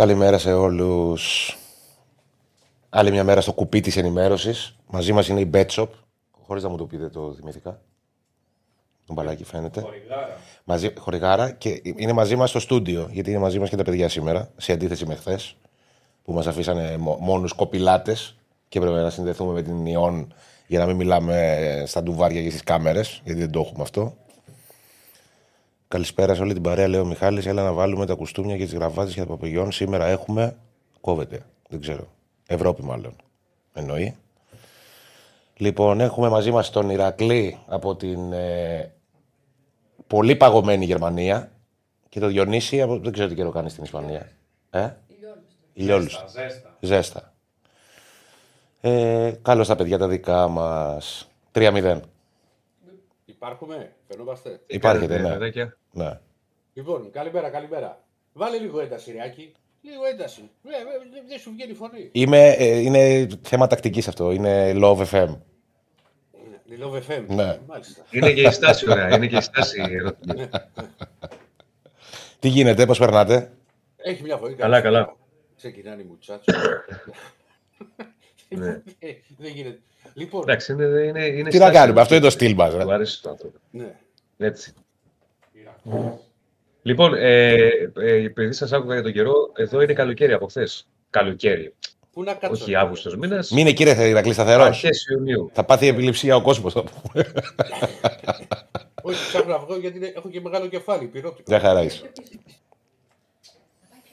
Καλημέρα σε όλους. Άλλη μια μέρα στο κουπί της ενημέρωσης. Μαζί μας είναι η Betshop. Χωρίς να μου το πείτε το θυμηθήκα. Το μπαλάκι φαίνεται. Χορηγάρα. Μαζί, χορηγάρα και είναι μαζί μας στο στούντιο. Γιατί είναι μαζί μας και τα παιδιά σήμερα. Σε αντίθεση με χθες που μας αφήσανε μο- μόνους κοπηλάτες και έπρεπε να συνδεθούμε με την Ιόν για να μην μιλάμε στα ντουβάρια και στις κάμερες, γιατί δεν το έχουμε αυτό. Καλησπέρα σε όλη την παρέα, λέει ο Μιχάλης. Έλα να βάλουμε τα κουστούμια και τις γραβάτες για τα παπηγιόν. Σήμερα έχουμε... Κόβεται, δεν ξέρω. Ευρώπη μάλλον. Εννοεί. Λοιπόν, έχουμε μαζί μας τον Ηρακλή από την ε, πολύ παγωμένη Γερμανία και το Διονύση από... Δεν ξέρω τι καιρό κάνει στην Ισπανία. Ε; Ηλιόλουστα. Ζέστα. Ζέστα. Ε, καλώς τα παιδιά τα δικά μας. 3-0. Υπάρχουμε, φαινόμαστε; Υπάρχετε, Κάνετε, ναι. Παιδάκια. ναι. Λοιπόν, καλημέρα, καλημέρα. Βάλε λίγο ένταση, Ριάκη. Λίγο ένταση. Ε, ε, δεν- δεν σου βγαίνει η φωνή. Είμαι, ε, είναι θέμα τακτικής αυτό. Είναι Love FM. Είναι Love FM. Ναι. Μάλιστα. Είναι και η στάση, ωραία. Είναι και η στάση ερώτημα. Τι γίνεται, πώς περνάτε; Έχει μια φωνή. Καλά, καλά. Ξεκινάνε οι μουτσάτσο. Ναι. Ε, Δεν γίνεται. Λοιπόν, Εντάξει, είναι, είναι, είναι Τι να στάση. κάνουμε, αυτό είναι το στυλ μας. ρε. Του αρέσει το άνθρωπο. ναι. Έτσι. Λοιπόν, ε, ε, επειδή σας άκουγα για τον καιρό, εδώ είναι καλοκαίρι από χθες. Καλοκαίρι. Πού να κάτσω. Όχι Αύγουστος μήνας. Μην είναι κύριε Ηρακλή σταθερός. Αρχές Ιουνίου. Θα πάθει επιληψία ο κόσμος. θα πούμε. Όχι, ψάχνω να βγω γιατί είναι- έχω και μεγάλο κεφάλι, πυρόπτικο. Μια χαρά είσαι.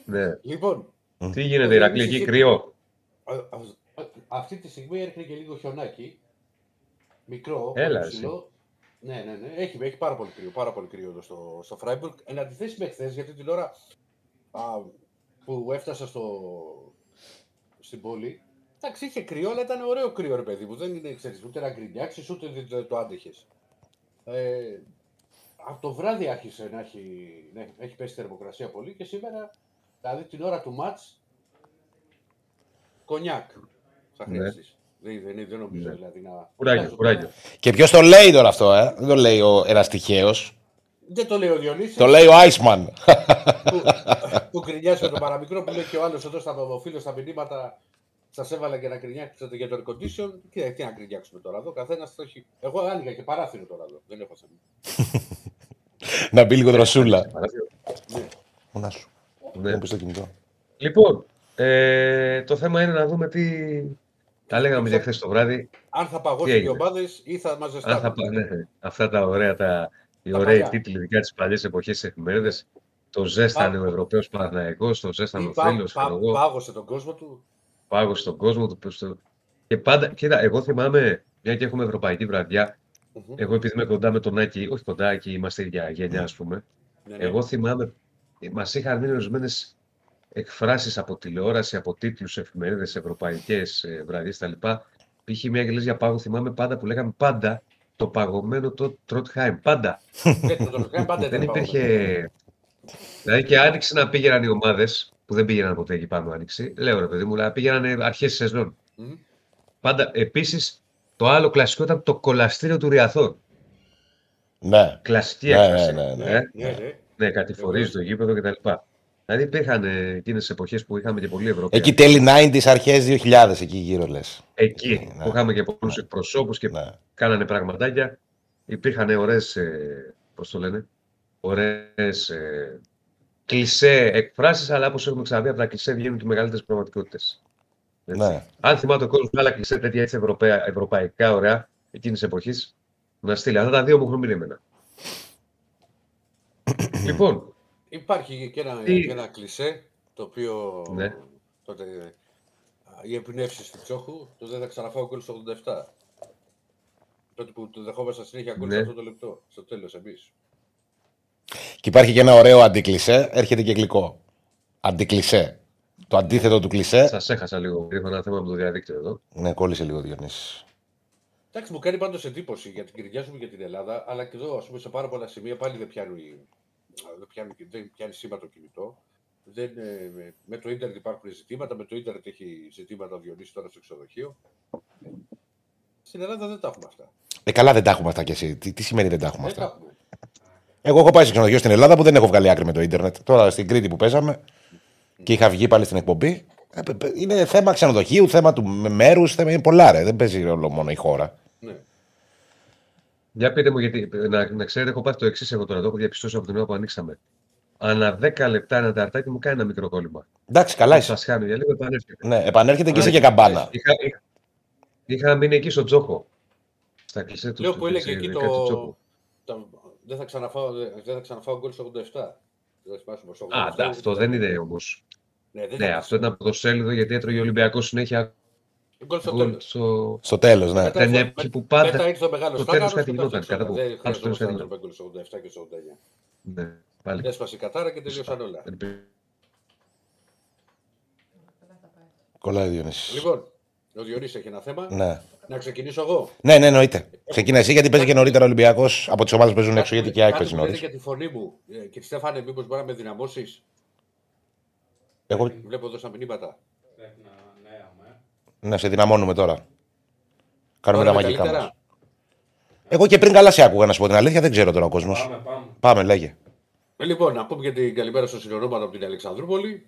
Ναι. Λοιπόν, Τι γίνεται, Ηρακλή, εκεί κρύο; α- α- α- αυτή τη στιγμή έρχεται και λίγο χιονάκι. Μικρό, Έλα, όχι ψηλό. Ναι, ναι, ναι. Έχει, έχει πάρα πολύ κρύο, πάρα πολύ κρύο εδώ στο, στο Φράιμπουργκ. Εν αντιθέσει με χθες, γιατί την ώρα α, που έφτασα στο, στην πόλη, εντάξει, είχε κρύο, αλλά ήταν ωραίο κρύο, ρε παιδί μου. Δεν είναι, ξέρεις, ούτε να γκρινιάξεις, ούτε δεν το άντεχες. Ε, από το βράδυ άρχισε να έχει, να έχει- έχει πέσει η θερμοκρασία πολύ και σήμερα, δηλαδή την ώρα του μάτς, κονιάκ θα Ναι. χρειαστείς. Δεν, δεν, δεν νομίζω Ναι. δηλαδή να... Κουράγιο, κουράγιο. Και ποιος το λέει τώρα αυτό, ε; Δεν το λέει ο ένα τυχαίο. Δεν το λέει ο Διονύσης. Το λέει ο Iceman. που, που κρινιάζει με τον παραμικρό που λέει και ο άλλος εδώ στα ο φίλος στα μηνύματα. Σας έβαλα και να κρινιάξετε για το air condition. Τι, τι να κρινιάξουμε τώρα εδώ, καθένας το έχει. Εγώ άνοιγα και παράθυρο τώρα εδώ. Δεν έχω θέμα. να μπει λίγο δροσούλα. Παράδειγμα. Ναι. Μονά σου. Ναι. Να πει το κινητό. Λοιπόν, ε, το θέμα είναι να δούμε τι. Τα λέγαμε για χθες το βράδυ. Αν θα Τι παγώσουν οι έγινε; ομάδες ή θα μας Αν θα ζεστάνουν. πάνε αυτά τα ωραία, τα, οι Τα ωραίοι παλιά. τίτλοι, ειδικά τις παλιές εποχές τη εφημερίδες. Το ζέστανε ο Ευρωπαίος Παναθυναϊκό, το ζέστανε ο Ή πα- Φίλο, πα- πάγωσε τον κόσμο του. πάγο στον κόσμο του. στο- Και πάντα, κοίτα, εγώ θυμάμαι, μια και έχουμε ευρωπαϊκή βραδιά, Μμμ. εγώ επειδή είμαι κοντά με τον Άκη, όχι κοντά, Άκη, είμαστε ίδια γενιά, ας πούμε. Ναι, ναι. Εγώ θυμάμαι, μας είχαν μείνει ορισμένες εκφράσεις από τηλεόραση, από τίτλους, εφημερίδες, ευρωπαϊκές ε, βραδιές κτλ. Π.χ. μια γελέζια για πάγο, θυμάμαι πάντα που λέγαμε πάντα το παγωμένο το Τρότχάιμ. Πάντα. Ναι, το τον κάνει πάντα Δεν ήταν υπήρχε. παγωμένο. Δηλαδή και άνοιξε να πήγαιναν οι ομάδες που δεν πήγαιναν ποτέ εκεί πάνω άνοιξη. Λέω ρε παιδί μου, αλλά πήγαιναν αρχές σεζόν. Μμμ. Πάντα. Επίσης, το άλλο κλασικό ήταν το κολαστήριο του Ριαθών. Ναι. Κλασική Ναι, έκφραση. ναι, ναι, ε. Ναι, ναι. Ναι, κατηφορίζει το γήπεδο κτλ. Δηλαδή υπήρχαν εκείνες εποχές που είχαμε και πολύ Ευρώπη. Εκεί τέλη 90s, αρχές 2000, εκεί γύρω λες. Εκεί Ναι. που είχαμε και πολλούς εκπροσώπους και Ναι. κάνανε πραγματάκια. Υπήρχαν ωραίες, πώς το λένε, ωραίες ε, κλισέ εκφράσεις, αλλά όπως έχουμε ξαναπεί, από τα κλισέ βγαίνουν και μεγαλύτερες πραγματικότητες. ναι. Αν θυμάται ο κόσμος άλλα κλισέ τέτοια έτσι ευρωπαία, ευρωπαϊκά ωραία εκείνης τη εποχής, να στείλει. Αυτά τα δύο μου έχουν μείνει εμένα. λοιπόν, Υπάρχει και ένα, Τι- και ένα κλισέ το οποίο Ναι. τότε α, οι εμπνεύσεις του Τσόχου το δεν θα ξαναφάω γκολ στο 87. Τότε που το δεχόμασταν συνέχεια γκολ Ναι. σε αυτό το λεπτό. Στο τέλος εμείς. Και υπάρχει και ένα ωραίο αντικλισέ, έρχεται και γλυκό. Αντικλισέ. Το αντίθετο του κλισέ. σας έχασα λίγο. Είχα ένα θέμα με το διαδίκτυο εδώ. Ναι, κόλλησε λίγο Διονύσης. Εντάξει, μου κάνει πάντως εντύπωση γιατί κυριάζουμε για την Ελλάδα, αλλά και εδώ, ας πούμε, σε πάρα πολλά σημεία πάλι δεν πιάνει, δεν πιάνει, δεν πιάνει σήμα το κινητό. Δεν, ε, με- με το ίντερνετ υπάρχουν ζητήματα, με το ίντερνετ έχει ζητήματα ο Διονύσης τώρα στο ξενοδοχείο. Στην Ελλάδα δεν τα έχουμε αυτά. Ε, καλά δεν τα έχουμε αυτά κι εσύ. Τι, τι σημαίνει δεν τα έχουμε Δεν τα αυτά. έχουμε. Εγώ έχω πάει σε ξενοδοχείο στην Ελλάδα που δεν έχω βγάλει άκρη με το ίντερνετ. Τώρα στην Κρήτη που παίζαμε, και είχα βγει πάλι στην εκπομπή. Ε, είναι θέμα ξενοδοχείου, θέμα του μέρους, θέμα είναι πολλά ρε. Δεν παίζει ρόλο μόνο η χώρα. Ναι. Για πείτε μου, γιατί να, να ξέρετε, έχω πάθει το εξής εγώ τώρα, το έχω διαπιστώσει από την ώρα που ανοίξαμε. Ανά 10 λεπτά ένα ταρτάκι μου κάνει ένα μικρό κόλλημα. Εντάξει, καλά είσαι. Σας χάνω για λίγο, επανέρχεται. Ναι, επανέρχεται και είσαι και καμπάνα. Είχα, είχα, είχα μείνει εκεί στο Τζόκο. Στα κλεισέ τους. Λέω που έλεγε εκεί κάτι το... Τζόκο. το- Δεν θα ξαναφάω, δεν θα ξαναφάω γκολ στο 87. Δεν θυμάσαι πως στο Α, 87. ντα, αυτό δεν είναι όμως. Ναι, δεν Ναι, ήταν. αυτό ήταν πρωτοσέλιδο γιατί έτρωγε ο Ολυμπιακός συνέχεια Γκολ στο γκολ τέλος. στο. Στο τέλος, ναι. Μετά- Ήταν μια με- εποχή που Μετά πάντα. ήρθε ο μεγάλος στο τέλος Στάγαρος κάτι και γινόταν, τα κατά που- Δεν άλλο στο τέλος χρειαζόταν κάτι να τρώμε γκολ στο 87 και στο 89. Ναι, πάλι. Έσπασε η κατάρα και τελείωσαν όλα. Κολλάει Διονύσης. Λοιπόν, ο Διονύσης έχει ένα θέμα. Ναι. Να ξεκινήσω εγώ. ναι, ναι, εννοείται. Ξεκινά εσύ γιατί παίζει και νωρίτερα ο Ολυμπιακός από τις ομάδες που παίζουν έξω, γιατί και η ΑΕΚ Κάτι παίζει που λένε νωρίς. για τη φωνή μου. Ε, Κύριε Στέφανε, μήπως μπορεί να με δυναμώσεις; Εγώ, Βλέπω εδώ στα μηνύματα. Πρέπει να ναι, αμέ. Ναι, σε δυναμώνουμε τώρα. Κάνουμε τα Τώρα μαγικά καλύτερα. μα. Εγώ και πριν καλά σε άκουγα να σου πω την αλήθεια, δεν ξέρω τώρα ο κόσμος. Πάμε, πάμε. Πάμε, λέγε. Ε, Λοιπόν, να πούμε και την καλημέρα στο συνονόματο από την Αλεξανδρούπολη.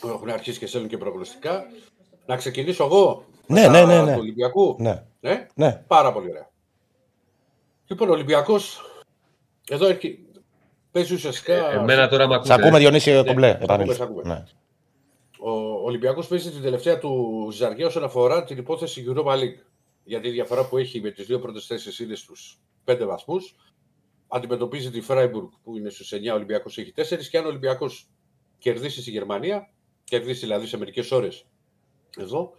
Που Έχουν αρχίσει και στέλνουν και προγνωστικά. Να ξεκινήσω εγώ. Ναι, με ναι, τα ναι, ναι. του Ολυμπιακού. Ναι, Ναι, ναι. πάρα πολύ ωραία. Λοιπόν, ο Ολυμπιακός. Εδώ έρχει. Παίζει ουσιαστικά. Εμένα τώρα με Σε ακούμε, ακούτε. Διονύση, κομπλέ. σ' Επανήλθε. ακούμε, σ' ακούμε. Ναι. Ο Ολυμπιακός παίζει την τελευταία του ζαριά όσον αφορά την υπόθεση Europa League. Γιατί η διαφορά που έχει με τις δύο πρώτες θέσεις είναι στους 5 βαθμούς. Αντιμετωπίζει τη Φράιμπουργκ που είναι στους 9, ο Ολυμπιακός έχει 4. Και αν ο Ολυμπιακός κερδίσει στη Γερμανία, κερδίσει δηλαδή σε μερικές ώρες εδώ,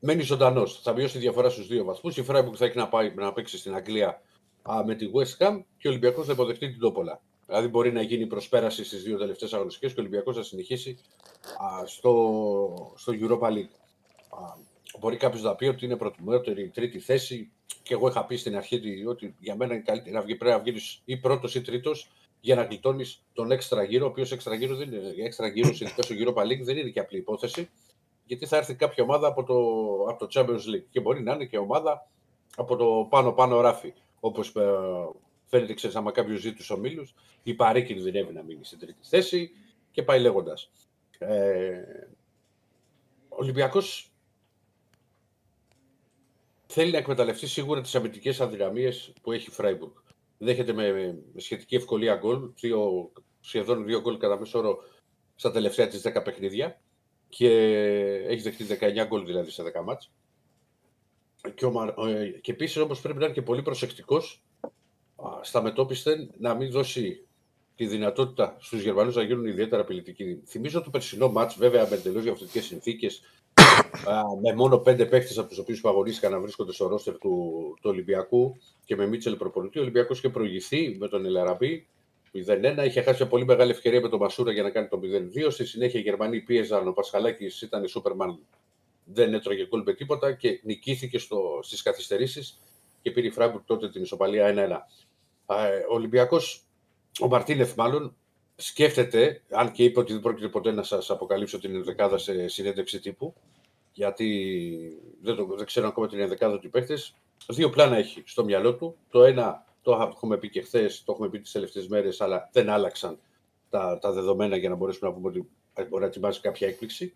μένει ζωντανός. Θα μειώσει τη διαφορά στους 2 βαθμούς. Η Φράιμπουργκ θα έχει να, πάει, να παίξει στην Αγγλία α, με τη West Ham και ο Ολυμπιακός θα υποδεχτεί την Τόπολα. Δηλαδή μπορεί να γίνει προσπέραση στις δύο τελευταίες αγωνιστικές και ο Ολυμπιακός θα συνεχίσει α, στο, στο Europa League. Α, μπορεί κάποιος να πει ότι είναι προτιμότερη η τρίτη θέση και εγώ είχα πει στην αρχή ότι- ότι για μένα είναι καλύτερη να βγει, πρέπει να βγεις ή πρώτος ή τρίτος για να γλιτώνεις τον έξτρα γύρο, ο οποίος έξτρα γύρο δεν είναι. Έξτρα γύρο, ειδικά στο Europa League, δεν είναι και απλή υπόθεση, γιατί θα έρθει κάποια ομάδα από το, από το Champions League και μπορεί να είναι και ομάδα από το πάνω-πάνω ράφι. Όπως φαίνεται, ξέρεις, άμα κάποιος ζει τους ομίλους, η Παρή κινδυνεύει να μείνει στην τρίτη θέση και πάει λέγοντας. Ε, ο Ολυμπιακός θέλει να εκμεταλλευτεί σίγουρα τις αμυντικές αδυναμίες που έχει η Φράιμπουργκ. Δέχεται με, με σχετική ευκολία γκολ, δύο, σχεδόν δύο γκολ κατά μέσο όρο στα τελευταία της 10 παιχνίδια και έχει δεχτεί 19 γκολ δηλαδή σε 10 μάτς. Και, ο, Μα- ε, και επίσης όμως πρέπει να είναι και πολύ προσεκτικός α, στα μετόπισθεν να μην δώσει τη δυνατότητα στους Γερμανούς να γίνουν ιδιαίτερα απειλητικοί. Θυμίζω το περσινό μάτς βέβαια με εντελώς διαφορετικές συνθήκες α, με μόνο πέντε παίχτε από τους οποίους αγωνίστηκαν να βρίσκονται στο ρόστερ του, του Ολυμπιακού και με Μίτσελ προπονητή. Ο Ολυμπιακός είχε προηγηθεί με τον Ελαραμπή 0-1. Είχε χάσει μια πολύ μεγάλη ευκαιρία με τον Μασούρα για να κάνει το 0-2. Στη συνέχεια οι Γερμανοί πίεζαν. Ο Πασχαλάκης ήταν Σούπερμαν. Δεν έτρωγε γκολ με τίποτα και νικήθηκε στις καθυστερήσεις και πήρε η Φράμπουργκ τότε την ισοπαλία 1-1. Α, ε, Ο Ολυμπιακός, ο Μαρτίνεφ μάλλον, σκέφτεται, αν και είπε ότι δεν πρόκειται ποτέ να σας αποκαλύψω την ενδεκάδα σε συνέντευξη τύπου, γιατί δεν, το, δεν ξέρω ακόμα την ενδεκάδα του παίχτε. Δύο πλάνα έχει στο μυαλό του. Το ένα το έχουμε πει και χθες, το έχουμε πει τις τελευταίες μέρες, αλλά δεν άλλαξαν τα, τα δεδομένα για να μπορέσουμε να πούμε ότι μπορεί να ετοιμάσει κάποια έκπληξη.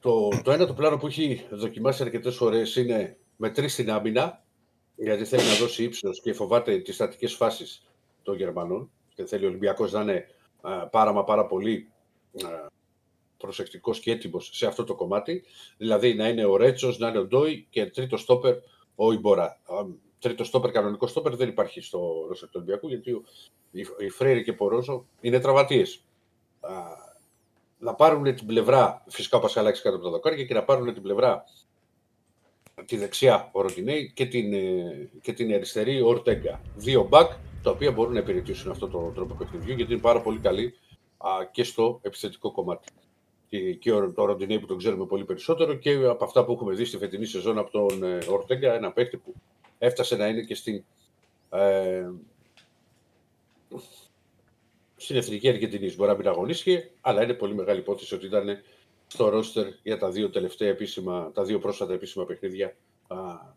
Το, το ένα το πλάνο που έχει δοκιμάσει αρκετές φορές είναι με τρεις στην άμυνα, γιατί θέλει να δώσει ύψος και φοβάται τις στατικές φάσεις των Γερμανών. Και θέλει ο Ολυμπιακός να είναι α, πάρα μα πάρα πολύ α, προσεκτικός και έτοιμος σε αυτό το κομμάτι. Δηλαδή να είναι ο Ρέτσος, να είναι ο Ντόι και τρίτος στόπερ ο Ιμπορά. Α, Τρίτος στόπερ, κανονικός στόπερ δεν υπάρχει στο ρόστερ του Ολυμπιακού γιατί ο- οι, οι Φρέιρη και Πορόζο είναι τραυματίες. Να πάρουν την πλευρά, φυσικά ο Πασχαλάκης κάτω από τα δοκάρια και να πάρουν την πλευρά τη δεξιά ο Ροντινέη και την, ε, και την αριστερή ο Ορτέγκα. Δύο μπακ τα οποία μπορούν να υπηρετήσουν αυτό το τρόπο παιχνιδιού γιατί είναι πάρα πολύ καλή α, και στο επιθετικό κομμάτι. Και, και ο, το Ροντινέη που τον ξέρουμε πολύ περισσότερο και από αυτά που έχουμε δει στη φετινή σεζόν από τον ε, Ορτέγκα, ένα παίκτη που έφτασε να είναι και στην, ε, στην Εθνική Αργεντινής. Μπορεί να μην αγωνίστηκε, αλλά είναι πολύ μεγάλη υπόθεση ότι ήταν στο ρόστερ για τα δύο τελευταία επίσημα, τα δύο πρόσφατα επίσημα παιχνίδια α,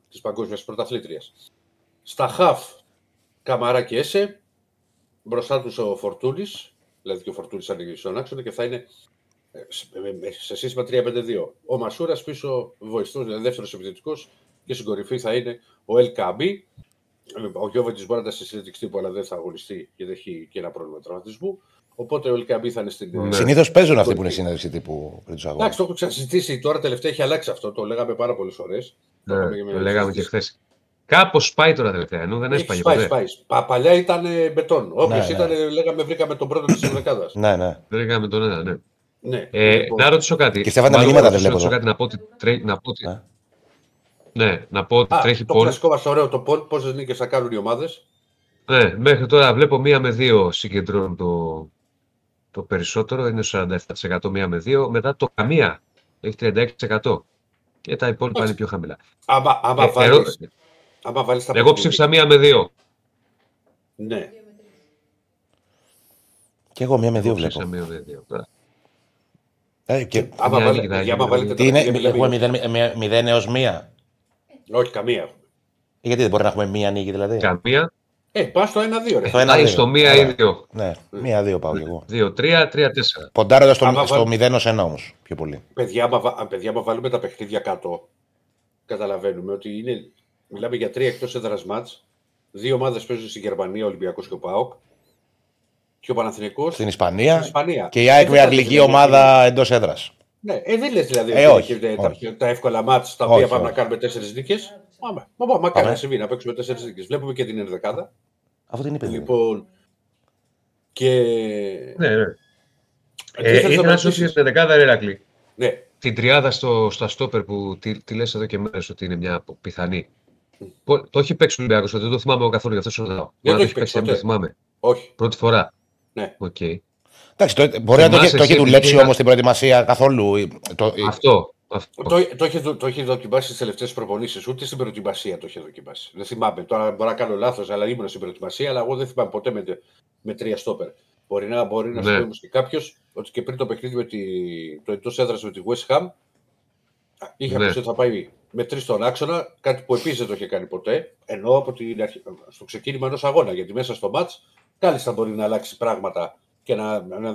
της Παγκόσμιας Πρωταθλήτριας. Στα χαφ, Καμαρά και Έσε, μπροστά τους ο Φορτούνης, Δηλαδή και ο Φορτούνης ανοίγει στον άξονα και θα είναι ε, σε- ε, σε σύστημα 3-5-2. Ο Μασούρας πίσω βοηθό, δηλαδή δεύτερος επιθετικός και στην κορυφή θα είναι ο Ελ Καμπή. Ο Γιώβετ μπορεί να ήταν σε συνέντευξη τύπου, αλλά δεν θα αγωνιστεί γιατί έχει και ένα πρόβλημα τραυματισμού. Οπότε ο Ελ Καμπή θα είναι στην. Ναι. Συνήθως παίζουν αυτοί που είναι συνέντευξη τύπου πριν τους αγώνες. Εντάξει, το έχω ξανασυζητήσει. Τώρα τελευταία έχει αλλάξει αυτό. Το λέγαμε πάρα πολλές φορές. Ναι, το λέγαμε και χθες. Κάπως πάει τώρα τελευταία, ενώ δεν έσπαγε Πάει, ποτέ. πάει. Πα, παλιά ήταν ε, μπετόν. Όποιος Ναι, ναι. ήταν, ε, λέγαμε, βρήκαμε τον πρώτο της δεκάδα. Ναι, ναι. Δεν έκαμε τον ένα, ναι. ναι. Ε, Λοιπόν, να ρωτήσω κάτι. Και Στέφανε, τα Μάλλον μηνύματα να δεν ρωτήσω βλέπω κάτι να πω ότι, τρέ... να πω ότι... Ναι. Ναι, να πω ότι Α, τρέχει το πόλ. κλασικό μας ωραίο το πόλ, πόσες νίκες θα κάνουν οι ομάδες; Ναι, μέχρι τώρα βλέπω μία με δύο συγκεντρώνουν το, το περισσότερο. Είναι 47% μία με δύο. Μετά το καμία έχει 36%. Και τα υπόλοιπα είναι πιο χαμηλά. Άμα, άμα Ε, βάλεις, ερώ- άμα βάλεις τα Εγώ παιχνίδια- ψήφισα μία με δύο. Ναι. Και εγώ μία με δύο Εγώ ψήφισα βλέπω. μία με δύο. Τώρα, Ε, και... Άμα, Μια βάλει, νίκη θα παιδιά, γίνει, άμα βάλετε Τι τα είναι, παιχνίδια, έχουμε μιλάμε- 0 έως 1. Όχι, καμία. Γιατί δεν μπορεί να έχουμε μία νίκη δηλαδή; καμία. Ε, πας στο 1-2, ρε. Το ένα Πάει δύο. στο μία Ωραία. ή δύο. Ναι, μία-δύο πάω κι εγώ. Δύο, τρία, τρία, τέσσερα. Ποντάροντας στο, Άμα στο βάλ- 0 ως 1 όμως. Πιο πολύ. Παιδιά, άμα, βα- παιδιά, άμα βάλουμε τα παιχνίδια κάτω, καταλαβαίνουμε ότι είναι, μιλάμε για τρία εκτός έδρας μάτς. Δύο ομάδες παίζουν στην Γερμανία, ο Ολυμπιακός και ο ΠΑΟΚ. Και ο Παναθηναϊκός Στην στην Ισπανία. Ισπανία. Και η ΑΕΚ Ε, με δεν αγγλική θα- ομάδα εντός έδρας. Ναι, ε, δεν λες δηλαδή Ε, ότι όχι, είναι τα, όχι. τα εύκολα μάτς τα Όχι, οποία πάμε όχι. να κάνουμε τέσσερις νίκες. Πάμε. Μα, μα, μακάρι Πάμε. να συμβεί να παίξουμε τέσσερις νίκες. Βλέπουμε και την ενδεκάδα. Αυτό την είπε. δεν είναι. Λοιπόν. Και. Ναι, ναι. τι Ε, θέλεις να ήθελα να σου ρωτήσεις; για την δεκάδα, ρε Ηρακλή. Ναι, Την τριάδα στο, στα στόπερ που τη, τη λες εδώ και μέρες ότι είναι μια πιθανή. Πο- Το έχει παίξει ο Ολυμπιακός, δεν το θυμάμαι εγώ καθόλου, γι' αυτό σου ρωτάω. Δεν Αν το το έχει έχει παίξει, παίξει δεν το ποτέ. θυμάμαι. όχι. Πρώτη φορά. Ναι. Οκ. Εντάξει, το, μπορεί να το, έχει- Θυμάσαι το έχει εσύ δουλέψει ότι όμως στην προετοιμασία καθόλου. ε, Το, ε, Αυτό. αυτό. Το, το, έχει, δο- το έχει δοκιμάσει στις τελευταίες προπονήσεις, ούτε στην προετοιμασία το έχει δοκιμάσει. Δεν θυμάμαι. Τώρα μπορεί να κάνω λάθος, αλλά ήμουν στην προετοιμασία, αλλά εγώ δεν θυμάμαι ποτέ με, με τρία στόπερ. Μπορεί να, μπορεί να Ναι. σου πει όμως και κάποιος ότι και πριν το παιχνίδι με τη, το εντό έδρας με τη West Ham, είχε Ναι. πει ότι θα πάει με τρεις στον άξονα, κάτι που επίσης δεν το είχε κάνει ποτέ, ενώ από την αρχή, στο ξεκίνημα ενός αγώνα. Γιατί μέσα στο match κάλλιστα μπορεί να αλλάξει πράγματα και να, να, να,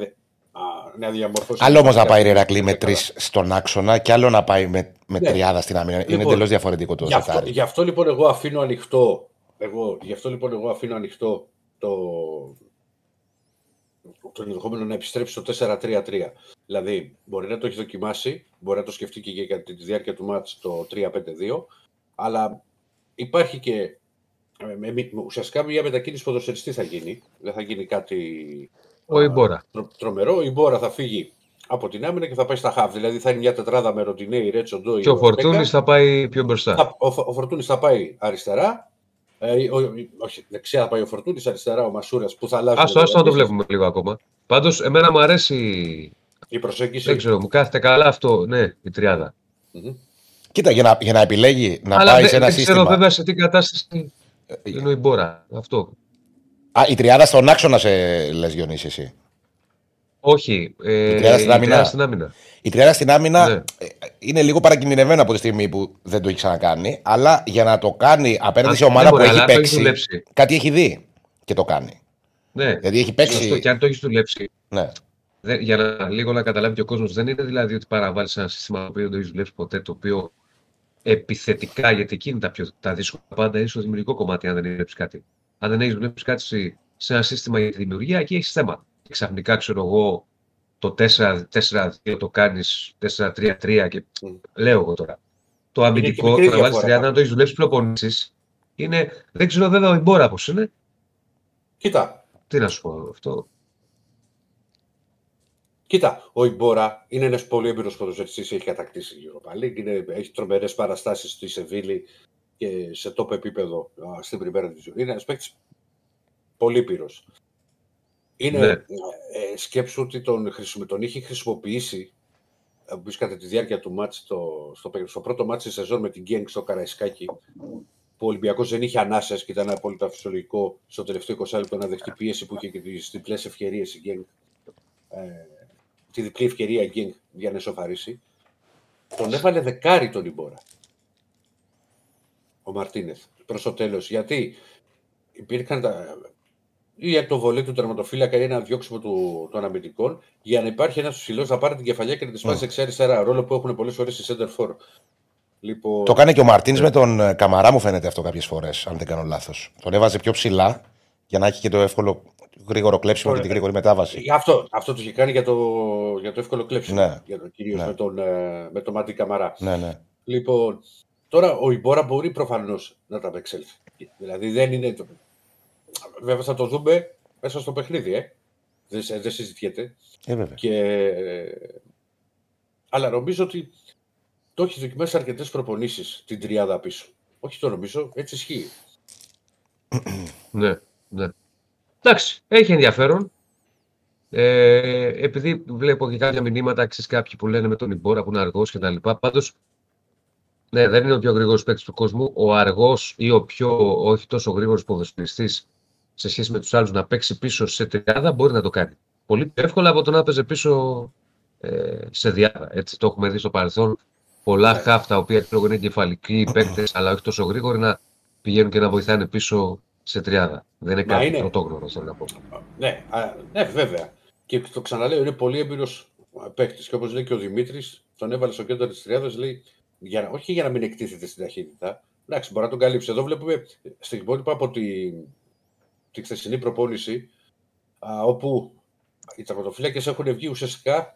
να διαμορφώσει. Άλλο όμως να πάει η Κάτι- Ηρακλή με τρεις στον άξονα και άλλο να πάει με, με Ναι. τριάδα στην άμυνα. Είναι Λοιπόν, εντελώς διαφορετικό το Γι' αυτό, σετάρι. γι' αυτό λοιπόν εγώ αφήνω ανοιχτό. Εγώ, γι' αυτό λοιπόν εγώ αφήνω ανοιχτό το, το ενδεχόμενο να επιστρέψει στο 4-3-3. Δηλαδή, μπορεί να το έχει δοκιμάσει, μπορεί να το σκεφτεί και για τη διάρκεια του μάτς το 3-5-2, αλλά υπάρχει και ε, με- με- ουσιαστικά μια μετακίνηση ποδοσφαιριστή θα γίνει. Δεν θα γίνει κάτι Ο Ιμπόρα. τρο, τρομερό. Η Μπόρα θα φύγει από την άμυνα και θα πάει στα χαβ. Δηλαδή θα είναι μια τετράδα με Ροντινέη, Ρέτσο, Ντόι. Και ο Φορτούνης θα πάει πιο μπροστά. θα, ο, ο Φορτούνης θα πάει αριστερά. Ε, ο, όχι, δεξιά θα πάει ο Φορτούνης, αριστερά ο Μασούρας που θα αλλάζει. Άστο, άστο να το βλέπουμε λίγο ακόμα. Πάντως, εμένα μου αρέσει, Η προσέγγιση. δεν ξέρω, μου κάθεται καλά αυτό, ναι, η τριάδα. Μμμ. Κοίτα, για να, για να επιλέγει να Αλλά πάει δεν, σε ένα δεν ξέρω σύστημα. βέβαια σε τι κατάσταση είναι ο Ιμπόρα. Αυτό. Α, η τριάδα στον άξονα σε λες, Διονύση, εσύ. Όχι. Ε, Η τριάδα στην άμυνα. στην άμυνα. Η τριάδα στην άμυνα Ναι. ε, είναι λίγο παρακινδυνευμένο από τη στιγμή που δεν το έχει ξανακάνει. Αλλά για να το κάνει απέναντι σε Α, ομάδα ναι, που μωρέ, έχει αλλά το έχει παίξει, δουλέψει. κάτι έχει δει και το κάνει. Ναι. Δηλαδή έχει Σωστό, παίξει. και αν το έχεις δουλέψει. Ναι. Δεν, για να λίγο να καταλάβει και ο κόσμος, δεν είναι δηλαδή ότι παραβάλεις ένα σύστημα το οποίο δεν το έχεις δουλέψει ποτέ, το οποίο επιθετικά, γιατί εκεί είναι τα, πιο, τα δύσκολα πάντα, είναι στο δημιουργικό κομμάτι, αν δεν έχει δουλέψεις κάτι. Αν δεν έχεις δουλέψει κάτι σε, σε ένα σύστημα για τη δημιουργία, εκεί έχεις θέμα. Και ξαφνικά, ξέρω εγώ, το 4-4-2 το κάνεις 4-3-3 και Μμ. λέω εγώ τώρα. Το αμυντικό, μικρή το να βάλεις διαφορά 30, να πάντως. το έχεις δουλέψει προπονήσει, είναι. Δεν ξέρω βέβαια ο Ιμπόρα πώς είναι. Κοίτα, Τι να σου πω αυτό. κοίτα, ο Ιμπόρα είναι ένας πολύ έμπειρο ποδοσφαιριστή, έχει κατακτήσει η Europa League, είναι, έχει τρομερές παραστάσεις στη Σεβίλη και σε top επίπεδο α, στην Πριμέρα τη Είναι ένας παίκτης πολύ πύρος. Είναι, Ναι. ε, ε, σκέψου ότι τον, χρησιμο- τον είχε χρησιμοποιήσει ε, πεις, κατά τη διάρκεια του μάτς στο, στο, στο πρώτο μάτς της σεζόν με την Γκένγκ στο Καραϊσκάκι που ο Ολυμπιακός δεν είχε ανάσες και ήταν απόλυτα φυσιολογικό στο τελευταίο 20 λεπτό να δεχτεί πίεση που είχε και τις διπλές ευκαιρίες η Γκένγκ ε, τη διπλή ευκαιρία η Γκένγκ για να εσωφαρίσει τον έβαλε δεκάρι τον Ιμπόρα. Ο Μαρτίνεθ προς το τέλος. Γιατί υπήρχαν τα, ή από το βολέ του τερματοφύλακα ή ένα διώξιμο του, των αμυντικών για να υπάρχει ένας ψηλός να πάρει την κεφαλιά και να τη σπάσει Ναι. εξαριστερά. Ρόλο που έχουν πολλές φορές οι center for. Λοιπόν, Το κάνει και ο Μαρτίνς με τον ε, Καμαρά, μου φαίνεται αυτό κάποιες φορές, αν δεν κάνω λάθος. Τον έβαζε πιο ψηλά για να έχει και το εύκολο γρήγορο κλέψιμο και Ωραία. τη γρήγορη μετάβαση. Αυτό, αυτό το είχε κάνει για το, για το εύκολο κλέψιμο. Ναι. Για το, κυρίως Ναι. με τον, ε, με τον Μάτι Καμαρά. Ναι, ναι. Λοιπόν, τώρα ο Ιμπόρα μπορεί προφανώς να τα απεξέλθει. Δηλαδή δεν είναι. Το... Βέβαια θα το δούμε μέσα στο παιχνίδι, ε. Δεν, σε- δεν συζητιέται. Ε, βέβαια. Και... ε, Αλλά νομίζω ότι το έχεις δοκιμάσει αρκετές προπονήσεις την τριάδα πίσω. Όχι το νομίζω, έτσι ισχύει. Ναι, ναι. Εντάξει, έχει ενδιαφέρον. Ε, επειδή βλέπω και κάποια μηνύματα, ξέρεις κάποιοι που λένε με τον Ιμπόρα που είναι αργός και τα λοιπά. Πάντως, ναι, δεν είναι ο πιο γρήγορος παίκτης του κόσμου. Ο αργός ή ο πιο όχι τόσο γρήγορος ποδοσφαιριστής σε σχέση με τους άλλους να παίξει πίσω σε τριάδα μπορεί να το κάνει. Πολύ πιο εύκολα από το να παίζει πίσω ε, σε διάδα. Έτσι το έχουμε δει στο παρελθόν. Πολλά Ναι. χαφ τα οποία ξέρω, είναι κεφαλικοί παίκτες, αλλά όχι τόσο γρήγοροι να πηγαίνουν και να βοηθάνε πίσω σε τριάδα. Δεν είναι Μα κάτι είναι. πρωτόγνωρο, θέλω να πω. Ναι, α, ναι, βέβαια. Και το ξαναλέω, είναι πολύ έμπειρος παίκτης. Και όπως λέει και ο Δημήτρης, τον έβαλε στο κέντρο της τριάδας, λέει, για, να- όχι για να μην εκτίθεται στην ταχύτητα. Εντάξει, μπορεί να τον καλύψει. Εδώ βλέπουμε στιγμότυπα από τη, τη χθεσινή προπόνηση, α, όπου οι τερματοφύλακε έχουν βγει ουσιαστικά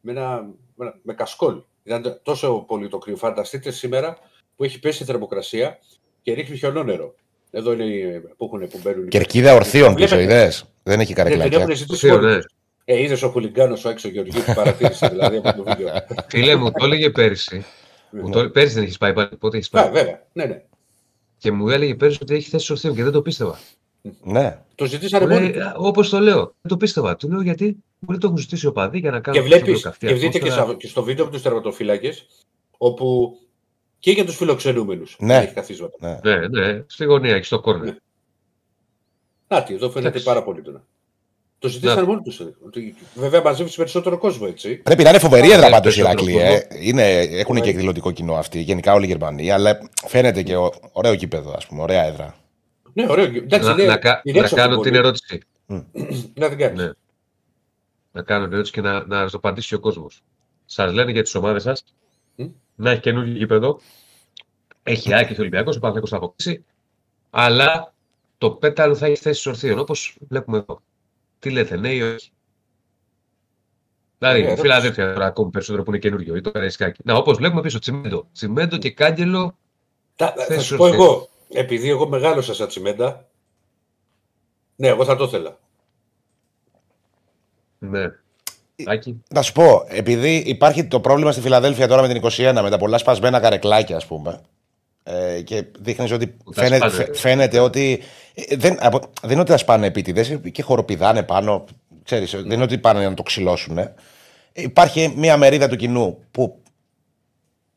με, ένα, με, ένα- με κασκόλ. Ήταν τόσο πολύ το κρύο. Φανταστείτε σήμερα που έχει πέσει η θερμοκρασία και ρίχνει χιονόνερο. Εδώ είναι οι- που, έχουν, που μπαίνουν. οι Κερκίδα ορθίων πίσω, Βλέπετε. είδες; Δεν έχει ναι, την καρεκλάκια. έχουν ζητήσει Ορθείο, μόνοι ναι. τους. Ε, είδες ο χουλιγκάνος ο έξω Γεωργίου που παρατήρησε δηλαδή από το βίντεο. Φίλε μου, το έλεγε πέρυσι. Μου το, πέρυσι δεν έχεις πάει πάλι. Πότε έχεις Α, πάει. βέβαια. Ναι, ναι. Και μου έλεγε πέρυσι ότι έχει θέσει ορθίων και δεν το πίστευα. Ναι. Το ζητήσανε μόνοι Λέει, τους. Όπως το λέω, δεν το πίστευα. Του λέω γιατί μου το έχουν ζητήσει ο παδί για να κάνω Και βλέπεις καυτή και δείτε και, ατμόσφαιρα. στα- και στο βίντεο από τους τερματοφύλακες όπου και για τους φιλοξενούμενους Ναι. έχει καθίσματα. ναι. Ναι, ναι, στη γωνία και στο κόρνερ. Ναι. Νάτι, εδώ φαίνεται Εντάξει. πάρα πολύ τώρα. Το ζητήσανε Να. μόνοι τους. Βέβαια μαζεύεις περισσότερο κόσμο έτσι. Πρέπει να είναι φοβερή έδρα Ναι, πάντω η περισσότερο Ηρακλή. Ε. κόσμο. Είναι, έχουν Ναι. και εκδηλωτικό κοινό αυτοί. Γενικά όλη η Γερμανία. Αλλά φαίνεται και ο- ωραίο κήπεδο, ας πούμε. Ωραία έδρα. Ναι, ωραίο. Εντάξει, Να, είναι, να, κα- είναι να έξω από κάνω την την πόλη. ερώτηση. Να την κάνεις. Ναι. Να κάνω την ερώτηση και να, να το απαντήσει ο κόσμος. Σας λένε για τις ομάδες σας Μμ. να έχει καινούργιο γήπεδο. Έχει άκρη ο Ολυμπιακός, ο Παναθηναϊκός θα αποκτήσει. Αλλά το πέταλο θα έχει θέσει ορθίων, όπως βλέπουμε εδώ. Τι λέτε, ναι ή όχι; Δηλαδή, Ωραία, η Φιλαδέλφια τώρα ακόμη περισσότερο που είναι καινούριο, ή το Καραϊσκάκι. Να, όπως βλέπουμε πίσω, τσιμέντο. Τσιμέντο και κάγκελο. Τα- θα Θες σου πω ορθίες. εγώ, επειδή εγώ μεγάλωσα σαν τσιμέντα, ναι, εγώ θα το ήθελα. Ναι. Άκη. Να σου πω, επειδή υπάρχει το πρόβλημα στη Φιλαδέλφια τώρα με την 21, με τα πολλά σπασμένα καρεκλάκια, ας πούμε. Ε, και δείχνεις ότι Που τα φαίνεται, σπάνε. φαι- φαίνεται ότι. ε, Δεν, απο- δεν είναι ότι τα σπάνε επίτηδες και χοροπηδάνε πάνω. Ξέρεις, δεν είναι ότι πάνε να το ξυλώσουν. Υπάρχει μια μερίδα του κοινού που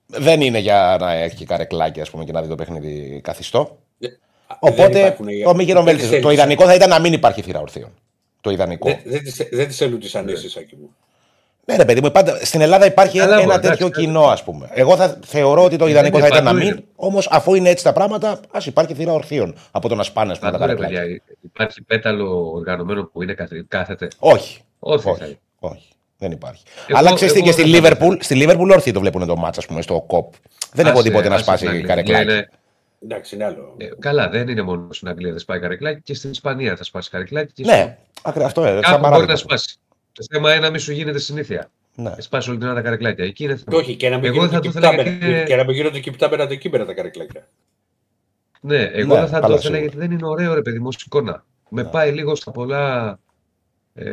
δεν είναι για να έχει καρεκλάκια ας πούμε, και να δει το παιχνίδι καθιστό. Ε, δεν Οπότε υπάρχουν οι- το μη δεν γυρομέλτιστο. τις Το θέλεις. ιδανικό θα ήταν να μην υπάρχει θύρα ορθίων. Το ιδανικό. Δεν, δεν, τις, δεν τις θέλουν τις ανέσεις, Άκη μου. Ναι, ρε παιδί μου, πάντα, στην Ελλάδα υπάρχει Καλά, ένα εγώ, εντάξει, τέτοιο εντάξει. κοινό, ας πούμε. Εγώ θα θεωρώ ότι το Δεν ιδανικό είναι θα ήταν να παντού μην. είναι. Όμως, αφού είναι έτσι τα πράγματα, ας υπάρχει θύρα ορθίων από το να σπάνε, ας πούμε, τα Παντού, ρε, καρεκλάκια. παιδιά, υπάρχει πέταλο οργανωμένο που είναι καθε- κάθεται. Όχι. Όρθιο θα Όχι. είναι. όχι. Δεν υπάρχει. Εγώ- Αλλά ξέρεις τι, εγώ και στη δεν θα Λίβερπουλ, ήθελα. στη Λίβερπουλ όρθιοι το βλέπουν το μάτσα, ας πούμε, στο κοπ. Δεν έχω Άσε, δει ποτέ να άσε σπάσει στην Αγγλία. καρεκλάκι. Είναι- Εντάξει, είναι άλλο. ε, καλά, δεν είναι μόνο στην Αγγλία δεν σπάει καρεκλάκι και στην Ισπανία θα σπάσει καρεκλάκι. Και Ναι, ακρι- αυτό είναι. Σαν Κάπου μπορεί παράδειγμα. να σπάσει. Το θέμα είναι να μην σου γίνεται συνήθεια. Ναι. Σπάσει όλη την ώρα τα καρεκλάκια. Εκεί είναι Και θέμα. όχι, και να μην Εγώ γίνονται θα και το ήθελα πτάμενα- γιατί είναι- και να μην γίνονται και πτάμενα αντικείμενα τα καρεκλάκια. Ναι, εγώ Ναι, δεν θα καλά, το ήθελα σίγουρα. γιατί δεν είναι ωραίο ρε παιδί μου ως εικόνα. Με Ναι. πάει λίγο στα πολλά. Ε,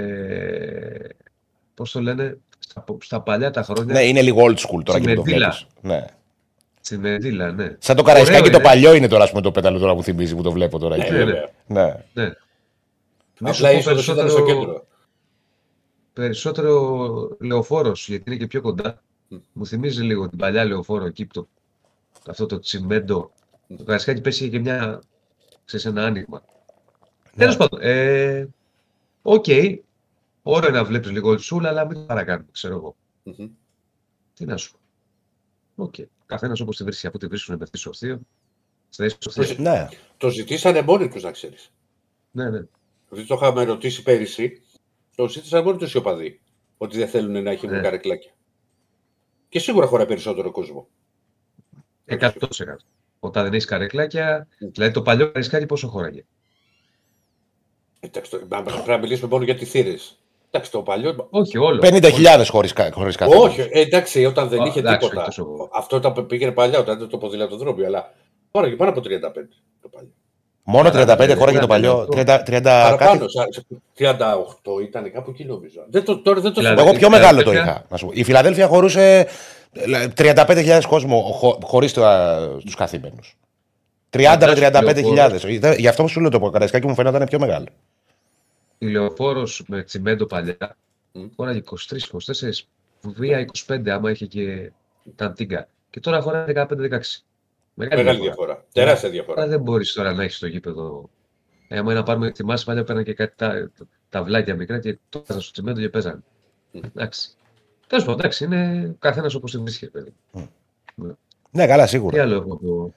Πώς το λένε, στα, στα παλιά τα χρόνια. ναι, είναι λίγο old school τώρα και που το Τσιμεντίλα. βλέπεις. Ναι. Τσιμεντίλα, ναι. Σαν το καραϊσκάκι Ωραίο το είναι. παλιό είναι τώρα, ας πούμε, το πέταλο τώρα που θυμίζει που το βλέπω τώρα. Ναι, εκεί. ναι. βέβαια. Ναι. ναι. Μη σου Απλά πω η είσοδος ήταν στο περισσότερο, κέντρο. περισσότερο λεωφόρος, γιατί είναι και πιο κοντά. Μμ. Μου θυμίζει λίγο την παλιά λεωφόρο εκεί, που το, αυτό το τσιμέντο. Το καραϊσκάκι πέσει και μια, ξέρεις, ένα άνοιγμα. Ναι. Τέλος πάντων, ε, οκ, ωραίο να βλέπεις λίγο τσούλα, αλλά μην το παρακάνουμε, ξέρω εγώ. Μμμ. Τι να σου πω. Οκ. Καθένας όπως τη βρίσκει, από τη βρίσκουν με θέση ορθίων. Στη θέση ορθίων. Ναι. Το ζητήσανε μόνοι τους, να ξέρεις. Ναι, ναι. επειδή το είχαμε ρωτήσει πέρυσι, το ζήτησαν μόνο τους οι οπαδοί. Ότι δεν θέλουν να έχει Ναι. καρεκλάκια. Και σίγουρα χωράει περισσότερο κόσμο. 100%. Όταν δεν έχεις καρεκλάκια, δηλαδή το παλιό καρεσκάκι πόσο χώραγε; Εντάξει, το- μα- πρέπει να μιλήσουμε μόνο για τι θύρες. Εντάξει, το παλιό. Όχι, όλο. 50.000 χωρίς χωρίς κάθε. Όχι, ε, εντάξει, όταν δεν Α, είχε εντάξει, τίποτα. όχι τόσο. Αυτό ήταν, πήγαινε παλιά, όταν ήταν το ποδηλατοδρόμιο, αλλά τώρα και πάνω από 35 το παλιό. Μόνο 35 Παραπάνω, χώραγε το παλιό. αυτό. 30, 30 Παραπάνω, κάτι. σαν- 38 ήταν κάπου εκεί νομίζω. Δεν το, τώρα δεν το Δηλαδή, θυμάμαι. Εγώ πιο η μεγάλο το Φιλαδέλφια- είχα. Να σου πω. Η Φιλαδέλφια χωρούσε ε, 35.000 κόσμο χω, χωρίς τους καθήμενους. 30 με Φαντάσου 35.000. Ήταν- Γι' αυτό που σου λέω το καραϊσκάκι μου φαίνονταν πιο μεγάλο. Η λεωφόρος με τσιμέντο παλιά Μμ. χώραγε 23-24, βία 25 άμα είχε και τα τίγκα. Και τώρα χωράει 15-16. Μεγάλη, Μεγάλη διαφορά. διαφορά. Τεράστια Άρα διαφορά. δεν μπορείς τώρα να έχεις το γήπεδο. Ε, άμα είναι να πάρουμε, θυμάσαι παλιά πέραν και κάτι τα, τα βλάκια μικρά και το βάζαν στο τσιμέντο και παίζανε. Μμ. Εντάξει. Τέλος πάντων, εντάξει, είναι καθένας όπως την βρίσκει, παιδί. Ναι, καλά, Τι σίγουρα. άλλο έχω από.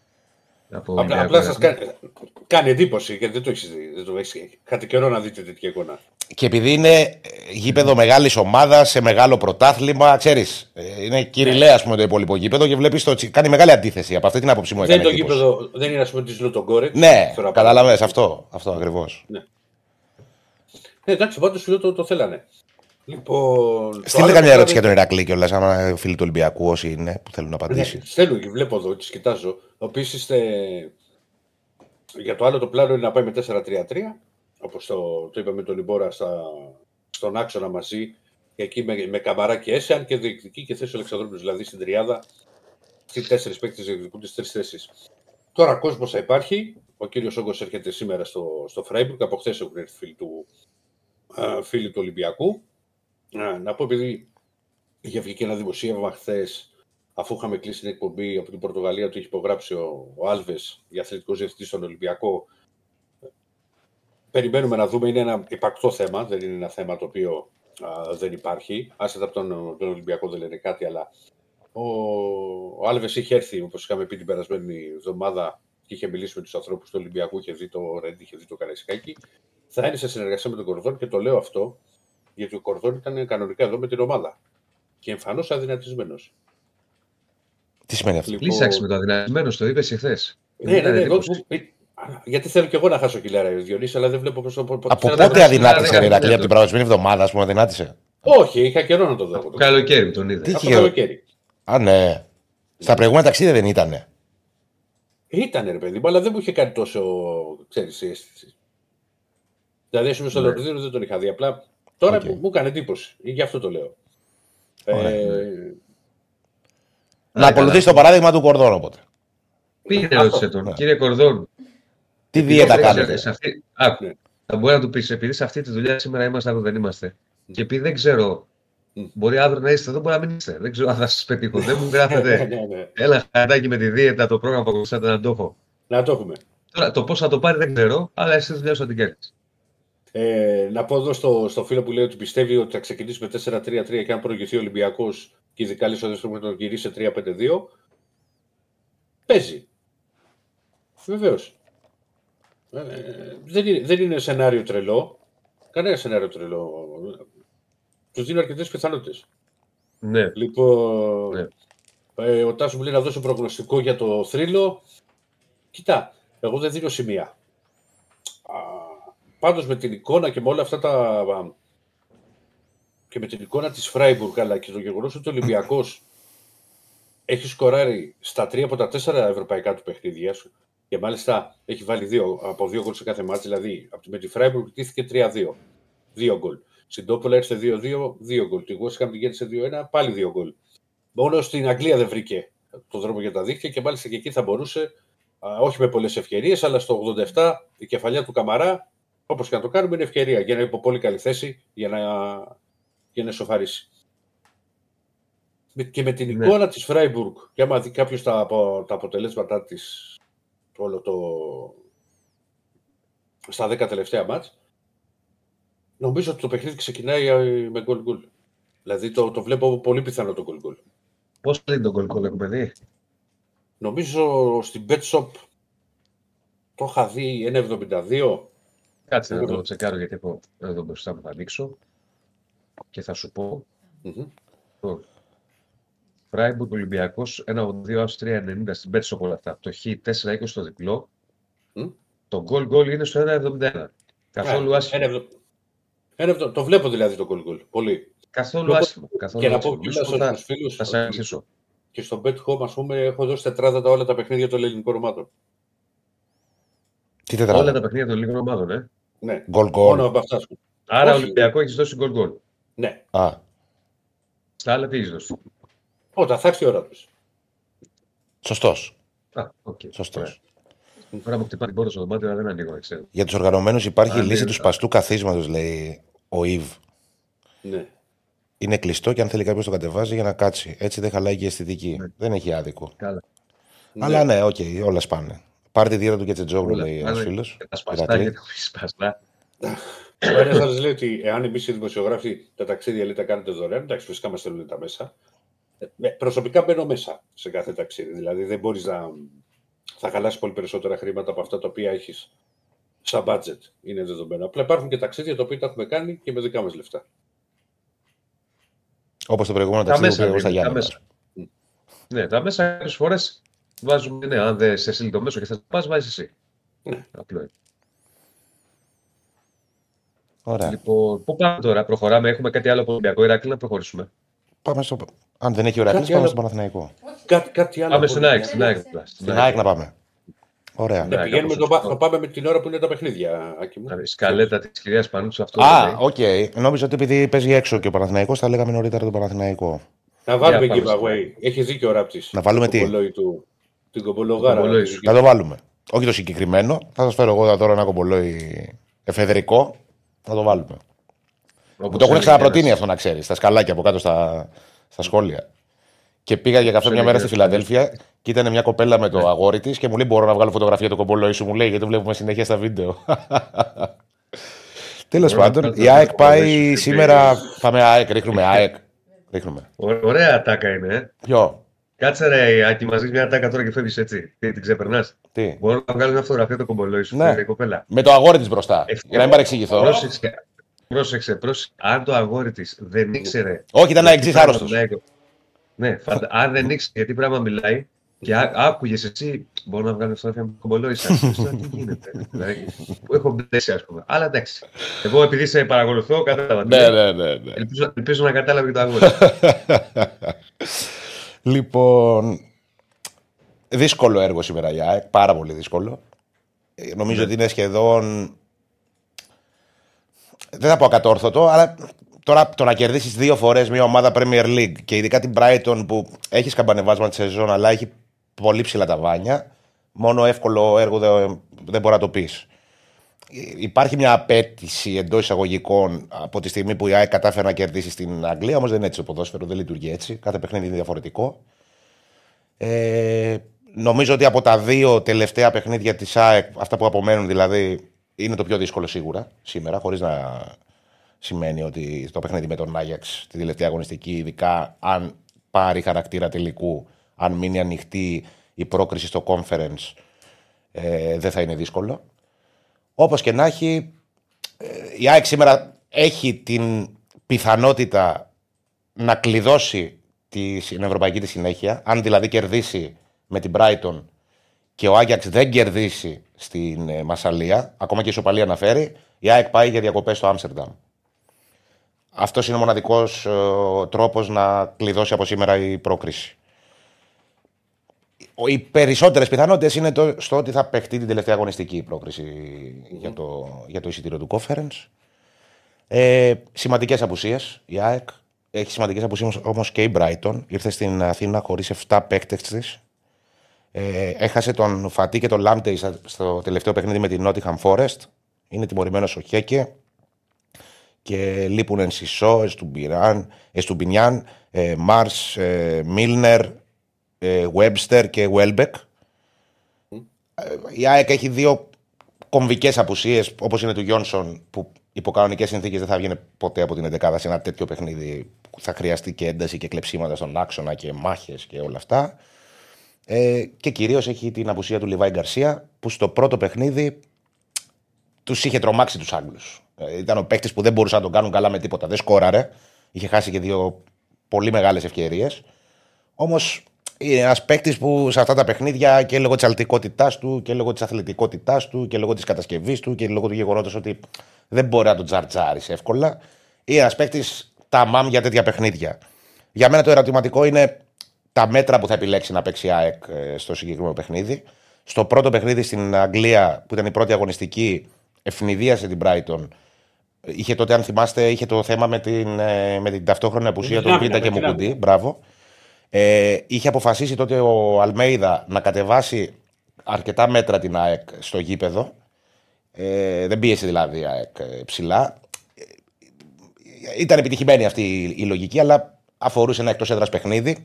Από Απλά, Ολυμπιακό, απλά ρε. σας κάνει, κάνει εντύπωση γιατί δεν το έχεις δει. Δεν το έχεις, είχατε καιρό να δείτε τέτοια εικόνα. Και επειδή είναι ε, γήπεδο μεγάλης ομάδας σε μεγάλο πρωτάθλημα, ξέρεις. Είναι κυριλαία, ας πούμε, το υπόλοιπο γήπεδο και βλέπεις το. τσι- Κάνει μεγάλη αντίθεση. Από αυτή την άποψη μου Δεν έκανε είναι το εντύπωση. γήπεδο, δεν είναι ας πούμε της Λουτογκόρετ. Ναι, καταλαβαίνεις αυτό. Αυτό ακριβώς. Ναι, εντάξει, πάντως σου λέω το, το θέλανε. Λοιπόν, το Στείλτε άλλο καμιά που ερώτηση για κάνει- τον Ηρακλή κιόλας, άμα φίλοι του Ολυμπιακού όσοι είναι που θέλουν να Ναι, απαντήσει. στέλνω και βλέπω εδώ, τις κοιτάζω. Επίσης, για το άλλο το πλάνο είναι να πάει με 4-3-3, όπως το, το είπαμε τον Ιμπόρα στα, στον άξονα μαζί, και εκεί με, με καμαρά και έσαι, αν και διεκδικεί και θέση ο Αλεξανδρόπουλος, δηλαδή στην τριάδα, οι τέσσερις παίκτες διεκδικούν τις τρεις θέσεις. Τώρα κόσμος θα υπάρχει, ο κύριος Όγκος έρχεται σήμερα στο, στο Φράιμπουργκ, από χθες έχουν έρθει φίλοι του, α, φίλοι του Ολυμπιακού. Α, να πω επειδή είχε βγει και ένα δημοσίευμα χθες, αφού είχαμε κλείσει την εκπομπή από την Πορτογαλία, ότι έχει υπογράψει ο, ο Άλβες για αθλητικός διευθυντής στον Ολυμπιακό. Περιμένουμε να δούμε, είναι ένα υπαρκτό θέμα, δεν είναι ένα θέμα το οποίο α, δεν υπάρχει. Άσχετα από τον, τον Ολυμπιακό δεν λένε κάτι, αλλά ο, ο Άλβες είχε έρθει, όπως είχαμε πει την περασμένη εβδομάδα, και είχε μιλήσει με τους ανθρώπους του Ολυμπιακού, είχε δει το Ρέντι, είχε δει το Καραϊσκάκι. Θα είναι σε συνεργασία με τον Κορδόν και το λέω αυτό, γιατί ο Κορδόν ήταν κανονικά εδώ με την ομάδα. Και εμφανώς αδυνατισμένος. Τι σημαίνει αυτό; Λύσαξε με το αδυνατισμένο, το είπες εχθέ. Ναι, ναι, ναι. εγώ- ε, γιατί θέλω και εγώ να χάσω κιλάρα, Διονύση, αλλά δεν βλέπω πώ το πω- Από θέλω να πότε το- αδυνάτησε δεν ο Ηρακλή, το- από την προηγούμενη εβδομάδα, ας πούμε, αδυνάτησε; Όχι, είχα καιρό να το δω. Το καλοκαίρι που τον είδε. Τι Από το είχε- καλοκαίρι. Α, ναι. Στα προηγούμενα ταξίδια δεν ήτανε. Ήτανε ρε παιδί μου, αλλά δεν μου είχε κάνει τόσο, ξέρεις, η αίσθηση. Δηλαδή, ας πούμε, στο Ναι. Λονδίνο δεν τον είχα δει. Απλά τώρα Οκ. μου, μου έκανε εντύπωση. Γι' αυτό το λέω. Ωραία, ε, Να ακολουθήσει το παράδειγμα του Κορδόν, οπότε. Πήγαινε Αυτό. ρώτησε τον. Ναι. Κύριε Κορδόν, Τι επειδή δίαιτα σε- κάνετε; σε αυτή- Άκου, Ναι. θα μπορεί να του πεις, επειδή σε αυτή τη δουλειά σήμερα είμαστε, αύριο δεν είμαστε. Και επειδή δεν ξέρω, Μμ. μπορεί αύριο να είστε εδώ, μπορεί να μην είστε. Δεν ξέρω αν θα σας πετύχω. Δεν μου ναι, γράφετε. ναι, ναι. Έλα, χαράκι με τη δίαιτα, το πρόγραμμα που ακολουθάτε να το έχω. Να το έχουμε. Τώρα, το πώς θα το πάρει δεν ξέρω, αλλά εσύ τη δουλειά σου θα την κάνεις. Ε, να πω εδώ στο, στο φίλο που λέει ότι πιστεύει ότι θα ξεκινήσει με 4-3-3 και αν προηγηθεί ο Ολυμπιακός και ειδικά λύσει ο δεύτερο με τον γυρίσει σε 3-5-2. Παίζει. Βεβαίως. Ε, δεν, είναι, δεν είναι σενάριο τρελό. Κανένα σενάριο τρελό. Τους δίνω αρκετές πιθανότητες. Ναι. Λοιπόν, Ναι. ε, ο Τάσος μου λέει να δώσω προγνωστικό για το θρύλο. Κοιτά, εγώ δεν δίνω σημεία. Α, πάντως με την εικόνα και με όλα αυτά τα... α, και με την εικόνα της Φράιμπουργκ αλλά και το γεγονός ότι ο Ολυμπιακός έχει σκοράρει στα τρία από τα τέσσερα ευρωπαϊκά του παιχνίδια σου και μάλιστα έχει βάλει δύο, από δύο γκολ σε κάθε μάτς, δηλαδή από τη- με τη Φράιμπουργκ τήθηκε 3-2. Δύο γκολ. Στην Τόπολα έρθε 2-2, δύο γκολ. Τη West Ham την κέρδισε 2-1, πάλι δύο γκολ. Μόνο στην Αγγλία δεν βρήκε τον δρόμο για τα δίχτυα και μάλιστα και εκεί θα μπορούσε, α, όχι με πολλές ευκαιρίες, αλλά στο 87 η κεφαλιά του Καμαρά, όπως και να το κάνουμε, είναι ευκαιρία για να είναι υπό πολύ καλή θέση για να, για να σοφαρίσει. Με- Και με την Ναι. εικόνα της Φράιμπουργκ, και άμα δει κάποιος τα, απο- τα αποτελέσματά της όλο το, στα 10 τελευταία μάτς, νομίζω ότι το παιχνίδι ξεκινάει ε, με γκολ γκολ. Δηλαδή το, το βλέπω πολύ πιθανό το γκολ γκολ. Πώς λέει τον κολκόλ, έχουμε δει. Νομίζω στην Bet Shop το είχα δει 1,72. Κάτσε να το τσεκάρω γιατί έχω εδώ μπροστά μου θα ανοίξω και θα σου πω. Μμμ. Φράιμπουργκ Ολυμπιακός 1-82 Αυστρία 90 στην Πέτσο όλα αυτά. Το Χ 4-20 στο διπλό. Μμ. Το γκολ γκολ είναι στο 1-71. Καθόλου Α, άσχημο. ένα εβδο- ένα εβδο- Το βλέπω δηλαδή το goal goal. Πολύ. Καθόλου Λοιπόν, άσχημο. Καθόλου Και να πω άσχημο. και Μη σου πω, στους θα- φίλους Θα σε ότι αφήσω. και στο Bet Home, ας πούμε, έχω δώσει τετράδα τα όλα τα παιχνίδια των ελληνικών ομάδων. Τι Όλα τετράδα. τα παιχνίδια των λίγων ομάδων, ε. Ναι, Γκολ μόνο γκολ. από αυτά. ας πούμε. Άρα Όχι. Ολυμπιακό έχεις δώσει γκολ γκολ. Ναι. Α, Στα άλλα τι έχεις δώσει; Όταν θα έρθει η ώρα τους. σωστός. Α, οκ. Σωστός. Ωραία. Τώρα μου χτυπά την πόρτα στο δωμάτιο, αλλά δεν ανοίγω, δεν ξέρω. Για τους οργανωμένους υπάρχει Α, η λύση ναι, του ναι. σπαστού καθίσματος, λέει ο Ιβ. Ναι. Είναι κλειστό και αν θέλει κάποιος το κατεβάζει για να κάτσει. Έτσι δεν χαλάει και η αισθητική. Ναι. Δεν έχει άδικο. Καλά. Αλλά ναι, οκ, όλα σπάνε. Πάρτε τη δίαιτα του Κετσετζόγλου, Όλα λέει πάνε. ένας φίλος. Και Τα σπαστά, γιατί έχει σπαστά. Ο ένα άλλο λέει ότι εάν εμεί οι δημοσιογράφοι τα ταξίδια λέει, τα κάνετε δωρεάν, εντάξει, φυσικά μας στέλνουν τα μέσα. Ε, ναι, προσωπικά μπαίνω μέσα σε κάθε ταξίδι. Δηλαδή δεν μπορείς να. Θα χαλάσει πολύ περισσότερα χρήματα από αυτά τα οποία έχεις σαν budget. Είναι δεδομένο. Απλά υπάρχουν και ταξίδια τα οποία τα έχουμε κάνει και με δικά μας λεφτά. Όπως το προηγούμενο Τα ταξίδι που μέσα, πήγα εγώ στα είναι, τα Γιάννη. μέσα. Ναι, τα μέσα κάποιες φορές βάζουμε. Ναι, αν δεν σε στείλει το μέσο και θα πας, βάζεις εσύ. Ναι. Απλό είναι. Ωραία. Λοιπόν, πού πάμε τώρα, προχωράμε. Έχουμε κάτι άλλο από Ολυμπιακό Ηράκλειο να προχωρήσουμε. Πάμε στο... Αν δεν έχει ωραία Κάτι πάμε άλλο. στον Παναθηναϊκό. Κάτι, κάτι άλλο. Πάμε μπορεί στην να- ΑΕΚ. Στην ΑΕΚ. απλά, στην Στην ΑΕΚ να πάμε. Ωραία. Ναι. Ναι, πηγαίνουμε κάπως το, έτσι. πα- το πάμε με την ώρα που είναι τα παιχνίδια, Άκη μου. Η σκαλέτα της κυρίας Πανούτσου αυτό Α, δεν λέει. οκ. Νόμιζα ότι επειδή παίζει έξω και ο Παναθηναϊκός θα λέγαμε νωρίτερα τον Παναθηναϊκό. Να βάλουμε Για πάμε giveaway. Έχεις δίκιο ο Ράπτης. Να βάλουμε τι; Του, την κομπολογάρα. κομπολόι τη σου. δική Να το βάλουμε. Όχι το συγκεκριμένο. Θα σας φέρω εγώ τώρα ένα κομπολόι εφεδρικό. Να το βάλουμε. Όπως Μου το έχουν έλεγε ξαναπροτείνει ένας. αυτό να ξέρεις. Στα σκαλάκια από κάτω στα, στα σχόλια. Και πήγα για καφέ μια έλεγε μέρα στη ένας Φιλαδέλφια και ήταν μια κοπέλα με το αγόρι της και μου λέει: Μπορώ να βγάλω φωτογραφία το κομπολόι σου. Μου λέει: Γιατί το βλέπουμε συνέχεια στα βίντεο. Τέλος Μπορώ να πάντων, βγάλω η το ΑΕΚ κομπολόι πάει σου. σήμερα. Πάμε ΑΕΚ, ρίχνουμε ΑΕΚ. Ρίχνουμε. Ω- Ωραία ατάκα είναι. ε. Ποιο, Κάτσε ρε, Άκη, μαζί μια ατάκα τώρα και φεύγεις έτσι. Τι, την ξεπερνάς; τι; Μπορώ να βγάλω μια φωτογραφία το κομπολόι σου, Ναι. ναι. κοπέλα. Με το αγόρι της μπροστά. Ευτυχώς. Για να μην παρεξηγηθώ. Πρόσεξε, πρόσεξε, πρόσεξε. Αν το αγόρι της δεν ήξερε. Όχι, ήταν γιατί εξής πράγμα άρρωστος. μιλάει, Ναι, φαντα... αν δεν ήξερε γιατί πράγμα μιλάει και ά- άκουγες εσύ, μπορώ να βγάλω φωτογραφία με το κομπολόι σας. Τι γίνεται. δηλαδή, που έχω μπλέσει, ας πούμε. Αλλά εντάξει. Εγώ επειδή σε παρακολουθώ, κατάλαβα. τι Ναι, λέει. ναι, ναι. ναι. Ελπίζω, ελπίζω να κατάλαβε και το αγόρι. Λοιπόν, δύσκολο έργο σήμερα η ΑΕΚ, πάρα πολύ δύσκολο. Ε, Νομίζω ότι είναι σχεδόν. Δεν θα πω ακατόρθωτο, αλλά τώρα το να κερδίσεις δύο φορές μια ομάδα Premier League και ειδικά την Brighton που έχεις σκαμπανεβάσμα τη σεζόν, αλλά έχει πολύ ψηλά τα βάνια, μόνο εύκολο έργο δεν, δεν μπορεί να το πεις. Υπάρχει μια απέτηση εντός εισαγωγικών από τη στιγμή που η ΑΕΚ κατάφερε να κερδίσει στην Αγγλία, όμως δεν είναι έτσι το ποδόσφαιρο, δεν λειτουργεί έτσι. Κάθε παιχνίδι είναι διαφορετικό. Ε, νομίζω ότι από τα δύο τελευταία παιχνίδια της ΑΕΚ, αυτά που απομένουν δηλαδή, είναι το πιο δύσκολο σίγουρα σήμερα, χωρίς να σημαίνει ότι το παιχνίδι με τον Άγιαξ την τελευταία αγωνιστική, ειδικά αν πάρει χαρακτήρα τελικού, αν μείνει ανοιχτή η πρόκριση στο conference, ε, δεν θα είναι δύσκολο. Όπως και να έχει, ε, η ΑΕΚ σήμερα έχει την πιθανότητα να κλειδώσει τη, την ευρωπαϊκή της συνέχεια. Αν δηλαδή κερδίσει με την Brighton και ο Άγιαξ δεν κερδίσει στην ε, Μασαλία, ακόμα και η ισοπαλία αναφέρει, η ΑΕΚ πάει για διακοπές στο Άμστερνταμ. Αυτός είναι ο μοναδικός τρόπος να κλειδώσει από σήμερα η πρόκριση. Ο- Οι περισσότερες πιθανότητες είναι το, στο ότι θα παιχτεί την τελευταία αγωνιστική η πρόκριση για, το, για το εισιτήριο του conference. Ε, σημαντικές απουσίες η ΑΕΚ. Έχει σημαντικές απουσίες όμως και η Brighton. Ήρθε στην Αθήνα χωρίς 7 παίκτες της. Ε, έχασε τον Φατί και τον Λάμπτεϊ στο τελευταίο παιχνίδι με την Nottingham Forest. Είναι τιμωρημένος ο Χέκε. Και λείπουν εν Σισό, Εστουμπιράν, Εστουμπινιάν, ε, Μάρς, ε, Μίλνερ, ε, Webster και Welbeck. Ε, η ΑΕΚ έχει δύο κομβικές απουσίες, όπως είναι του Γιόνσον, που υπό κανονικές συνθήκες δεν θα βγαίνει ποτέ από την 11 σε ένα τέτοιο παιχνίδι που θα χρειαστεί και ένταση και κλεψίματα στον άξονα και μάχες και όλα αυτά. Ε, και κυρίως έχει την απουσία του Λιβάη Γκαρσία, που στο πρώτο παιχνίδι τους είχε τρομάξει τους Άγγλους. Ε, ήταν ο παίκτης που δεν μπορούσε να τον κάνουν καλά με τίποτα. Δεν σκόραρε. Είχε χάσει και δύο πολύ μεγάλες ευκαιρίες. Όμως είναι ένας παίκτης που σε αυτά τα παιχνίδια και λόγω της αλτικότητάς του και λόγω της αθλητικότητάς του και λόγω της κατασκευής του και λόγω του γεγονότος ότι δεν μπορεί να τον τζαρτζάρεις εύκολα. Είναι ένας παίκτης τα μάμ για τέτοια παιχνίδια. Για μένα το ερωτηματικό είναι τα μέτρα που θα επιλέξει να παίξει η ΑΕΚ ε, στο συγκεκριμένο παιχνίδι. Στο πρώτο παιχνίδι στην Αγγλία, που ήταν η πρώτη αγωνιστική, ευνηδίασε την Brighton. Είχε τότε, αν θυμάστε, είχε το θέμα με την, ε, με την ταυτόχρονη απουσία του Βίντα και Μουκουντή. Μπράβο. Ε, είχε αποφασίσει τότε ο Αλμέιδα να κατεβάσει αρκετά μέτρα την ΑΕΚ στο γήπεδο. Ε, δεν πίεσε δηλαδή η ΑΕΚ ε, ψηλά. Ε, ήταν επιτυχημένη αυτή η λογική, αλλά αφορούσε ένα εκτός έδρας παιχνίδι.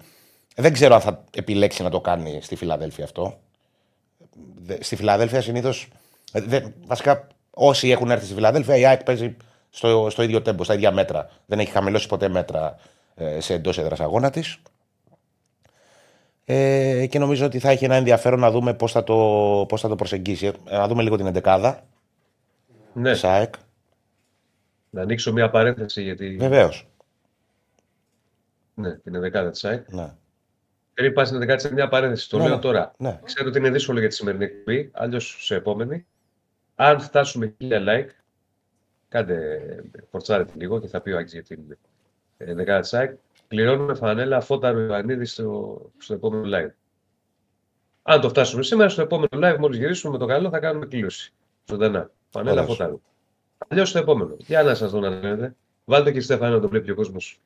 Δεν ξέρω αν θα επιλέξει να το κάνει στη Φιλαδέλφια αυτό. Στη Φιλαδέλφια συνήθως. Βασικά, όσοι έχουν έρθει στη Φιλαδέλφια, η ΑΕΚ παίζει στο, στο ίδιο τέμπο, στα ίδια μέτρα. Δεν έχει χαμηλώσει ποτέ μέτρα σε εντός έδρας αγώνα της. Ε, και νομίζω ότι θα έχει ένα ενδιαφέρον να δούμε πώς θα, το, πώς θα το προσεγγίσει. Ε, να δούμε λίγο την εντεκάδα. Ναι. ΣΑΕΚ. Να ανοίξω μια παρένθεση γιατί. Βεβαίως. Ναι, την εντεκάδα της ΣΑΕΚ. Ναι. Πριν πα στην εντεκάδα σε μια παρένθεση, το Ναι, λέω ναι. τώρα. Ναι. Ξέρω ότι είναι δύσκολο για τη σημερινή εκπομπή, αλλιώ σε επόμενη. Αν φτάσουμε 1000 like, κάντε φορτσάρετε λίγο και θα πει ο Άκης για την ε, δεκάδα της ΑΕΚ. Πληρώνουμε φανέλα Φώταρο Ιωαννίδη στο, στο επόμενο live. Αν το φτάσουμε σήμερα, στο επόμενο live, μόλις γυρίσουμε με το καλό, θα κάνουμε κλήρωση. Ζωντανά. Φανέλα Ωραίος. Φώταρο. Αλλιώς στο επόμενο. Για να σας δω να λέτε. Βάλτε και Στέφανο να το βλέπει ο κόσμος.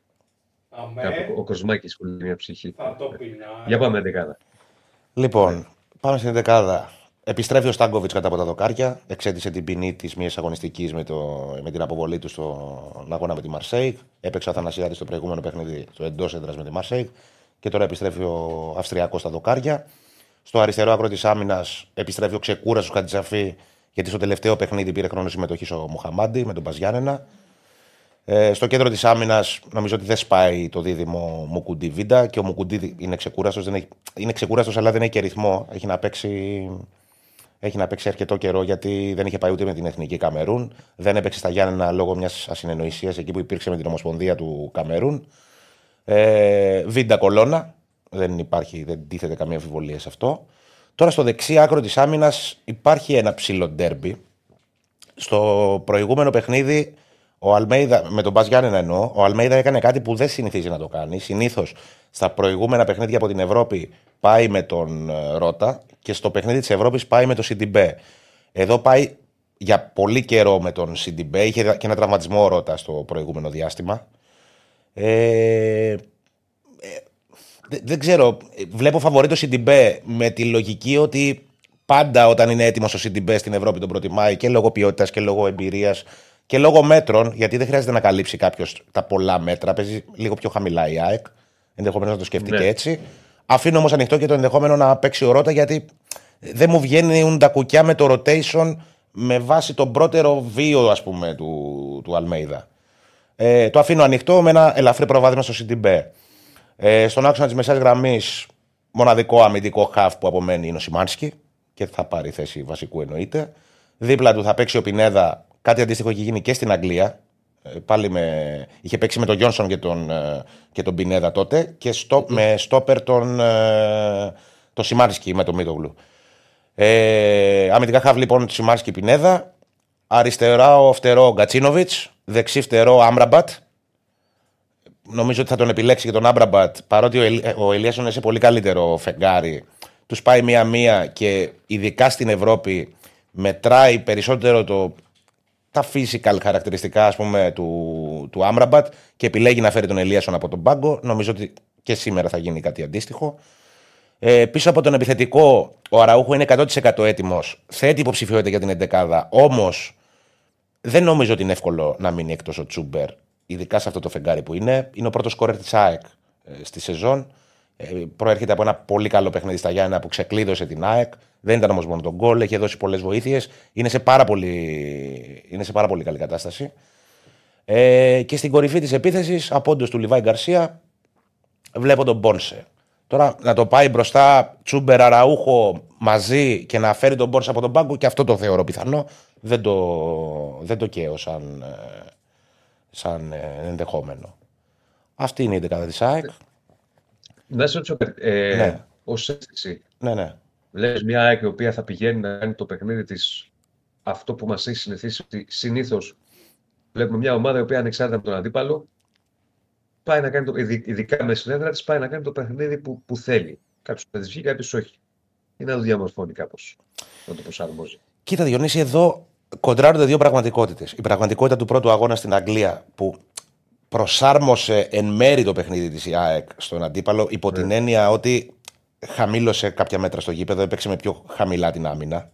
Αμέ, Ο Κοσμάκης που λέει μια ψυχή. θα το πεινάει. Για πάμε δεκάδα. Λοιπόν, πάμε στην δεκάδα. Επιστρέφει ο Στάνκοβιτς κάτω από τα δοκάρια. Εξέτισε την ποινή της μίας αγωνιστικής με, το, με την αποβολή του στον αγώνα με τη Μαρσέιγ. Έπαιξε ο Αθανασιάδης στο προηγούμενο παιχνίδι στο εντός έδρας με τη Μαρσέιγ. Και τώρα επιστρέφει ο Αυστριακός στα δοκάρια. Στο αριστερό άκρο της άμυνας επιστρέφει ο ξεκούραστος Χατζησαφί, γιατί στο τελευταίο παιχνίδι πήρε χρόνο συμμετοχής ο Μοχαμάντη με τον Παζιάννενα. Ε, στο κέντρο της άμυνας νομίζω ότι δεν σπάει το δίδυμο Μουκουντή Βίντα και ο Μουκουντή είναι ξεκούραστος. Είναι ξεκούραστος, αλλά δεν έχει και ρυθμό. Έχει να παίξει έχει να παίξει αρκετό καιρό γιατί δεν είχε πάει ούτε με την εθνική Καμερούν. Δεν έπαιξε στα Γιάννενα λόγω μιας ασυνεννοησίας εκεί που υπήρξε με την Ομοσπονδία του Καμερούν. Ε, Βίντα κολόνα. Δεν υπάρχει, δεν τίθεται καμία αμφιβολία σε αυτό. Τώρα στο δεξί άκρο της άμυνας υπάρχει ένα ψηλό ντέρμπι. Στο προηγούμενο παιχνίδι, ο Αλμέιδα, με τον Μπας Γιάννενα εννοώ, ο Αλμέιδα έκανε κάτι που δεν συνηθίζει να το κάνει. Συνήθως στα προηγούμενα παιχνίδια από την Ευρώπη πάει με τον ε, Ρότα και στο παιχνίδι της Ευρώπης πάει με τον Σιντιμπέ. Εδώ πάει για πολύ καιρό με τον Σιντιμπέ. Είχε και ένα τραυματισμό ο Ρότα στο προηγούμενο διάστημα. Ε, ε, δεν- δεν ξέρω. Βλέπω φαβορεί το Σιντιμπέ με τη λογική ότι πάντα όταν είναι έτοιμος ο Σιντιμπέ στην Ευρώπη τον προτιμάει και λόγω ποιότητας και λόγω εμπειρίας και λόγω μέτρων, γιατί δεν χρειάζεται να καλύψει κάποιος τα πολλά μέτρα. Παίζει λίγο πιο χαμηλά η ΑΕΚ. Ενδεχομένως να το σκεφτεί Ναι. και έτσι. Αφήνω όμως ανοιχτό και το ενδεχόμενο να παίξει ο Ρότα γιατί δεν μου βγαίνουν τα κουκιά με το rotation με βάση τον πρώτερο βίο ας πούμε του, του Αλμέιδα. Ε, το αφήνω ανοιχτό με ένα ελαφρύ προβάδισμα στο Σιντιμπέ. Ε, στον άξονα της μεσαία γραμμής, μοναδικό αμυντικό χαφ που απομένει είναι ο Σιμάνσκι και θα πάρει θέση βασικού εννοείται. Δίπλα του θα παίξει ο Πινέδα. Κάτι αντίστοιχο έχει γίνει και στην Αγγλία. Ε, πάλι με... Είχε παίξει με τον Γιόνσον και τον, ε, και τον Πινέδα τότε και στο, με στόπερ τον, ε, το Σιμάνσκι με τον Μίτογλου. Ε, αμυντικά χαβ λοιπόν Σιμάνσκι Πινέδα. Αριστερά ο φτερό Γκατσίνοβιτ. Δεξί φτερό Άμραμπατ. Νομίζω ότι θα τον επιλέξει και τον Άμπραμπατ, παρότι ο, Ελ, ο Ελίασον είναι σε πολύ καλύτερο φεγγάρι. Τους πάει μία-μία και ειδικά στην Ευρώπη μετράει περισσότερο το, τα physical χαρακτηριστικά ας πούμε, του, του Άμραμπατ και επιλέγει να φέρει τον Ελίασον από τον πάγκο. Νομίζω ότι και σήμερα θα γίνει κάτι αντίστοιχο. Ε, πίσω από τον επιθετικό, ο Αραούχο είναι 100% έτοιμος. Θέτει υποψηφιότητα για την 11. Όμως δεν νομίζω ότι είναι εύκολο να μείνει εκτός ο Τσούμπερ, ειδικά σε αυτό το φεγγάρι που είναι. Είναι ο πρώτος σκόρερ της ΑΕΚ ε, στη σεζόν. Ε, προέρχεται από ένα πολύ καλό παιχνίδι στα Γιάννα που ξεκλείδωσε την ΑΕΚ. Δεν ήταν όμως μόνο τον γκολ, έχει δώσει πολλές βοήθειες. Είναι, σε πάρα πολύ- είναι σε πάρα πολύ καλή κατάσταση. Ε, και στην κορυφή της επίθεσης, από όντω του Λιβάη Γκαρσία, βλέπω τον Μπόνσε. Τώρα να το πάει μπροστά Τσούμπερ Αραούχο μαζί και να φέρει τον Μπόρσα από τον πάγκο και αυτό το θεωρώ πιθανό. Δεν το, δεν το καίω σαν, ε, σαν ε, ενδεχόμενο. Αυτή είναι η δεκάδα της ΑΕΚ. Να σε ρωτήσω, ε, Ναι. ως αίσθηση, Ναι, ναι. Βλέπεις μια ΑΕΚ η οποία θα πηγαίνει να κάνει το παιχνίδι της αυτό που μας έχει συνηθίσει ότι συνήθως βλέπουμε μια ομάδα η οποία ανεξάρτητα από τον αντίπαλο πάει να κάνει το, ειδι- ειδικά με συνέδρα της πάει να κάνει το παιχνίδι που, που θέλει. Κάποιος θα της βγει, κάποιος όχι. Ή να το διαμορφώνει κάπως, να το προσαρμόζει. Κοίτα, Διονύση, εδώ κοντράρονται δύο πραγματικότητες. Η πραγματικότητα του πρώτου αγώνα στην Αγγλία που προσάρμοσε εν μέρη το παιχνίδι της ΑΕΚ στον αντίπαλο υπό την έννοια ότι χαμήλωσε κάποια μέτρα στο γήπεδο, έπαιξε με πιο χαμηλά την άμυνα.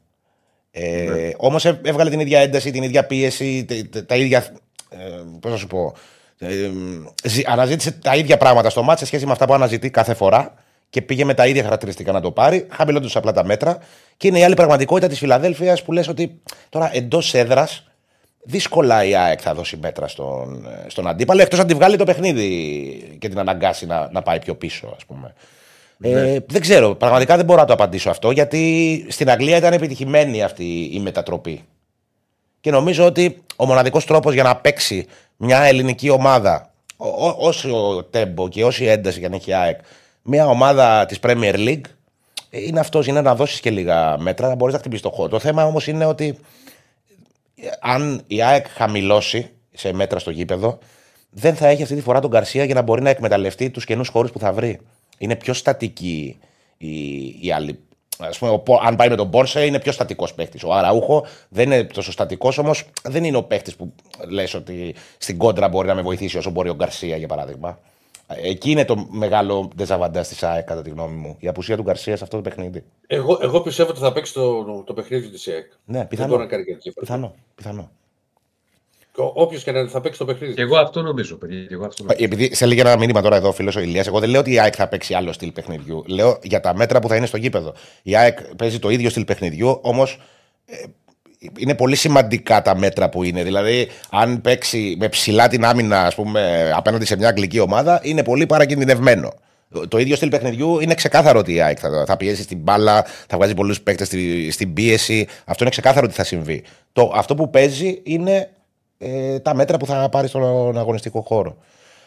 Ε, Ναι. Όμως έβγαλε την ίδια ένταση, την ίδια πίεση, τε- τε- τα ίδια. Ε, Πώς να σου πω. Ε, ζη- αναζήτησε τα ίδια πράγματα στο μάτς σε σχέση με αυτά που αναζητεί κάθε φορά και πήγε με τα ίδια χαρακτηριστικά να το πάρει, χαμηλώντας απλά τα μέτρα. Και είναι η άλλη πραγματικότητα της Φιλαδέλφια που λες ότι τώρα εντός έδρας δύσκολα η ΑΕΚ θα δώσει μέτρα στον, στον αντίπαλο, εκτός αν τη βγάλει το παιχνίδι και την αναγκάσει να, να πάει πιο πίσω, ας πούμε. Ε, δεν ξέρω, πραγματικά δεν μπορώ να το απαντήσω αυτό, γιατί στην Αγγλία ήταν επιτυχημένη αυτή η μετατροπή. Και νομίζω ότι ο μοναδικός τρόπος για να παίξει μια ελληνική ομάδα, ό- ό- όσο τέμπο και όση ένταση για να έχει η ΑΕΚ, μια ομάδα της Premier League, ε, είναι αυτός, είναι να δώσεις και λίγα μέτρα, να μπορείς να χτυπήσεις το χώρο. Το θέμα όμως είναι ότι ε, αν η ΑΕΚ χαμηλώσει σε μέτρα στο γήπεδο, δεν θα έχει αυτή τη φορά τον Καρσία για να μπορεί να εκμεταλλευτεί τους καινούς χώρους που θα βρει. Είναι πιο στατική η, η άλλη. Ας πούμε, ο Πο- αν πάει με τον Μπόρσε, είναι πιο στατικός παίχτη. Ο Αραούχο δεν είναι τόσο στατικός, όμως δεν είναι ο παίχτη που λες ότι στην κόντρα μπορεί να με βοηθήσει όσο μπορεί ο Γκαρσία, για παράδειγμα. Εκεί είναι το μεγάλο δεζαβαντά της ΑΕΚ, κατά τη γνώμη μου. Η απουσία του Γκαρσίας σε αυτό το παιχνίδι. Εγώ, εγώ πιστεύω ότι θα παίξει το, το παιχνίδι της ΕΕΚ. Ναι, Δεν πιθανό. μπορεί να κάνει κάτι διαφορετικό. Πιθανό. πιθανό. Όποιος και να είναι, θα παίξει το παιχνίδι. Και εγώ αυτό νομίζω, παιδιά. Και εγώ αυτό νομίζω. Επειδή σε λέγει ένα μήνυμα τώρα εδώ ο φίλος ο Ηλίας, εγώ δεν λέω ότι η ΑΕΚ θα παίξει άλλο στυλ παιχνιδιού. Λέω για τα μέτρα που θα είναι στο γήπεδο. Η ΑΕΚ παίζει το ίδιο στυλ παιχνιδιού, όμως είναι πολύ σημαντικά τα μέτρα που είναι. Δηλαδή, αν παίξει με ψηλά την άμυνα, ας πούμε, απέναντι σε μια αγγλική ομάδα, είναι πολύ παρακινδυνευμένο. Το- Το ίδιο στυλ παιχνιδιού είναι ξεκάθαρο ότι η ΑΕΚ θα, θα πιέσει στην μπάλα, θα βγάζει πολλούς παίκτες στη, στην πίεση. Αυτό είναι ξεκάθαρο ότι θα συμβεί. Το, αυτό που παίζει είναι ε, τα μέτρα που θα πάρει στον αγωνιστικό χώρο.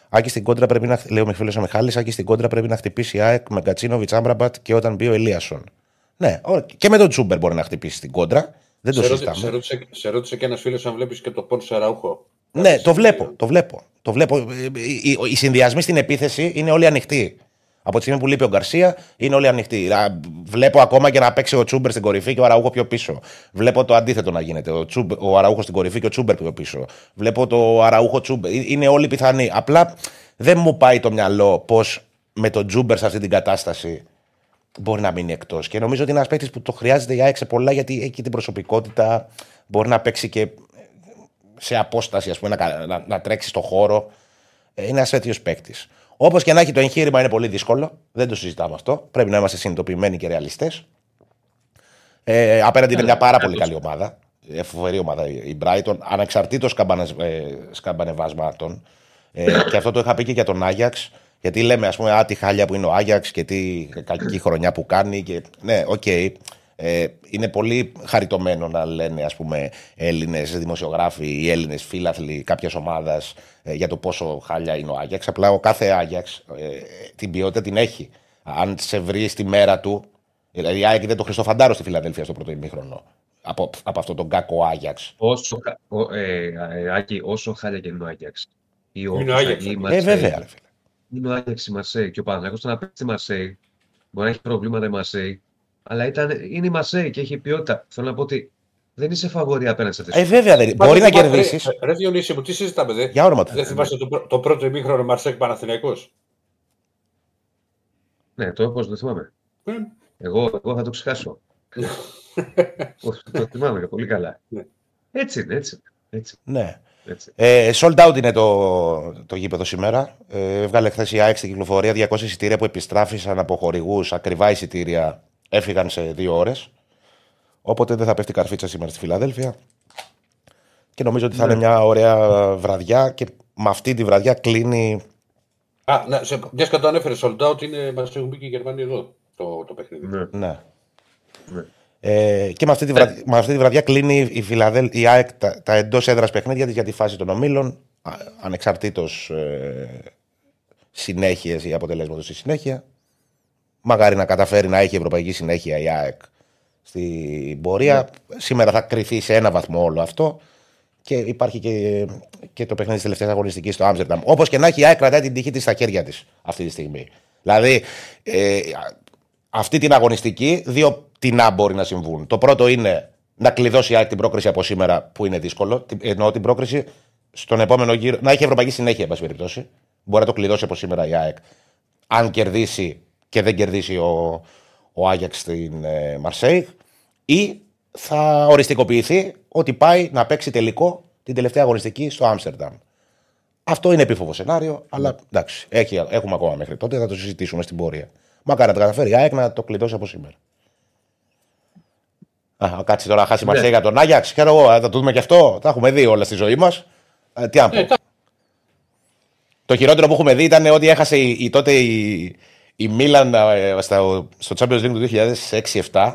Άκη στην κόντρα πρέπει να. Λέω με φίλο ο Μιχάλης, Άκη στην κόντρα πρέπει να χτυπήσει η ΑΕΚ με Γκατσίνοβιτ Άμπραμπατ και όταν μπει ο Ελίασον. Ναι, ωραία. και με τον Τσούμπερ μπορεί να χτυπήσει στην κόντρα. Δεν το σε, ρώτησε, συζητάμε. σε, ρώτησε, σε ρώτησε και ένας φίλος αν βλέπεις και το πόν Σαραούχο. Ναι, το βλέπω. Το βλέπω. Το βλέπω. Ε, Οι, οι, οι συνδυασμοί στην επίθεση είναι όλοι ανοιχτοί. Από τη στιγμή που λείπει ο Γκαρσία, είναι όλοι ανοιχτοί. Α, Βλέπω ακόμα και να παίξει ο Τσούμπερ στην κορυφή και ο Αραούχο πιο πίσω. Βλέπω το αντίθετο να γίνεται. Ο, Τσούμπερ, ο Αραούχο στην κορυφή και ο Τσούμπερ πιο πίσω. Βλέπω το Αραούχο Τσούμπερ. Ε, Είναι όλοι πιθανοί. Απλά δεν μου πάει το μυαλό πώς με τον Τσούμπερ σε αυτή την κατάσταση μπορεί να μείνει εκτός. Και νομίζω ότι είναι ένας παίκτης που το χρειάζεται η ΑΕΚ σε πολλά γιατί έχει την προσωπικότητα. Μπορεί να παίξει και σε απόσταση, ας πούμε, να, κα- να, να τρέξει στο χώρο. Ε, Είναι ένας τέτοιος παίκτης. Όπως και να έχει το εγχείρημα είναι πολύ δύσκολο. Δεν το συζητάμε αυτό. Πρέπει να είμαστε συνειδητοποιημένοι και ρεαλιστές. Ε, απέναντι είναι μια πάρα πολύ καλή ομάδα. Ε, φοβερή ομάδα η Brighton, ανεξαρτήτως σκαμπανεβάσματων. Ε, και αυτό το είχα πει και για τον Άγιαξ. Γιατί λέμε, ας πούμε, α, τι χάλια που είναι ο Άγιαξ και τι κακή χρονιά που κάνει. Και... Ναι, οκ. Ε, είναι πολύ χαριτωμένο να λένε ας πούμε Έλληνες δημοσιογράφοι ή Έλληνες φίλαθλοι κάποιας ομάδας ε, για το πόσο χάλια είναι ο Άγιαξ. Απλά ο κάθε Άγιαξ ε, την ποιότητα την έχει. Αν σε βρει στη μέρα του, Δηλαδή, η ΑΕΚ είδε τον Χριστό φαντάρο στη Φιλαδέλφια στο πρώτο ημίχρονο. Από, από αυτό τον κακό Άγιαξ. Όσο, κα- ο- ε, ε, Άκη, όσο χάλια και είναι ο Άγιαξ. Ή ο Είναι ο Άγιαξ, ή η ε, Ε, Μαρσέη, βέβαια, ρε φίλε. Είναι ο Άγιαξ η Μαρσέη. Και ο Παναγιώτο το να παίξει στη Μαρσέη. Μπορεί να έχει προβλήματα η Μαρσέη. Αλλά ήταν, είναι η Μαρσέη και έχει ποιότητα. Θέλω να πω ότι δεν είσαι φαβορή απέναντι σε αυτές Ε, τις βέβαια δεν είναι. Μα Μπορεί να δεν θυμάσαι- κερδίσεις. Ρε, ρε Διονύση μου, τι συζητάμε, δε; Για όνομα του Δεν Θεού. θυμάσαι το, πρω- το πρώτο ημίχρονο Μαρσέκ Παναθηναϊκός; Ναι, το πώς το θυμάμαι. Ε, Εγώ, εγώ θα το ξεχάσω. Όχι, το θυμάμαι πολύ καλά. Ναι. Έτσι είναι, έτσι. είναι, Έτσι, Ναι. Έτσι. Ε, sold out είναι το, το γήπεδο σήμερα. Ε, έβγαλε χθες η ΑΕΚ στην κυκλοφορία 200 εισιτήρια που επιστράφησαν από χορηγούς. Ακριβά εισιτήρια έφυγαν σε δύο ώρες. Οπότε δεν θα πέφτει καρφίτσα σήμερα στη Φιλαδέλφια. Και νομίζω ότι θα Ναι. είναι μια ωραία βραδιά και με αυτή τη βραδιά κλείνει Α, να, σε, μιας και το ανέφερες sold out, είναι, μας έχουν πει και οι Γερμανοί εδώ το, το παιχνίδι. Ναι. Ναι. Ναι. Ε, και με αυτή, τη βραδιά, με αυτή τη βραδιά κλείνει η, Φιλαδέλ, η ΑΕΚ τα, τα εντός έδρας παιχνίδια της για τη φάση των ομίλων, ανεξαρτήτως ε, συνέχεια ή αποτελέσματος στη συνέχεια. Μαγάρι να καταφέρει να έχει ευρωπαϊκή συνέχεια η ΑΕΚ στην πορεία. Σήμερα θα κρυθεί σε ένα βαθμό όλο αυτό. Και υπάρχει και, και το παιχνίδι της τελευταίας αγωνιστικής στο Άμστερνταμ. Όπως και να έχει, η ΑΕΚ κρατάει την τύχη της στα χέρια της αυτή τη στιγμή. Δηλαδή, ε, αυτή την αγωνιστική, δύο τεινά μπορεί να συμβούν. Το πρώτο είναι να κλειδώσει η ΑΕΚ την πρόκριση από σήμερα, που είναι δύσκολο. Την- Εννοώ την πρόκριση στον επόμενο γύρο. Να έχει ευρωπαϊκή συνέχεια, εν πάση περιπτώσει. Μπορεί να το κλειδώσει από σήμερα η ΑΕΚ. Αν κερδίσει και δεν κερδίσει ο, ο Άγιαξ στην ε, Μαρσέιγ. Ή θα οριστικοποιηθεί ότι πάει να παίξει τελικό την τελευταία αγωνιστική στο Άμστερνταμ. Αυτό είναι επίφοβο σενάριο, αλλά εντάξει, έχει, έχουμε ακόμα μέχρι τότε, θα το συζητήσουμε στην πορεία. Μακάρι να το καταφέρει η ΑΕΚ να το κλειδώσει από σήμερα. Α, κάτσει τώρα να χάσει η Ναι. Μαρσέη για τον Άγιαξ. Ξέρω εγώ, ε, θα το δούμε και αυτό. Τα έχουμε δει όλα στη ζωή μας. τι να πω. Ε, κα- Το χειρότερο που έχουμε δει ήταν ότι έχασε η, η- τότε η, η Μίλαν ε, στο, στο Champions League του 2006-2007.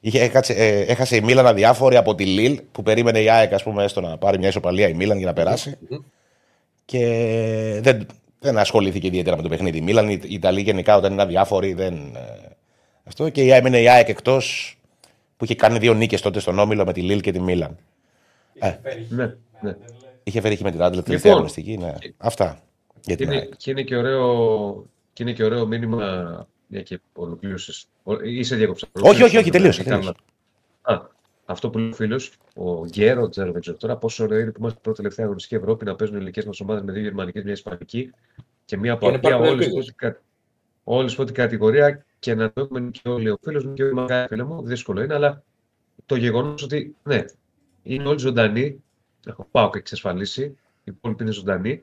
Είχε, έκατσε, ε, έχασε η Μίλαν αδιάφορη από τη Λίλ που περίμενε η ΑΕΚ ας πούμε, έστω να πάρει μια ισοπαλία η Μίλαν για να περάσει. Και δεν, δεν ασχολήθηκε ιδιαίτερα με το παιχνίδι. Η Μίλαν, οι οι Ιταλοί γενικά όταν είναι αδιάφοροι δεν. ε, αυτό και η- έμεινε η ΑΕΚ εκτός που είχε κάνει δύο νίκες τότε στον Όμιλο με τη Λίλ και τη Μίλαν. Ναι, ναι. Είχε φέρει με την Άντλετ τελευταία Λοιπόν, αγωνιστική. Ναι. Αυτά. Για Και την είναι, ΑΕΚ. και είναι και ωραίο, και είναι και ωραίο μήνυμα μια και ολοκλήρωσες. Είσαι διακόψα. Όχι, όχι, όχι, τελείωσε, Έκανα- τελείωσε. Α, αυτό που λέει ο φίλος, ο Γκέρο, ξέρω, δεν ξέρω τώρα, πόσο ωραίο είναι που είμαστε πρώτη τελευταία αγωνιστική Ευρώπη να παίζουν οι ελληνικές μας ομάδες με δύο γερμανικές, μια ισπανική και μια από Και να απία υπάρχουν όλη ελπίδες. όλη πρώτη κατηγορία και να το έχουμε και όλοι ο φίλος μου και ο Μακάρι φίλε μου. Δύσκολο είναι, αλλά το γεγονός ότι ναι, είναι όλοι ζωντανοί. Έχω πάω και εξασφαλίσει. Οι υπόλοιποι είναι ζωντανοί.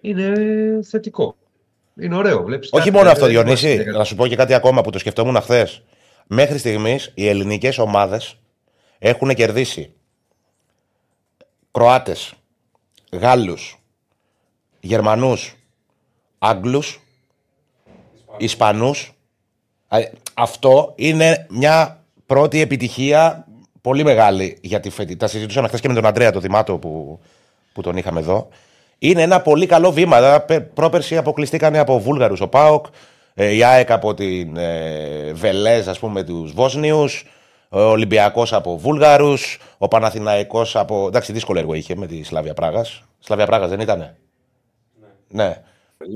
Είναι θετικό. Είναι ωραίο. Βλέπεις Όχι κάθε μόνο μέρα αυτό, δεν Διονύση, υπάρχει να σου πω και κάτι ακόμα που το σκεφτόμουν χθες. Μέχρι στιγμής οι ελληνικές ομάδες έχουν κερδίσει Κροάτες, Γάλλους, Γερμανούς, Άγγλους, Ισπανούς. Αυτό είναι μια πρώτη επιτυχία πολύ μεγάλη για τη φετινή. Τα συζητούσαμε χθες και με τον Αντρέα το Δημάτο που, που τον είχαμε εδώ. Είναι ένα πολύ καλό βήμα. Δηλαδή, πε- Πρόπερση αποκλειστήκανε από Βούλγαρους ο Πάοκ, ε, η ΑΕΚ από την ε, Βελέζ, ας πούμε, τους Βόσνιους, ο Ολυμπιακός από Βούλγαρους, ο Παναθηναϊκός από. Εντάξει, δύσκολο έργο είχε με τη Σλάβια Πράγας. Σλάβια Πράγας δεν ήταν. Ναι.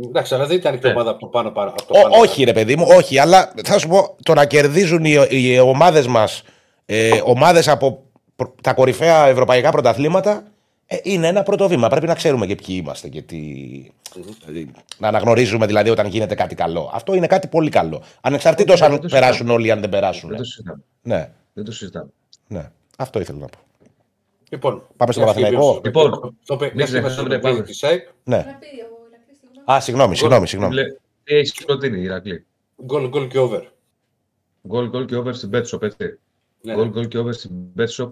Εντάξει, αλλά δεν ήταν και Ναι. ομάδα από το πάνω. πάνω από το Ό, πάνω. όχι, ρε παιδί μου, όχι. Αλλά θα σου πω, το να κερδίζουν οι, οι ομάδες μας ε, ομάδες από προ- τα κορυφαία ευρωπαϊκά πρωταθλήματα ε, είναι ένα πρώτο βήμα. Πρέπει να ξέρουμε και ποιοι είμαστε και τι. δηλαδή, να αναγνωρίζουμε δηλαδή όταν γίνεται κάτι καλό. Αυτό είναι κάτι πολύ καλό. Ανεξαρτήτως Όχι, αν δεν το περάσουν όλοι ή αν δεν περάσουν. Δεν το συζητάμε. Ναι, Δεν το συζητάμε. ναι. Αυτό ήθελα να πω. Λοιπόν, Πάμε στο μια και Παναθηναϊκό. είμαστε Λοιπόν, στο- στο παι- μην μια και είμαστε ξεχνάμε, στο παιχνίδι πάμε. της ΑΕΚ, Ναι. Να πει ο Ηρακλής, συγγνώμη. Α, συγγνώμη, συγγνώμη, συγγνώμη. Λε- Τι έχει προτείνει, Ηρακλή. γκολ, γκολ και over. Γκολ, γκολ και over στην BetShop, έτσι. Ναι, Γκολ, ναι. γκολ και over στην BetShop.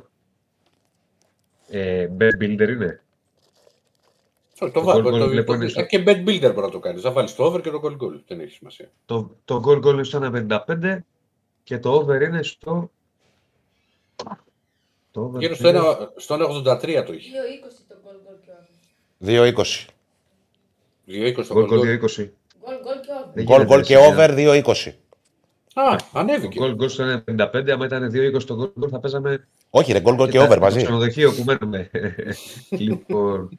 Ε, bet builder είναι. Όχι, Το Το βάλω. goal goal το- βλέπω το- είναι στο- Και bet builder μπορεί να το κάνεις. Θα βάλεις το over και το goal goal. Δεν έχει σημασία. Το, το γκολ γκολ είναι στο 1,55 και το over είναι στο. Το over Γύρω στο είναι- 1 στο 1,83 το είχε. 2-20 το γκολ γκολ και over. 2-20. 2,20 το Γκολ goal γκολ goal. 2,20. Γκολ γκολ και over. Δεν Γκολ γίνεται γκολ και σε μια- over 2-20. Α, Το ανέβηκε. γκολ γκολ στο 1,55. Άμα ήταν 2,20 το γκολ γκολ θα παίζαμε. Όχι, ρε, γκολ γκολ και τα- over το μαζί. ξενοδοχείο που μένουμε. λοιπόν.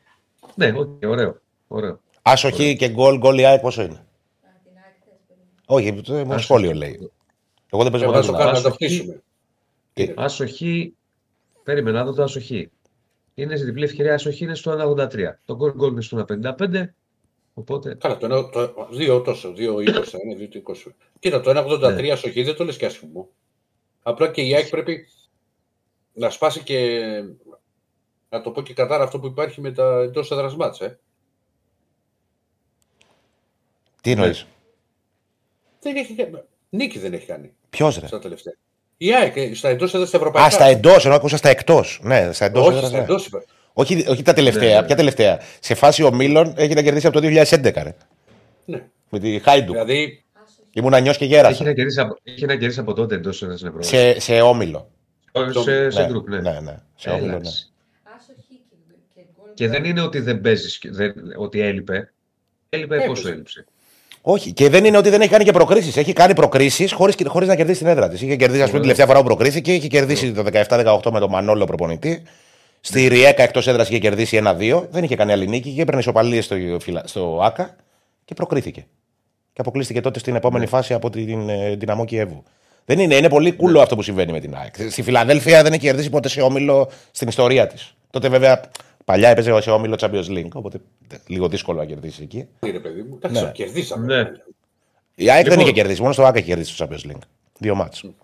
Ναι, οκ, ωραίο. ωραίο. Άσοχη και γκολ γκολ η ΑΕΚ πόσο είναι; Α, την ΑΕΚ θες, παιδί. Όχι, το μόνο Άσοχη. σχόλιο λέει. Εγώ δεν παίζω Εγώ ποτέ θα το την κάνω ΑΕΚ. να το Άσοχη. χτίσουμε. Άσοχη. Περίμενα να δω το άσοχη. Είναι στη διπλή ευκαιρία άσοχη είναι στο 1,83. Το γκολ γκολ είναι στο 1,55. Οπότε. Καλά, το, ένα- το 2 τόσο, 2-20, είναι 2-20. Κοίτα, το 1,83 Ναι. ασοχή δεν το λες και άσχημο. Απλά και η ΑΕΚ πρέπει να σπάσει και να το πω και κατάρα αυτό που υπάρχει με τα εντός έδρας μάτς, ε. Τι εννοείς; Δεν έχει, νίκη δεν έχει κάνει Ποιος ρε; στα τελευταία. Η ΑΕΚ ε, στα εντός έδρα ευρωπαϊκά. Α, στα εντός, ενώ ακούσα στα εκτός. Ναι, στα εντός. Όχι, στα εντός είπα. όχι, όχι τα τελευταία. Ναι, ναι. Ποια τελευταία; Σε φάση ο Μίλων έχει να κερδίσει από το 2011. Ρε. Ναι. Με τη Χάιντου. Δηλαδή, Άσοχη. Ήμουν νιό και Έχει γέρασα. να κερδίσει από, έχει να κερδίσει από τότε εντός ένας ευρώ. Σε, σε όμιλο. σε, σε ναι, γκρουπ, ναι. ναι, ναι. Σε Έλα, όμιλο, ναι. έτσι. Άσοχη και, και γκολ. Και δεν είναι ότι δεν παίζεις, ότι έλειπε. Έλειπε Έπαιζε. πόσο έλειψε; Όχι, και δεν είναι ότι δεν έχει κάνει και προκρίσεις. Έχει κάνει προκρίσεις χωρίς χωρίς να κερδίσει την έδρα της. Είχε κερδίσει, ας πούμε, την τελευταία φορά που προκρίθηκε, είχε κερδίσει το 17-18 με τον Μανόλο προπονητή. Στη Ριέκα εκτός έδρας είχε κερδίσει 1-2. Δεν είχε κάνει άλλη νίκη και έπαιρνε ισοπαλίες στο, φυλα- στο ΑΚΑ και προκρίθηκε. Και αποκλείστηκε τότε στην επόμενη φάση από την ε, Δυναμό Κιέβου. Δεν είναι, είναι πολύ κούλο αυτό που συμβαίνει με την ΑΕΚ. Στη Φιλαδέλφια δεν έχει κερδίσει ποτέ σε όμιλο στην ιστορία της. Τότε βέβαια παλιά έπαιζε σε όμιλο Champions League, οπότε λίγο δύσκολο να κερδίσει εκεί. ρε παιδί μου, εντάξει, Ναι. κερδίσαμε. Ναι. Η ΑΕΚ δεν Λοιπόν. είχε κερδίσει, μόνο στο ΑΚΑ είχε κερδίσει το Champions League. Δύο μάτς. Άσοχη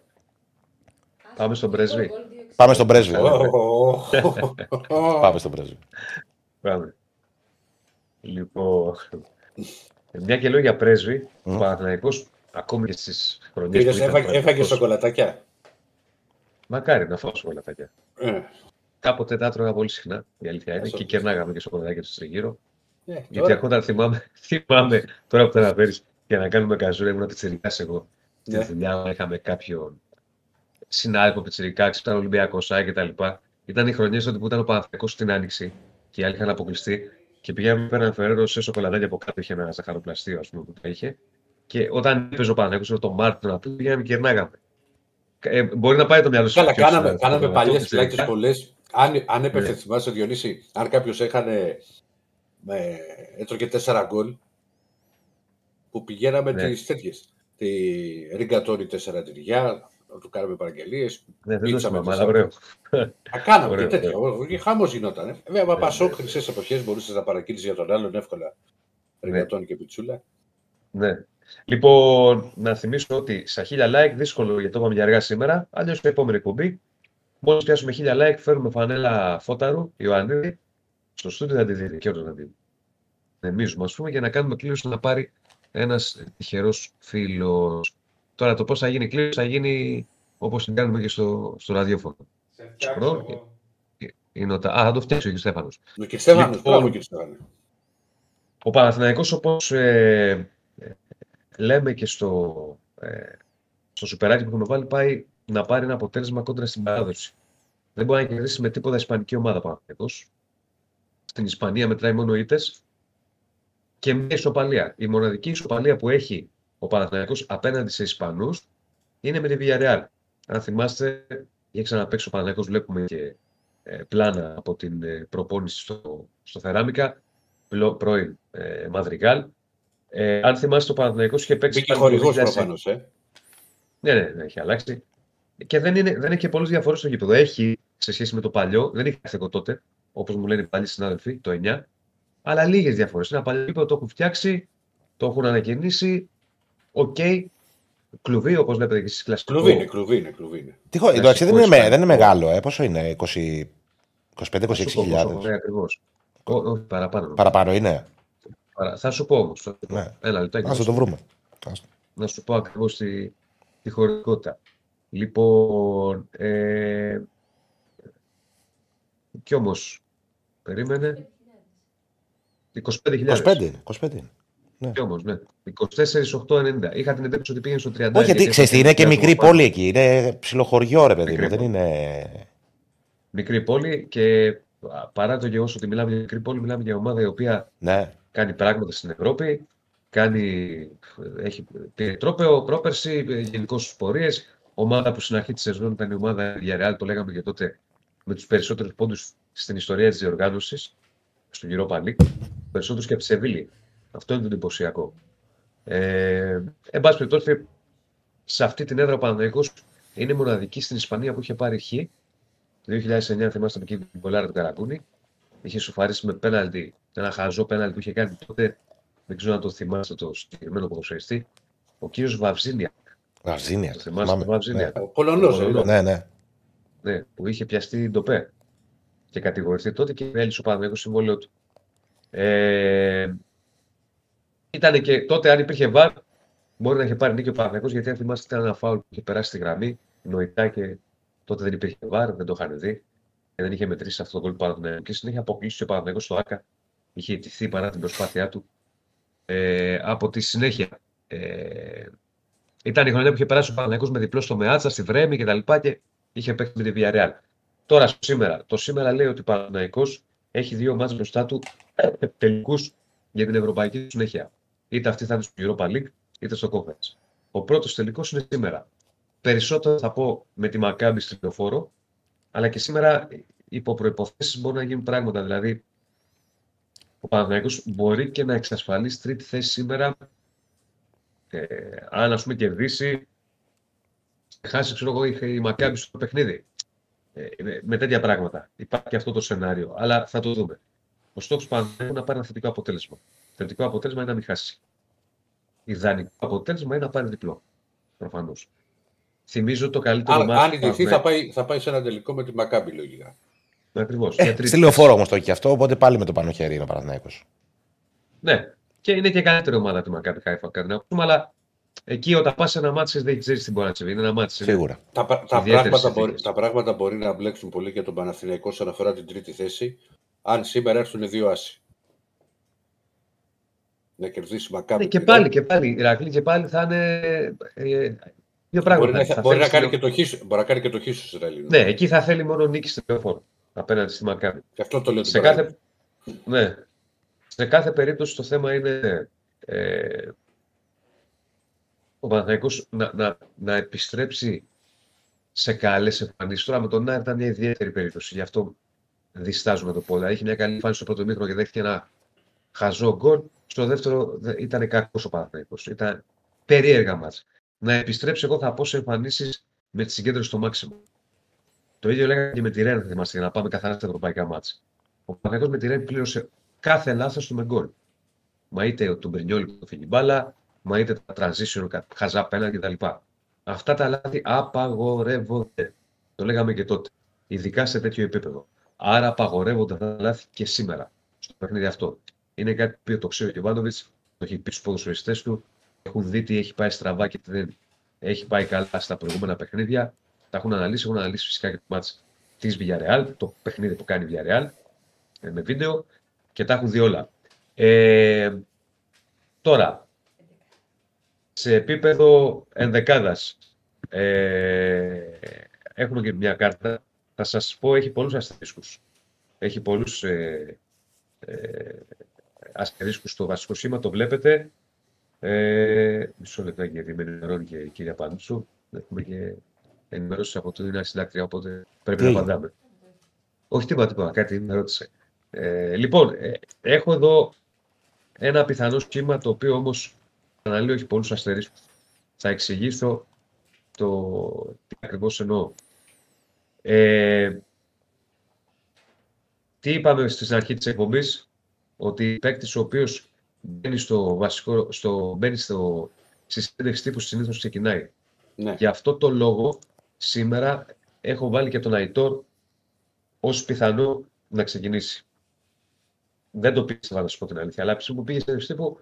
Πάμε στον και πρέσβη. γκολ, γκολ, δύο Πάμε στον πρέσβη. Ω, Πάμε στον πρέσβη. Πάμε. Λοιπόν, μια και λέω για πρέσβη, ο Παναθηναϊκός ακόμη και στις χρονιές Είδες, που ήταν έφαγε, έφαγε Παναθηναϊκός, σοκολατάκια. Μακάρι να φάω σοκολατάκια. Ε, Κάποτε τα έτρωγα πολύ συχνά, η αλήθεια είναι, Άσο. και κερνάγαμε και σοκολατάκια στο τριγύρο. ε, Γιατί τώρα- ακόμα θυμάμαι, θυμάμαι τώρα που τα αναφέρεις, για να κάνουμε καζούρα, ήμουν πιτσιρικάς εγώ. Στη Ναι. δουλειά μου είχαμε κάποιον συνάδελφο πιτσιρικά, ήταν Ολυμπιακός ΣΑΕ και τα λοιπά. Ήταν οι χρονιές τότε που ήταν ο Παναθηναϊκός στην Άνοιξη και οι άλλοι είχαν αποκλειστεί. Και πηγαίναμε πέραν Φεραίρο σε σοκολατάκια από κάτω, είχε ένα ζαχαροπλαστείο, ας πούμε, που τα είχε. Και όταν έπαιζε ο Παναθηναϊκός το Μάρτιο να πει, πήγαμε και κερνάγαμε. Ε, μπορεί να πάει το μυαλό σου. Καλά, πιο κάναμε, ψηλά, κάναμε αυτό, παλιές πιτσιρικά. πλάκε πολλέ. Αν, αν έπεφτε, Ναι. θυμάσαι, Διονύσης, αν κάποιος έχανε με, έτρωγε τέσσερα γκολ, που πηγαίναμε Ναι. τις τέτοιες. Τη ριγκατόρι τέσσερα τυριά, να του κάνουμε παραγγελίες. Ναι, δεν το Πίτσα με θυμάμαι, αλλά τέσσερα. ωραίο. Τα κάναμε Ωραίο, και τέτοια. Και χάμο γινόταν. Ε. Βέβαια, Ναι, πασό ναι. χρυσές εποχές μπορούσες να παραγγείλει για τον άλλον εύκολα. Ριγκατόνι και πιτσούλα. Ναι. Λοιπόν, να θυμίσω ότι στα 1000 like δύσκολο γιατί το είπαμε για αργά σήμερα. Αλλιώς στην επόμενη εκπομπή. Μόλις πιάσουμε 1000 like, φέρουμε φανέλα φώταρου, Ιωαννίδη. Στο στούντιο θα τη δείτε και όταν θα την θυμίζουμε, ας πούμε, για να κάνουμε κλήρωση να πάρει ένας τυχερός φίλος. Τώρα το πώς θα γίνει κλήρωση θα γίνει όπως την κάνουμε και στο, στο ραδιόφωνο. Σε φτιάξω Σπρώχνει. εγώ. Είναι ο, Τα- α, θα το φτιάξει ο κ. Στέφανος. Ο κ. Στέφανος, Λοιπόν, μπράβο κ. Στέφανο. Ο Παναθηναϊκός όπως ε, ε, λέμε και στο, ε, στο σουπεράκι που έχουμε βάλει πάει να πάρει ένα αποτέλεσμα κόντρα στην παράδοση. Δεν μπορεί να κερδίσει με τίποτα ισπανική ομάδα ο Παναθηναϊκός. Στην Ισπανία μετράει μόνο ήττες και μια ισοπαλία. Η μοναδική ισοπαλία που έχει ο Παναθηναϊκός απέναντι σε Ισπανούς είναι με τη Villarreal. Αν θυμάστε, είχε ξαναπαίξει ο Παναθηναϊκός, βλέπουμε και ε, πλάνα από την ε, προπόνηση στο, στο Θεράμικα πλο- πρώην ε, Μαδριγάλ. Ε, αν θυμάστε, ο Παναθηναϊκός είχε παίξει. Μπήκε πάλι το χορηγός 2009. προφανώς. Ε. Ναι, ναι, ναι, έχει αλλάξει. Και δεν, είναι, δεν έχει και πολλές διαφορές στο γήπεδο. Έχει σε σχέση με το παλιό, δεν είχε έρθει εγώ τότε, όπως μου λένε οι παλιοί συνάδελφοι, το 9. Αλλά λίγες διαφορές. Ένα παλιό γήπεδο το έχουν φτιάξει, το έχουν ανακαινήσει. Οκ. Κλουβί, όπως βλέπετε και εσείς κλασικό. Κλουβί είναι, κλουβί είναι, κλουβί είναι. Τι χω- Εντάξει, Εντάξει, δεν, είναι, χωρίς με- δεν είναι κανένα. μεγάλο. Ε. Πόσο είναι, 20 25-26 Θα σου πω πόσο, χιλιάδες. Ναι, ακριβώς. Όχι, παραπάνω. Παραπάνω είναι. Παρα- Θα σου πω όμως. Ναι. Ένα λεπτάκι. Ας το, το βρούμε. Ας το. να σου πω ακριβώς τη, τη χωρητικότητα. Λοιπόν, ε, κι όμως, περίμενε, 25.000. 25 είναι. 25 είναι. Κι όμως, ναι. 24.890. Είχα την εντύπωση ότι πήγαινε στο 30. Όχι, γιατί ξέρεις, είναι και μικρή πόλη εκεί. Είναι ψιλοχωριό, ρε παιδί μου. Μικρή Δεν πόλη. είναι. Μικρή πόλη και α, παρά το γεγονός ότι μιλάμε για μικρή πόλη, μιλάμε για ομάδα η οποία Ναι. κάνει πράγματα στην Ευρώπη, κάνει, έχει πήρε τρόπεο πρόπερση, γενικώς πορείες. Ομάδα που στην αρχή της σεζόν ήταν η ομάδα Villarreal, το λέγαμε και τότε, με τους περισσότερους πόντους στην ιστορία της διοργάνωσης, στον Europa League. Περισσότερους και από τη Σεβίλη. Αυτό είναι το εντυπωσιακό. Ε, εν πάση περιπτώσει, σε αυτή την έδρα ο Παναθηναϊκός είναι η μοναδική στην Ισπανία που είχε πάρει χ. Το 2009 θυμάστε με εκείνη την κολάρα του Καραγκούνη. Είχε σοφαρίσει με πέναλτι, ένα χαζό πέναλτι που είχε κάνει τότε. Δεν ξέρω αν το θυμάστε το συγκεκριμένο ποδοσφαιριστή. Ο κύριος Βαυζίνια. Βαρζίνια. Το θυμάστε το Βαυζίνια. Ο Πολωνός, Πολωνός. ε. Ναι, ναι. Ναι, που είχε πιαστεί ντοπέ και κατηγορηθεί τότε και έλυσε ο Παναγιώτος συμβόλαιο του. Ε, ήταν και τότε, αν υπήρχε βαρ, μπορεί να είχε πάρει νίκη ο Παναγιώτος, γιατί αν θυμάστε ήταν ένα φάουλ που είχε περάσει στη γραμμή, νοητά και τότε δεν υπήρχε βαρ, δεν το είχαν δει και δεν είχε μετρήσει αυτό το γκολ του Παναγιώτου. Και συνέχεια αποκλείσει ο Παναγιώτος στο ΆΚΑ. Είχε ιτηθεί παρά την προσπάθειά του ε, από τη συνέχεια. Ε, ήταν η χρονιά που είχε περάσει ο Παναγιώτης με διπλό στο Μεάτσα, στη Βρέμη κτλ. Και, και είχε παίξει με τη Villarreal. Τώρα, στο σήμερα. Το σήμερα λέει ότι ο Παναγιώτης έχει δύο μάτς μπροστά του τελικούς για την ευρωπαϊκή συνέχεια. Είτε αυτή θα είναι στο Europa League, είτε στο Conference. Ο πρώτος τελικός είναι σήμερα. Περισσότερο θα πω με τη Μακάμπη στην λεωφόρο, αλλά και σήμερα υπό προποθέσει μπορεί να γίνουν πράγματα. Δηλαδή, ο Παναθηναϊκός μπορεί και να εξασφαλίσει τρίτη θέση σήμερα ε, αν ας πούμε κερδίσει χάσει ξέρω εγώ η Μακάμπη στο παιχνίδι ε, με τέτοια πράγματα υπάρχει και αυτό το σενάριο αλλά θα το δούμε ο στόχος του είναι να πάρει ένα θετικό αποτέλεσμα θετικό αποτέλεσμα είναι να μην χάσει ιδανικό αποτέλεσμα είναι να πάρει διπλό προφανώς Θυμίζω το καλύτερο Αν, αν ιδρυθεί θα πάει, θα πάει σε ένα τελικό με τη Μακάμπη λογικά. Ακριβώς. Ε, στη λεωφόρο όμως το έχει αυτό, οπότε πάλι με το πάνω χέρι είναι ο Παναθυναϊκό. Ναι. Και είναι και καλύτερη ομάδα του Μακάμπη Χάιφα, κάτι να πούμε, αλλά εκεί όταν πας σε ένα μάτι δεν ξέρεις τι μπορεί να συμβεί. Είναι ένα μάτι. Σίγουρα. Τα, τα, πράγματα μπορεί, τα πράγματα μπορεί να μπλέξουν πολύ για τον Παναθηναϊκό όσον αφορά την τρίτη θέση, αν σήμερα έρθουν δύο άσοι. Να κερδίσει Μακάμπη. Ναι, και πάλι, και πάλι, Ηρακλή, και πάλι θα είναι. Ε, δύο πράγματα. Μπορεί, να, μπορεί, να κάνει και το χίσο, μπορεί να κάνει και το χίσο Ισραήλ. Ναι, εκεί θα θέλει μόνο νίκη στο λεωφόρο απέναντι στη Μακάμπη. Και αυτό το λέω σε κάθε, ναι, σε κάθε περίπτωση το θέμα είναι ε, ο Παναθηναϊκός να, να, να επιστρέψει σε καλές εμφανίσεις. Τώρα με τον Νάρ ήταν μια ιδιαίτερη περίπτωση. Γι' αυτό διστάζουμε το πόδι. Είχε μια καλή εμφάνιση στο πρώτο μήχρονο και δέχτηκε ένα χαζό γκολ. Στο δεύτερο ήταν κακός ο Παναθηναϊκός. Ήταν περίεργα μα. Να επιστρέψει, εγώ θα πω σε εμφανίσεις με τη συγκέντρωση στο μάξιμο. Το ίδιο λέγαμε και με τη Ρεν, θυμάστε, για να πάμε καθαρά στα ευρωπαϊκά μάτια. Ο Παναγιώτο με τη Ρεν πλήρωσε κάθε λάθος του με γκολ. Μα είτε τον Μπρινιόλη που το φύγει μπάλα, μα είτε τα transition, χαζά πένα κτλ. Αυτά τα λάθη απαγορεύονται. Το λέγαμε και τότε. Ειδικά σε τέτοιο επίπεδο. Άρα απαγορεύονται αυτά τα λάθη και σήμερα. Στο παιχνίδι αυτό. Είναι κάτι που το ξέρει ο Κιβάνοβιτ, το έχει πει στους ποδοσφαιριστές του. Έχουν δει τι έχει πάει στραβά και τι δεν έχει πάει καλά στα προηγούμενα παιχνίδια. Τα έχουν αναλύσει, έχουν αναλύσει φυσικά και το μάτς της Villarreal, το παιχνίδι που κάνει η Villarreal ε, με βίντεο και τα έχουν δει όλα. Ε, τώρα, σε επίπεδο ενδεκάδας, ε, έχουμε και μια κάρτα, θα σας πω, έχει πολλούς αστερίσκους. Έχει πολλούς ε, ε, αστερίσκους στο βασικό σήμα, το βλέπετε. Ε, μισό λεπτό γιατί με ενημερώνει και η κυρία Πάντουσου. Έχουμε και ενημερώσεις από την συντάκτρια, οπότε πρέπει να απαντάμε. Όχι τίποτα, τίποτα, κάτι με ρώτησε. Ε, λοιπόν, ε, έχω εδώ ένα πιθανό σχήμα το οποίο όμως αναλύω έχει πολλούς αστερίσκους. Θα εξηγήσω το τι ακριβώς εννοώ. Ε, τι είπαμε στην αρχή της εκπομπής, ότι παίκτης ο οποίος μπαίνει στο βασικό, στο, μπαίνει στο, στη συνέντευξη τύπου συνήθως ξεκινάει. Ναι. Γι' αυτό το λόγο σήμερα έχω βάλει και τον Αϊτόρ ως πιθανό να ξεκινήσει. Δεν το πίστευα να σου πω την αλήθεια, αλλά που πήγες σε τύπου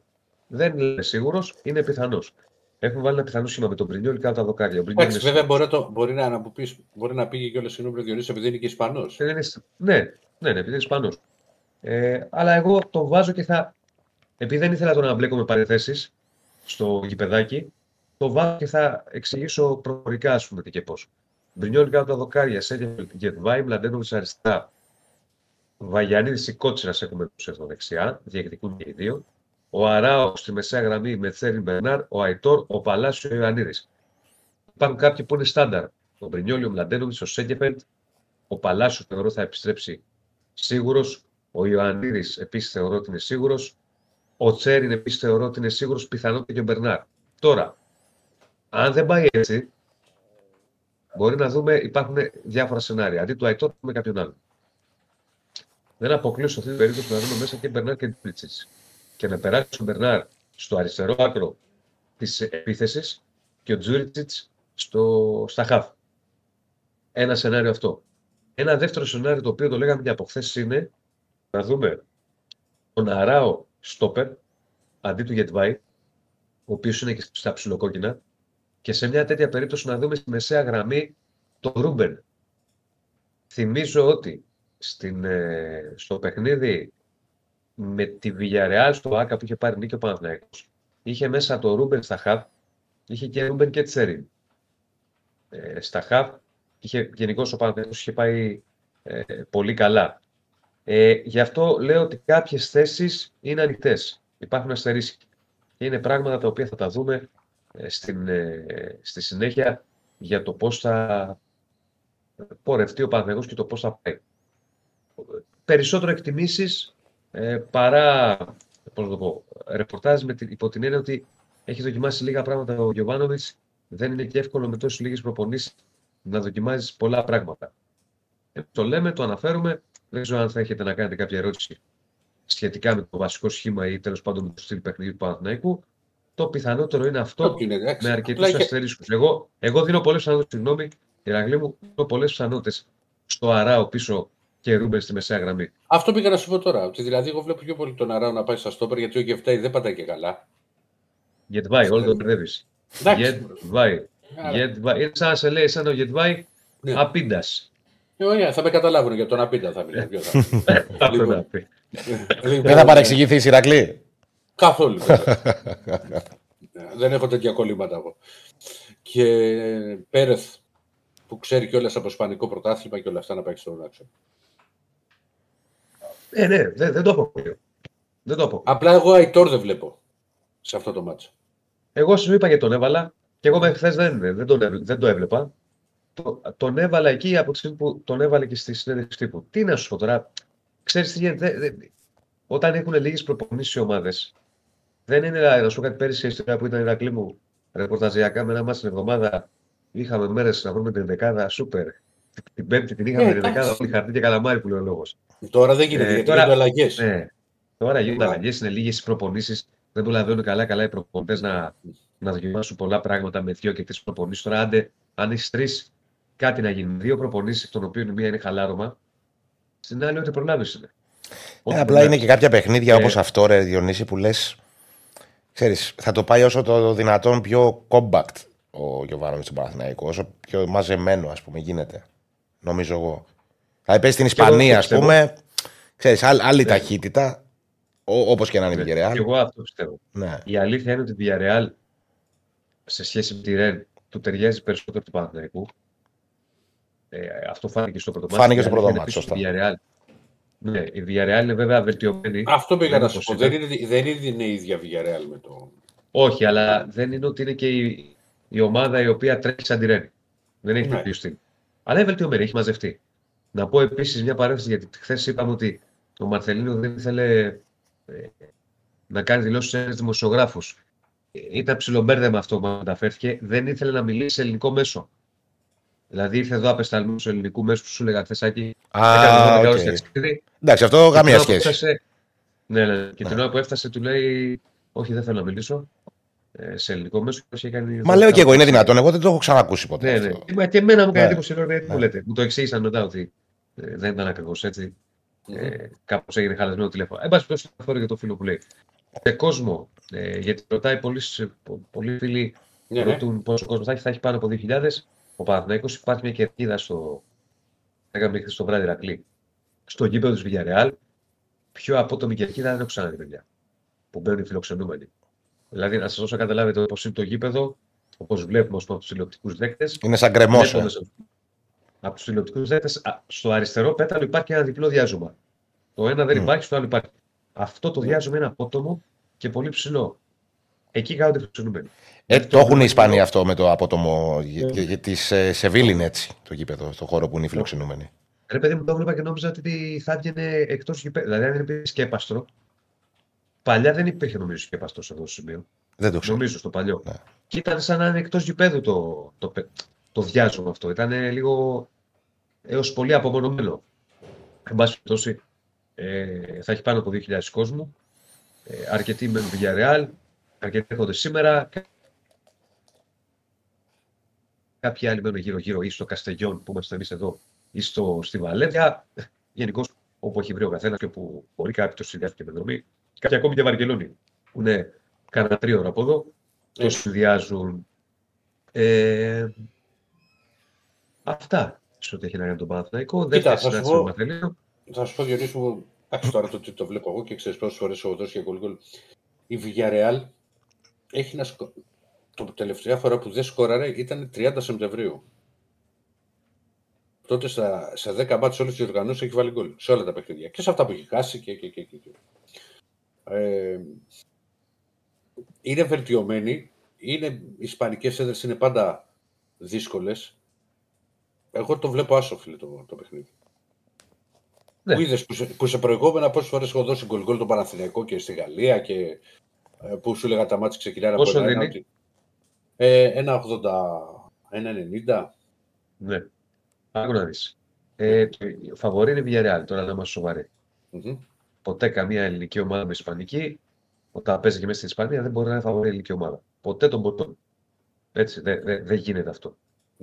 δεν είναι σίγουρος, είναι πιθανός. Έχουμε βάλει ένα πιθανό σήμα με τον Πρινιόλ κάτω τα δοκάρια. Εντάξει, βέβαια μπορεί, το, μπορεί, να, να, πεις, μπορεί να πήγε και όλο συγγνώμη Διονύσης επειδή είναι και Ισπανός. Ναι, ναι, ναι, επειδή είναι Ισπανός. Ε, αλλά εγώ το βάζω και θα. Επειδή δεν ήθελα τον να μπλέκω με παρεθέσει στο γηπεδάκι, το βάζω και θα εξηγήσω προφορικά, ας πούμε, τι και πώς. Μπρινιόλ κάτω τα δοκάρια, Σέντεφελτ, Γετβάη, Μλαντένοβιτ αριστερά. Βαγιανίδης ή Κότσιρα έχουμε τους εδώ δεξιά, διεκδικούν και οι δύο. Ο Αράο στη μεσαία γραμμή με Θέριν Μπερνάρ, ο Αϊτόρ, ο Παλάσιο, ο Ιωαννίδης. Υπάρχουν κάποιοι που είναι στάνταρ. Ο Μπρινιόλ, ο Μλαντένοβιτς, ο Σένκεφελντ, ο Παλάσιος θεωρώ θα επιστρέψει σίγουρος. Ο Ιωαννίδης επίσης θεωρώ ότι είναι σίγουρος. Ο Τσέριν επίσης θεωρώ ότι είναι σίγουρος, πιθανότητα και ο Μπερνάρ. Τώρα, αν δεν πάει έτσι, μπορεί να δούμε, υπάρχουν διάφορα σενάρια. Αντί του Αϊτόρ με κάποιον άλλον. Δεν αποκλείω σε αυτή την περίπτωση να δούμε μέσα και Μπερνάρ και Τζούριτσιτς. Και να περάσει ο Μπερνάρ στο αριστερό άκρο της επίθεσης και ο Τζούριτσιτς στα χαφ. Ένα σενάριο αυτό. Ένα δεύτερο σενάριο το οποίο το λέγαμε και από χθες είναι να δούμε τον Αράο Στόπερ αντί του Γετβάη, ο οποίος είναι και στα ψιλοκόκκινα, και σε μια τέτοια περίπτωση να δούμε στη μεσαία γραμμή τον Ρούμπεν. Θυμίζω ότι στην, ε, στο παιχνίδι με τη Villarreal στο ΟΑΚΑ που είχε πάρει νίκη ο Παναθηναϊκός. Είχε μέσα τον Ρούμπεν στα χαβ, είχε και Ρούμπεν και Τσέριν. Ε, στα χαβ, είχε, γενικώς ο Παναθηναϊκός είχε πάει ε, πολύ καλά. Ε, γι' αυτό λέω ότι κάποιες θέσεις είναι ανοιχτές. Υπάρχουν αστερίσκοι. Και είναι πράγματα τα οποία θα τα δούμε ε, στην, ε, στη συνέχεια για το πώς θα πορευτεί ο Παναθηναϊκός και το πώς θα πάει. Περισσότερο εκτιμήσεις ε, παρά πώς να το πω, ρεπορτάζ με την, υπό την έννοια ότι έχει δοκιμάσει λίγα πράγματα ο Γιωβάνοβιτς. Δεν είναι και εύκολο με τόσες λίγες προπονήσεις να δοκιμάζεις πολλά πράγματα. Ε, το λέμε, το αναφέρουμε. Δεν ξέρω αν θα έχετε να κάνετε κάποια ερώτηση σχετικά με το βασικό σχήμα ή τέλος πάντων με το στυλ παιχνιδιού του Παναθηναϊκού. Το πιθανότερο είναι αυτό Όχι, είναι, εντάξει. με αρκετούς Απλά είχε- αστερίσκους. Εγώ, εγώ δίνω πολλές πιθανότητες, συγγνώμη, Ηρακλή μου, δίνω πολλές πιθανότητες στο Αράο πίσω και Ρούμπεν στη μεσαία γραμμή. Αυτό πήγα να σου πω τώρα. Ότι δηλαδή, εγώ βλέπω πιο πολύ τον Αράο να πάει στα στόπερ γιατί ο Γεφτάι δεν πατάει και καλά. Γετβάη, όλο το μπερδεύεις. Εντάξει. Γετβάη. Άρα, Γετβάη. Είναι σαν να σε λέει, σαν ο Γετβάη Ναι. απίντας. ε, ωραία, θα με καταλάβουν για τον Απίντα θα μιλάει. ποιο θα είναι. Αυτό να πει. Δεν θα παρεξηγηθεί η Ηρακλή. Καθόλου. βέβαια. δεν έχω τέτοια κολλήματα εγώ. Και Πέρεθ που ξέρει κιόλας από Ισπανικό πρωτάθλημα και όλα αυτά να πάει στον άξονα. Ε, ναι, δεν, δεν το έχω πει. Δεν το έχω. Απλά εγώ Αϊτόρ δεν βλέπω σε αυτό το μάτσο. Εγώ σου είπα και τον έβαλα και εγώ μέχρι χθες δεν, δεν, τον, έβλε- δεν το έβλεπα. Το, τον έβαλα εκεί από τη στιγμή που τον έβαλε και στη συνέντευξη τύπου. Τι να σου πω τώρα, ξέρεις τι γίνεται. δεν- δεν- όταν έχουν λίγες προπονήσεις οι ομάδες, δεν είναι να σου πω κάτι πέρυσι η ιστορία που ήταν η Ηρακλή μου ρεπορταζιακά με ένα μάτι την εβδομάδα. Είχαμε μέρες να βρούμε την δεκάδα, σούπερ. Την Πέμπτη την είχαμε Ε, την δεκάδα, εντάξει. όλη χαρτί και καλαμάρι που λέει ο λόγος. Τώρα δεν γίνεται Ε, γιατί τώρα- γίνονται αλλαγές. Ναι. Τώρα γίνονται Ναι. αλλαγές, είναι λίγες οι προπονήσεις. Δεν προλαβαίνουν καλά-καλά οι προπονητές να, να δοκιμάσουν πολλά πράγματα με δύο και τρεις προπονήσεις. Τώρα, άντε, αν έχεις τρεις, κάτι να γίνει. Δύο προπονήσεις, εκ των οποίων η μία είναι χαλάρωμα, στην άλλη ό,τι προλάβεις είναι. Ό,τι Ε, απλά προλάβεις. είναι και κάποια παιχνίδια Ε. όπως αυτό, ρε Διονύση, που λες, ξέρεις, θα το πάει όσο το δυνατόν πιο compact ο Γιωβάνοβιτς στον Παναθηναϊκό, όσο πιο μαζεμένο, ας πούμε, γίνεται. Νομίζω εγώ. Θα πέσει στην εγώ αυτό Ισπανία, ας πιστεύω. πούμε, ξέρεις, άλλη, άλλη Ναι. ταχύτητα, ό- όπως και να είναι η Ναι, Villarreal. και εγώ αυτό πιστεύω. Ναι. Η αλήθεια είναι ότι η Villarreal σε σχέση με τη Ρεν του ταιριάζει περισσότερο του Παναθηναϊκού. Ε, αυτό φάνηκε στο πρώτο μάτι. Φάνηκε Η στο αλήθεια πρώτο είναι μάτι, επίσης ότι η Villarreal- Ναι, η Villarreal είναι βέβαια βελτιωμένη. Αυτό πήγα δεν να είναι σου πω. όπως Δεν ήταν. είναι, δεν είναι η ίδια Villarreal με το. Όχι, αλλά δεν είναι ότι είναι και η, η ομάδα η οποία τρέχει σαν τη Ρεν. Δεν έχει Ναι. τέτοιο στυλ. Αλλά είναι βελτιωμένη, έχει μαζευτεί. Να πω επίσης μια παρένθεση, γιατί χθες είπαμε ότι ο Μαρθελίνο δεν ήθελε ε, να κάνει δηλώσεις σε ένα δημοσιογράφους. Ήταν ψιλομπέρδεμα αυτό που αναφέρθηκε. Δεν ήθελε να μιλήσει σε ελληνικό μέσο. Δηλαδή ήρθε εδώ απεσταλμένος του ελληνικού μέσου που σου έλεγα χθες εκεί. Α, οκ. Εντάξει, αυτό καμία σχέση. Έφτασε, ναι, ναι, και την Ναι. ώρα που έφτασε του λέει Όχι, δεν θέλω να μιλήσω ε, σε ελληνικό μέσο. και είχε κάνει Μα λέω και εγώ, είναι δυνατόν. Εγώ δεν το έχω ξανακούσει ποτέ. Ναι, ναι. αυτό. Μα και εμένα μου κάνει Ναι. εντύπωση λέω, γιατί μου Ναι. λέτε. Μου το εξήγησαν μετά ότι ε, δεν ήταν ακριβώς έτσι. Ε, Κάπως έγινε χαλασμένο το τηλέφωνο. Εν πάση περιπτώσει, αυτό για το φίλο που λέει. Σε κόσμο, ε, γιατί ρωτάει πολλοί, πολλοί φίλοι Ναι, ναι. ρωτούν πόσο κόσμο θα έχει, θα έχει πάνω από 2.000. Ο Παναθηναϊκός υπάρχει μια κερκίδα στο. Έκαμε χθε το βράδυ Ρακλή. Στο γήπεδο της Villarreal. Πιο απότομη κερκίδα δεν έχω ξαναδεί, παιδιά. Που μπαίνουν οι φιλοξενούμενοι. Δηλαδή, να σας δώσω να καταλάβετε πώ είναι το γήπεδο, όπως βλέπουμε ως από τους τηλεοπτικούς δέκτες. Είναι σαν κρεμό. Από τους τηλεοπτικούς δέκτε, στο αριστερό πέταλο υπάρχει ένα διπλό διάζωμα. Το ένα δεν Μμ. υπάρχει, στο άλλο υπάρχει. Αυτό το διάζωμα είναι απότομο και πολύ ψηλό. Εκεί κάθονται φιλοξενούμενοι. Ε, Αυτό το έχουν οι είναι Ισπανοί ψηλό. αυτό με το απότομο. Ναι. Της ε, Σεβίλη είναι έτσι το γήπεδο, στο χώρο που είναι οι φιλοξενούμενοι. Ρε παιδί μου, το έβλεπα και νόμιζα ότι θα έβγαινε εκτός γηπέδου. Δηλαδή, αν δεν υπήρχε σκέπαστρο. Παλιά δεν υπήρχε νομίζω σκέπαστρος σε αυτό το σημείο. Δεν το ξέρω. Νομίζω στο παλιό. Ναι. Και ήταν σαν να είναι εκτός γηπέδου το, το, πε- το διάζωμα αυτό. Ήταν λίγο έως πολύ απομονωμένο. Εν πάση περιπτώσει, ε, θα έχει πάνω από 2.000 κόσμου. Ε, αρκετοί μένουν Villarreal, αρκετοί έρχονται σήμερα. Κάποιοι άλλοι μένουν γύρω-γύρω ή στο Καστεγιόν που είμαστε εμείς εδώ ή στο, στη Βαλένθια. Γενικώ όπου έχει βρει ο καθένας και όπου μπορεί κάποιο το συνδυάζει και με δρομή. Κάποιοι ακόμη και Βαρκελόνη που είναι κάνα τρίωρο από εδώ. Το Έτσι. συνδυάζουν. Ε, αυτά σε ό,τι έχει να κάνει τον Παναθηναϊκό. Δεύτερη θα σου συνάντηση πω- με τον Μαρθελίνο. Θα σου πω, Διονύση μου, Εντάξει, τώρα το, το βλέπω εγώ και ξέρεις πόσες φορές έχω δώσει και γκολ γκολ. Η Villarreal έχει να σκο... Το τελευταία φορά που δεν σκόραρε ήταν 30 Σεπτεμβρίου. Τότε στα, στα 10 μάτς όλες τις οργανώσεις έχει βάλει γκολ. Σε όλα τα παιχνίδια. Και σε αυτά που έχει χάσει και, και, και, και. και. Ε, είναι βελτιωμένη. Είναι, οι ισπανικές έδρες είναι πάντα δύσκολες. Εγώ το βλέπω άσο, φίλε, το, το παιχνίδι. Ναι. Που είδες που σε, που σε προηγούμενα πόσες φορές έχω δώσει γκολ γκολ το Παναθηναϊκό και στη Γαλλία και ε, που σου έλεγα τα μάτια ξεκινάνε Πόσο ένα, δίνει; ότι- Ε, ένα 80, ένα 90. Ναι. Άκου να δεις. Ε, το- η φαβορή είναι η Villarreal, τώρα να είμαστε σοβαροί. Μμμ. Ποτέ καμία ελληνική ομάδα με ισπανική, όταν παίζει και μέσα στην Ισπανία, δεν μπορεί να είναι φαβορή ελληνική ομάδα. Ποτέ τον ποτόν. Έτσι, δεν δεν- δεν γίνεται αυτό.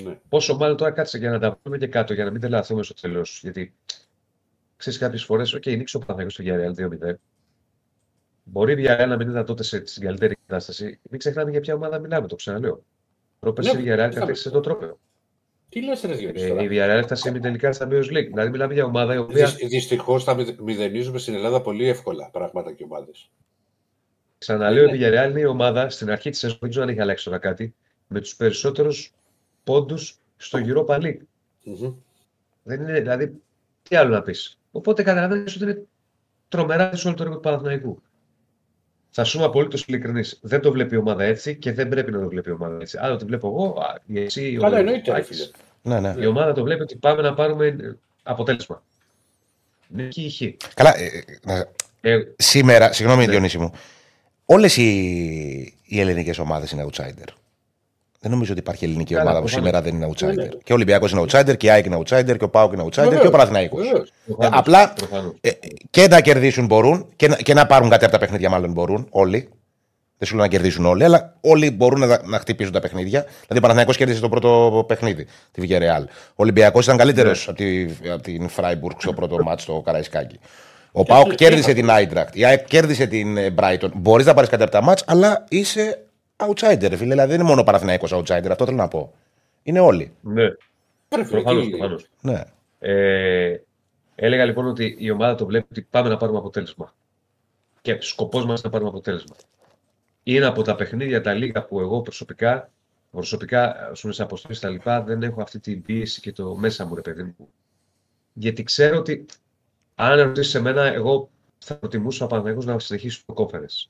Ναι. Πόσο μάλλον τώρα κάτσε για να τα πούμε και κάτω, για να μην τελαθούμε στο τέλος. Γιατί ξέρεις κάποιες φορές, OK, νίξει ο Παναγιώτο στο Villarreal 2-0. Μπορεί η Villarreal να μην ήταν τότε σε, στην καλύτερη κατάσταση. Μην ξεχνάμε για ποια ομάδα μιλάμε, το ξαναλέω. Πρόπερση Ναι, η Villarreal είχαμε. κατέκτησε το τρόπαιο. Τι λες ρε Διονύση Ε, τώρα; η Villarreal έφτασε με τελικά στα Champions League. Δηλαδή, μιλάμε για ομάδα η οποία Δυ, δυστυχώς θα μηδε- μηδενίζουμε στην Ελλάδα πολύ εύκολα πράγματα και ομάδες. Ξαναλέω, Ναι. η Villarreal είναι η ομάδα στην αρχή της σεζόν, δεν ξέρω αν έχει αλλάξει τώρα κάτι, με τους περισσότερους πόντους στο Europa League. Μμμ. Δεν είναι, δηλαδή, τι άλλο να πεις. Οπότε καταλαβαίνεις ότι είναι τρομερά δύσκολο το έργο του Παναθηναϊκού. Θα σου είμαι απολύτως ειλικρινής. Δεν το βλέπει η ομάδα έτσι και δεν πρέπει να το βλέπει η ομάδα έτσι. Άλλο το βλέπω εγώ, α, ή εσύ, ο Καλά εννοείται ρε Άκης. φίλε. Ναι, ναι. Η ομάδα το βλέπει ότι πάμε να πάρουμε ε, αποτέλεσμα. Νίκη ή χ. Καλά, ε, ε, να- Ε, σήμερα, συγγνώμη Ναι. Διονύση μου, όλες οι, οι ελληνικές ομάδες είναι outsider. Δεν νομίζω ότι υπάρχει ελληνική Καλά, ομάδα που προφανώς. σήμερα δεν είναι outsider. Ναι, ναι. Και ο Ολυμπιακός είναι outsider, και η ΑΕΚ είναι outsider, και ο ΠΑΟΚ είναι outsider, Βεβαίως, και ο Παναθηναϊκός. βεβαίως. προφανώς, απλά- προφανώς. Ε, και να κερδίσουν μπορούν και να, και να πάρουν κάτι από τα παιχνίδια, μάλλον μπορούν όλοι. Δεν σου λέω να κερδίσουν όλοι, αλλά όλοι μπορούν να, να χτυπήσουν τα παιχνίδια. Δηλαδή, ο Παναθηναϊκός κέρδισε το πρώτο παιχνίδι, τη Villarreal. Ο Ολυμπιακός ήταν καλύτερος Ναι. από, τη, από την Freiburg στο πρώτο μάτς στο Καραϊσκάκι. Ο Πάοκ κέρδισε την Άιντρακτ. Η ΑΕΚ κέρδισε την ε, Brighton. Μπορείς να πάρεις κάτι από τα μάτς, αλλά είσαι outsider, ρε φίλε. Δηλαδή, δεν είναι μόνο ο Παναθηναϊκός outsider, αυτό θέλω να πω. Είναι όλοι. Ναι, Ρε φίλε, προφανώς, τι- προφανώς. Ναι. Ε, έλεγα λοιπόν ότι η ομάδα το βλέπει ότι πάμε να πάρουμε αποτέλεσμα. Και σκοπός μας να πάρουμε αποτέλεσμα. Είναι από τα παιχνίδια τα λίγα που εγώ προσωπικά, προσωπικά στι αποστολές τα λοιπά, δεν έχω αυτή την πίεση και το μέσα μου, ρε παιδί μου. Γιατί ξέρω ότι αν ρωτήσεις εμένα, εγώ θα προτιμούσα ο Παναθηναϊκός να συνεχίσει το conference.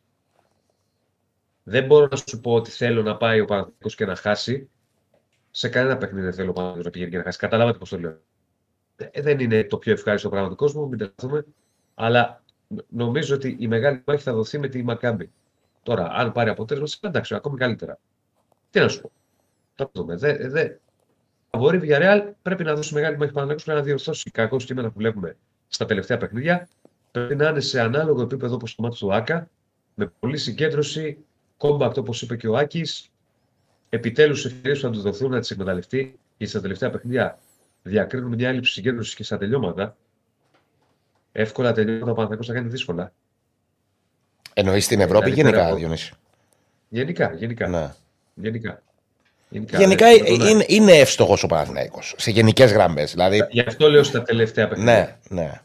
Δεν μπορώ να σου πω ότι θέλω να πάει ο Παναθηναϊκός και να χάσει. Σε κανένα παιχνίδι δεν θέλω ο Παναθηναϊκός να πηγαίνει και να χάσει. Καταλάβατε πώς το λέω. Ε, δεν είναι το πιο ευχάριστο πράγμα του κόσμου, μην τρελαθούμε. Αλλά νο- νομίζω ότι η μεγάλη μάχη θα δοθεί με τη Μακάμπη. Τώρα, αν πάρει αποτέλεσμα, εντάξει, ακόμη καλύτερα. Τι να σου πω. Θα το δούμε. Δε, δε. Μπορεί η Villarreal πρέπει να δώσει μεγάλη μάχη πάνω πρέπει να διορθώσει κακό κείμενα που βλέπουμε στα τελευταία παιχνίδια. Πρέπει να είναι σε ανάλογο επίπεδο όπως το μάτι του Άκα, με πολλή συγκέντρωση, κόμπακτ όπως είπε και ο Άκης. Επιτέλους, ευκαιρίες που θα τους δοθούν να τις εκμεταλλευτεί. Γιατί στα τελευταία παιχνίδια διακρίνουμε μια έλλειψη συγκέντρωσης και στα τελειώματα. Εύκολα τελειώματα ο Παναθηναϊκός θα κάνει δύσκολα. Εννοείς στην Ευρώπη δηλαδή, γενικά, πέρα από- Διονύση; Γενικά, γενικά. Ναι. Γενικά. Γενικά, Γενικά ναι, ε, με τον Άκη. είναι, είναι εύστοχος ο Παναθηναϊκός. Σε γενικές γραμμές. Δηλαδή, Γι' αυτό λέω στα τελευταία παιχνίδια. ναι, ναι.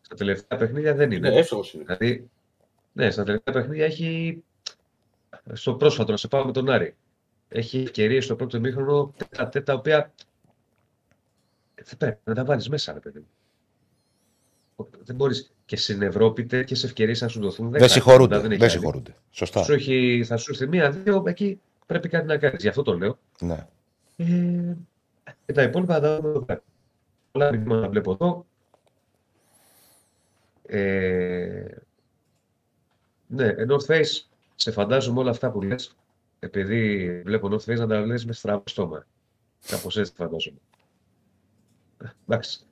Στα τελευταία παιχνίδια δεν είναι. Ναι, εύστοχος είναι. Δηλαδή, ναι, στα τελευταία παιχνίδια έχει. Στο πρόσφατο, να σε πάω με τον Άρη. Έχει ευκαιρίες στο πρώτο μήχρονο τέτα τέτα, τα οποία. Δεν πρέπει να τα βάλεις μέσα, ρε παιδί. μου. Δεν μπορείς και στην Ευρώπη τέτοιες ευκαιρίες να σου δοθούν. Δεν χάνεις. συγχωρούνται. Δεν έχει Δεν άλλη. συγχωρούνται. Σωστά. Σου έχει, θα σου έρθει μία-δύο, εκεί πρέπει κάτι να κάνεις. Γι' αυτό το λέω. Ναι. Ε, και τα υπόλοιπα θα τα δούμε εδώ πέρα. Πολλά μηνύματα βλέπω εδώ. Ε, ναι, North Face, σε φαντάζομαι όλα αυτά που λες, επειδή βλέπω North Face να τα λες με στραβό στόμα. Κάπως έτσι φαντάζομαι. Εντάξει.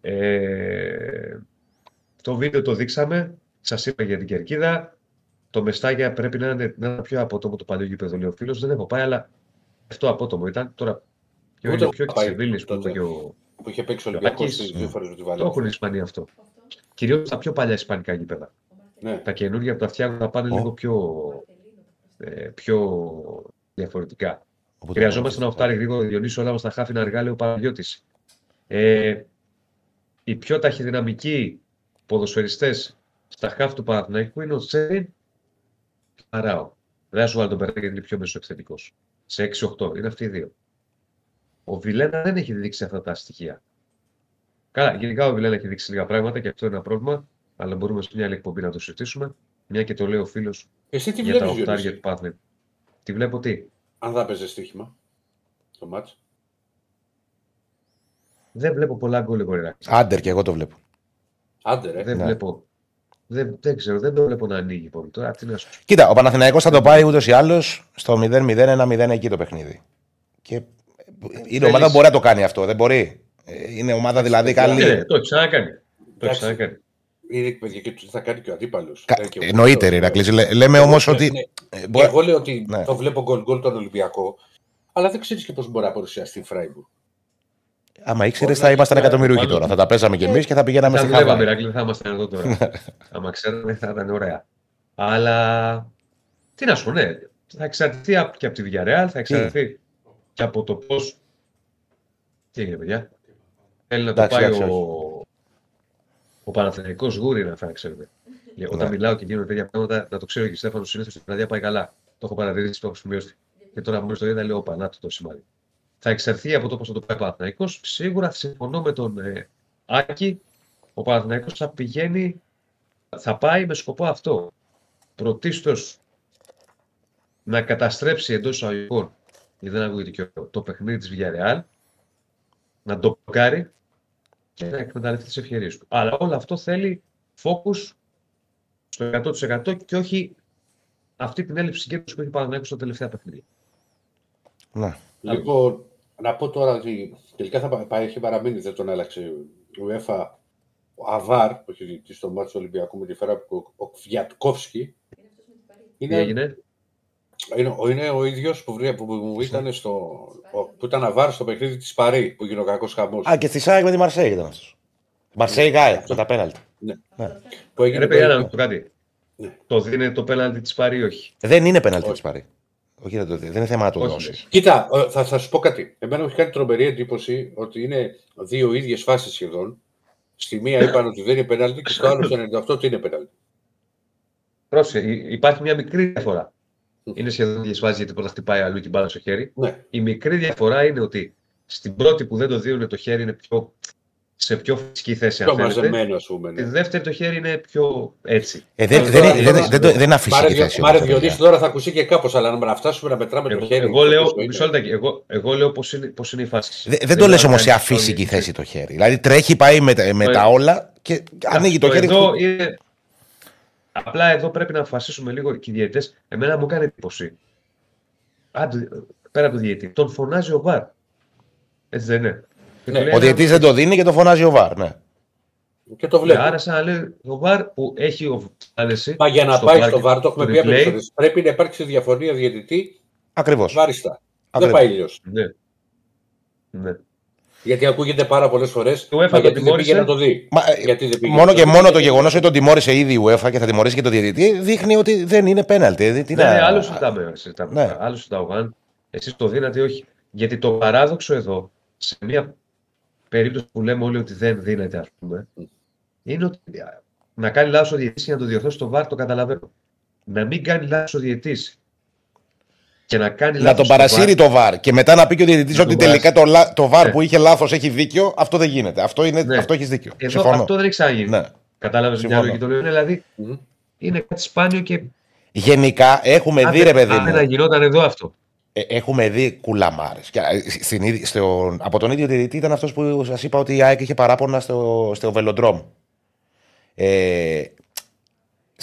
Ε, το βίντεο το δείξαμε, σας είπα για την Κερκίδα. Το Μεστάγια πρέπει να είναι, να είναι πιο απότομο το παλιό γήπεδο, λέει ο φίλος. Δεν έχω πάει, αλλά αυτό απότομο ήταν. Τώρα, ποιο Ούτε είναι πιο έχω της πάει Σεβίλης που τότε. είπε και ο, Που είχε παίξει ο Και ο Ολυμπιακός Άκης, τις δύο φορές με τη το έχουν οι Βαλένθια. Ισπανοί αυτό. Αυτό. Κυρίως τα πιο παλιά ισπανικά γήπεδα. Ναι. Τα καινούργια που τα φτιάχνουν να πάνε Ω. λίγο πιο, ε, πιο διαφορετικά. Οπότε- Χρειαζόμαστε ένα οχτάρι γρήγορο Διονύσιο όλα μας τα χάφη να αργά, λέει ο Παναγιώτης. Ε, η πιο ταχυδυναμική ποδοσφαιριστές στα χάφ του Παναθηναϊκού είναι ο Τσέριν και ο Αράο. Δεν θα σου βάλω τον Περέ γιατί είναι πιο μεσοεπιθετικός. Σε 6-8. Είναι αυτοί οι δύο. Ο Βιλένα δεν έχει δείξει αυτά τα στοιχεία. Καλά, γενικά ο Βιλένα έχει δείξει λίγα πράγματα και αυτό είναι ένα πρόβλημα. Αλλά μπορούμε σε μια άλλη εκπομπή να το συζητήσουμε. Μια και το λέει ο φίλος Εσύ τι για τα βλέπεις, οχτάρια Γιώργος, του Παναθηναϊκού. Τι βλέπω τι; αν θα παίζει στοίχημα το μάτς. Δεν βλέπω πολλά γκολ εγώ, ρε. Άντερ και εγώ το βλέπω. Άντε ρε. Δεν Ναι. βλέπω. Δεν, δεν ξέρω, δεν το βλέπω να ανοίγει πολύ. Τώρα τι να σου πω. Κοίτα, ο Παναθηναϊκός θα το πάει ούτως ή άλλως στο 0-0-1-0 εκεί το παιχνίδι. Και είναι ομάδα που μπορεί να το κάνει αυτό, δεν μπορεί. Ε, Είναι ομάδα δηλαδή καλή. Ναι, το έχει ξανακάνει. Το έχει Εντάξει. ξανακάνει. Είναι παιδιά και τι θα κάνει και ο αντίπαλος. Κα- Εννοείται, ρε Ηρακλής. Λέ- Λέμε όμως ότι. ε, Και μπορεί- εγώ λέω ότι Ναι. το βλέπω γκολ γκολ τον Ολυμπιακό, αλλά δεν ξέρεις και πώς μπορεί να παρουσιαστεί η Φράιμπουργκ. Άμα ήξερες, Μπορεί θα να ήμασταν έχει εκατομμυρίουχοι πάνω. τώρα. Θα τα παίζαμε κι εμείς και θα πηγαίναμε Θα στη δουλεύαμε, Χαβάη. Ηρακλή, δεν θα ήμασταν εδώ τώρα. Άμα ξέραμε, θα ήταν ωραία. Αλλά τι να σου πω, ναι. Θα εξαρτηθεί απ- και από τη Villarreal, θα εξαρτηθεί και από το πώ. Τι έγινε, παιδιά; Θέλει να το Εντάξει, πάει εντάξει, ο, ο Παναθηναϊκός γούρι να θα ξέρετε. Για- Όταν Ναι. μιλάω και γίνονται τέτοια πράγματα, να το ξέρω και ο Στέφανο συνήθως στην βραδιά πάει καλά. Το έχω παρατηρήσει, το έχω σημειώσει. Και τώρα μόλι το είδα, λέω: Πανάτο το σημάδι. Θα εξαρθεί από το πώ θα το πάει ο Παναθηναϊκός. Σίγουρα συμφωνώ με τον ε, Άκη. Ο Παναθηναϊκός θα πηγαίνει, θα πάει με σκοπό αυτό. Πρωτίστως να καταστρέψει εντός εισαγωγικών, γιατί δεν ακούγεται και ο- το παιχνίδι της Villarreal, να το μπλοκάρει και να εκμεταλλευτείς τις ευκαιρίες του. Αλλά όλο αυτό θέλει focus στο 100% και όχι αυτή την έλλειψη συγκέντρωσης που έχει ο Παναθηναϊκός στα τελευταία παιχνίδια. Ναι. Λοιπόν, να πω τώρα ότι τελικά θα πα- πάει, έχει παραμείνει, δεν τον άλλαξε η UEFA. Ο Αβάρ, που έχει διοικητήσει στο μάτι του Ολυμπιακού με τη φέρα ο, ο Κβιατκόφσκι, Είναι αυτός με την Παρή. είναι, Τι έγινε, είναι, ο- είναι ο ίδιος που, βρε- που, που ήταν στο, ο- που ήταν Αβάρ στο παιχνίδι της Παρή, που έγινε ο κακός χαμός. Α, και στη Σάικ με τη Μαρσέη ήταν αυτός. Μαρσέη Γκάι με τα πέναλτι. Που έγινε ρε παιδιά, το- να πω κάτι. Ναι. Το δίνει το πέναλτι της Παρή, όχι; Δεν είναι πέναλτι Όχι. της Παρή. Όχι, δεν, το, δει. δεν είναι θέμα να το Όχι, δώσεις. Κοίτα, ε, θα, θα σου πω κάτι. Εμένα μου έχει κάνει τρομερή εντύπωση ότι είναι δύο ίδιες φάσεις σχεδόν. Στη μία είπαν ότι δεν είναι πέναλτι και στο άλλο στο 98 ότι είναι πέναλτι. Πρόσεχε, υ- υπάρχει μια μικρή διαφορά. Είναι σχεδόν ίδιε φάσει γιατί πρώτα χτυπάει αλλού την μπάλα στο χέρι. Ναι. Η μικρή διαφορά είναι ότι στην πρώτη που δεν το δίνουν το χέρι είναι πιο, σε πιο φυσική θέση, Πιο αν θέλετε. μαζεμένο, ας πούμε. Τη Ναι. δεύτερη το χέρι είναι πιο έτσι. Ε, δεν, Τώρα, δεν, τώρα, δεν, τώρα, δεν, δεν, το- δεν είναι αφυσική Μάρε, θέση. Μάρε όμως, τα Διονύση παιδιά. τώρα θα ακουστεί και κάπως, αλλά να φτάσουμε να μετράμε το Εγώ, χέρι. εγώ λέω, πώς το μισό είναι. λεπτάκι, εγώ, εγώ λέω πώς είναι, πώς είναι η φάση. Δεν, δεν το λες όμως σε κάνει αφύσικη αυτό, θέση το χέρι. Δηλαδή τρέχει, πάει με, τα- με Το- τα όλα και ανοίγει το Αυτό χέρι. Εδώ είναι... Απλά εδώ πρέπει να αποφασίσουμε λίγο και οι διαιτητές. Εμένα μου έκανε εντύπωση. Άντε, πέρα από το διαιτητή. Τον φωνάζει ο Βαρ. Έτσι δεν είναι. Και Ναι, του λέει Ο ένα- διαιτής δεν το δίνει και το φωνάζει ο Βαρ. Ναι. Και το Ναι, βλέπω. Άρα, σαν να λέει ο Βαρ που έχει ο άνεση. Μα για να στο πάει βάρ στο και βάρ, το έχουμε το πει από replay. φορές, Πρέπει να υπάρξει διαφωνία διαιτητή Ακριβώς. βάριστα. Δεν Ακριβώς. πάει αλλιώ. Ναι. ναι. Γιατί ακούγεται πάρα πολλές φορές. Το UEFA το γιατί δεν τιμώρησε. πήγε να το δει. Μα, ε, Γιατί δεν πήγε μόνο να και το δει. μόνο το γεγονός ότι τον τιμώρησε ήδη η UEFA και θα τιμωρήσει και το διαιτητή δείχνει ότι δεν είναι πέναλτι. Ε, τι Ναι, να- ναι, άλλο συζητάμε. συζητάμε. Ναι. Άλλο συζητάω αν εσείς το δίνατε ή όχι. Γιατί το παράδοξο εδώ, σε μια περίπτωση που λέμε όλοι ότι δεν δίνεται, ας πούμε, είναι ότι να κάνει λάθος ο διαιτητής για να το διορθώσει το βάρ, το καταλαβαίνω. Να μην κάνει λάθος ο διαιτητής και να κάνει Να λάθος τον το παρασύρει VAR, το βαρ και μετά να πει και ο διαιτητής Να ότι τον τελικά το, λα- το βαρ Ναι. που είχε λάθος έχει δίκιο, αυτό δεν γίνεται. Αυτό, είναι, Ναι. αυτό έχεις δίκιο. Εδώ Συμφωνώ. αυτό δεν έχει ξαναγίνει. Ναι. Κατάλαβες μια Συμφωνώ. λογική το λέω. Είναι, Δηλαδή Μμμ. είναι κάτι σπάνιο και Γενικά έχουμε αν δει, ρε δεν- παιδί αν δεν μου, γινόταν εδώ αυτό. ε, έχουμε δει κουλαμάρες. Από τον ίδιο διαιτητή ήταν αυτός που σας είπα ότι η ΑΕΚ είχε παράπονα στο, στο βελοντρόμ. Ε,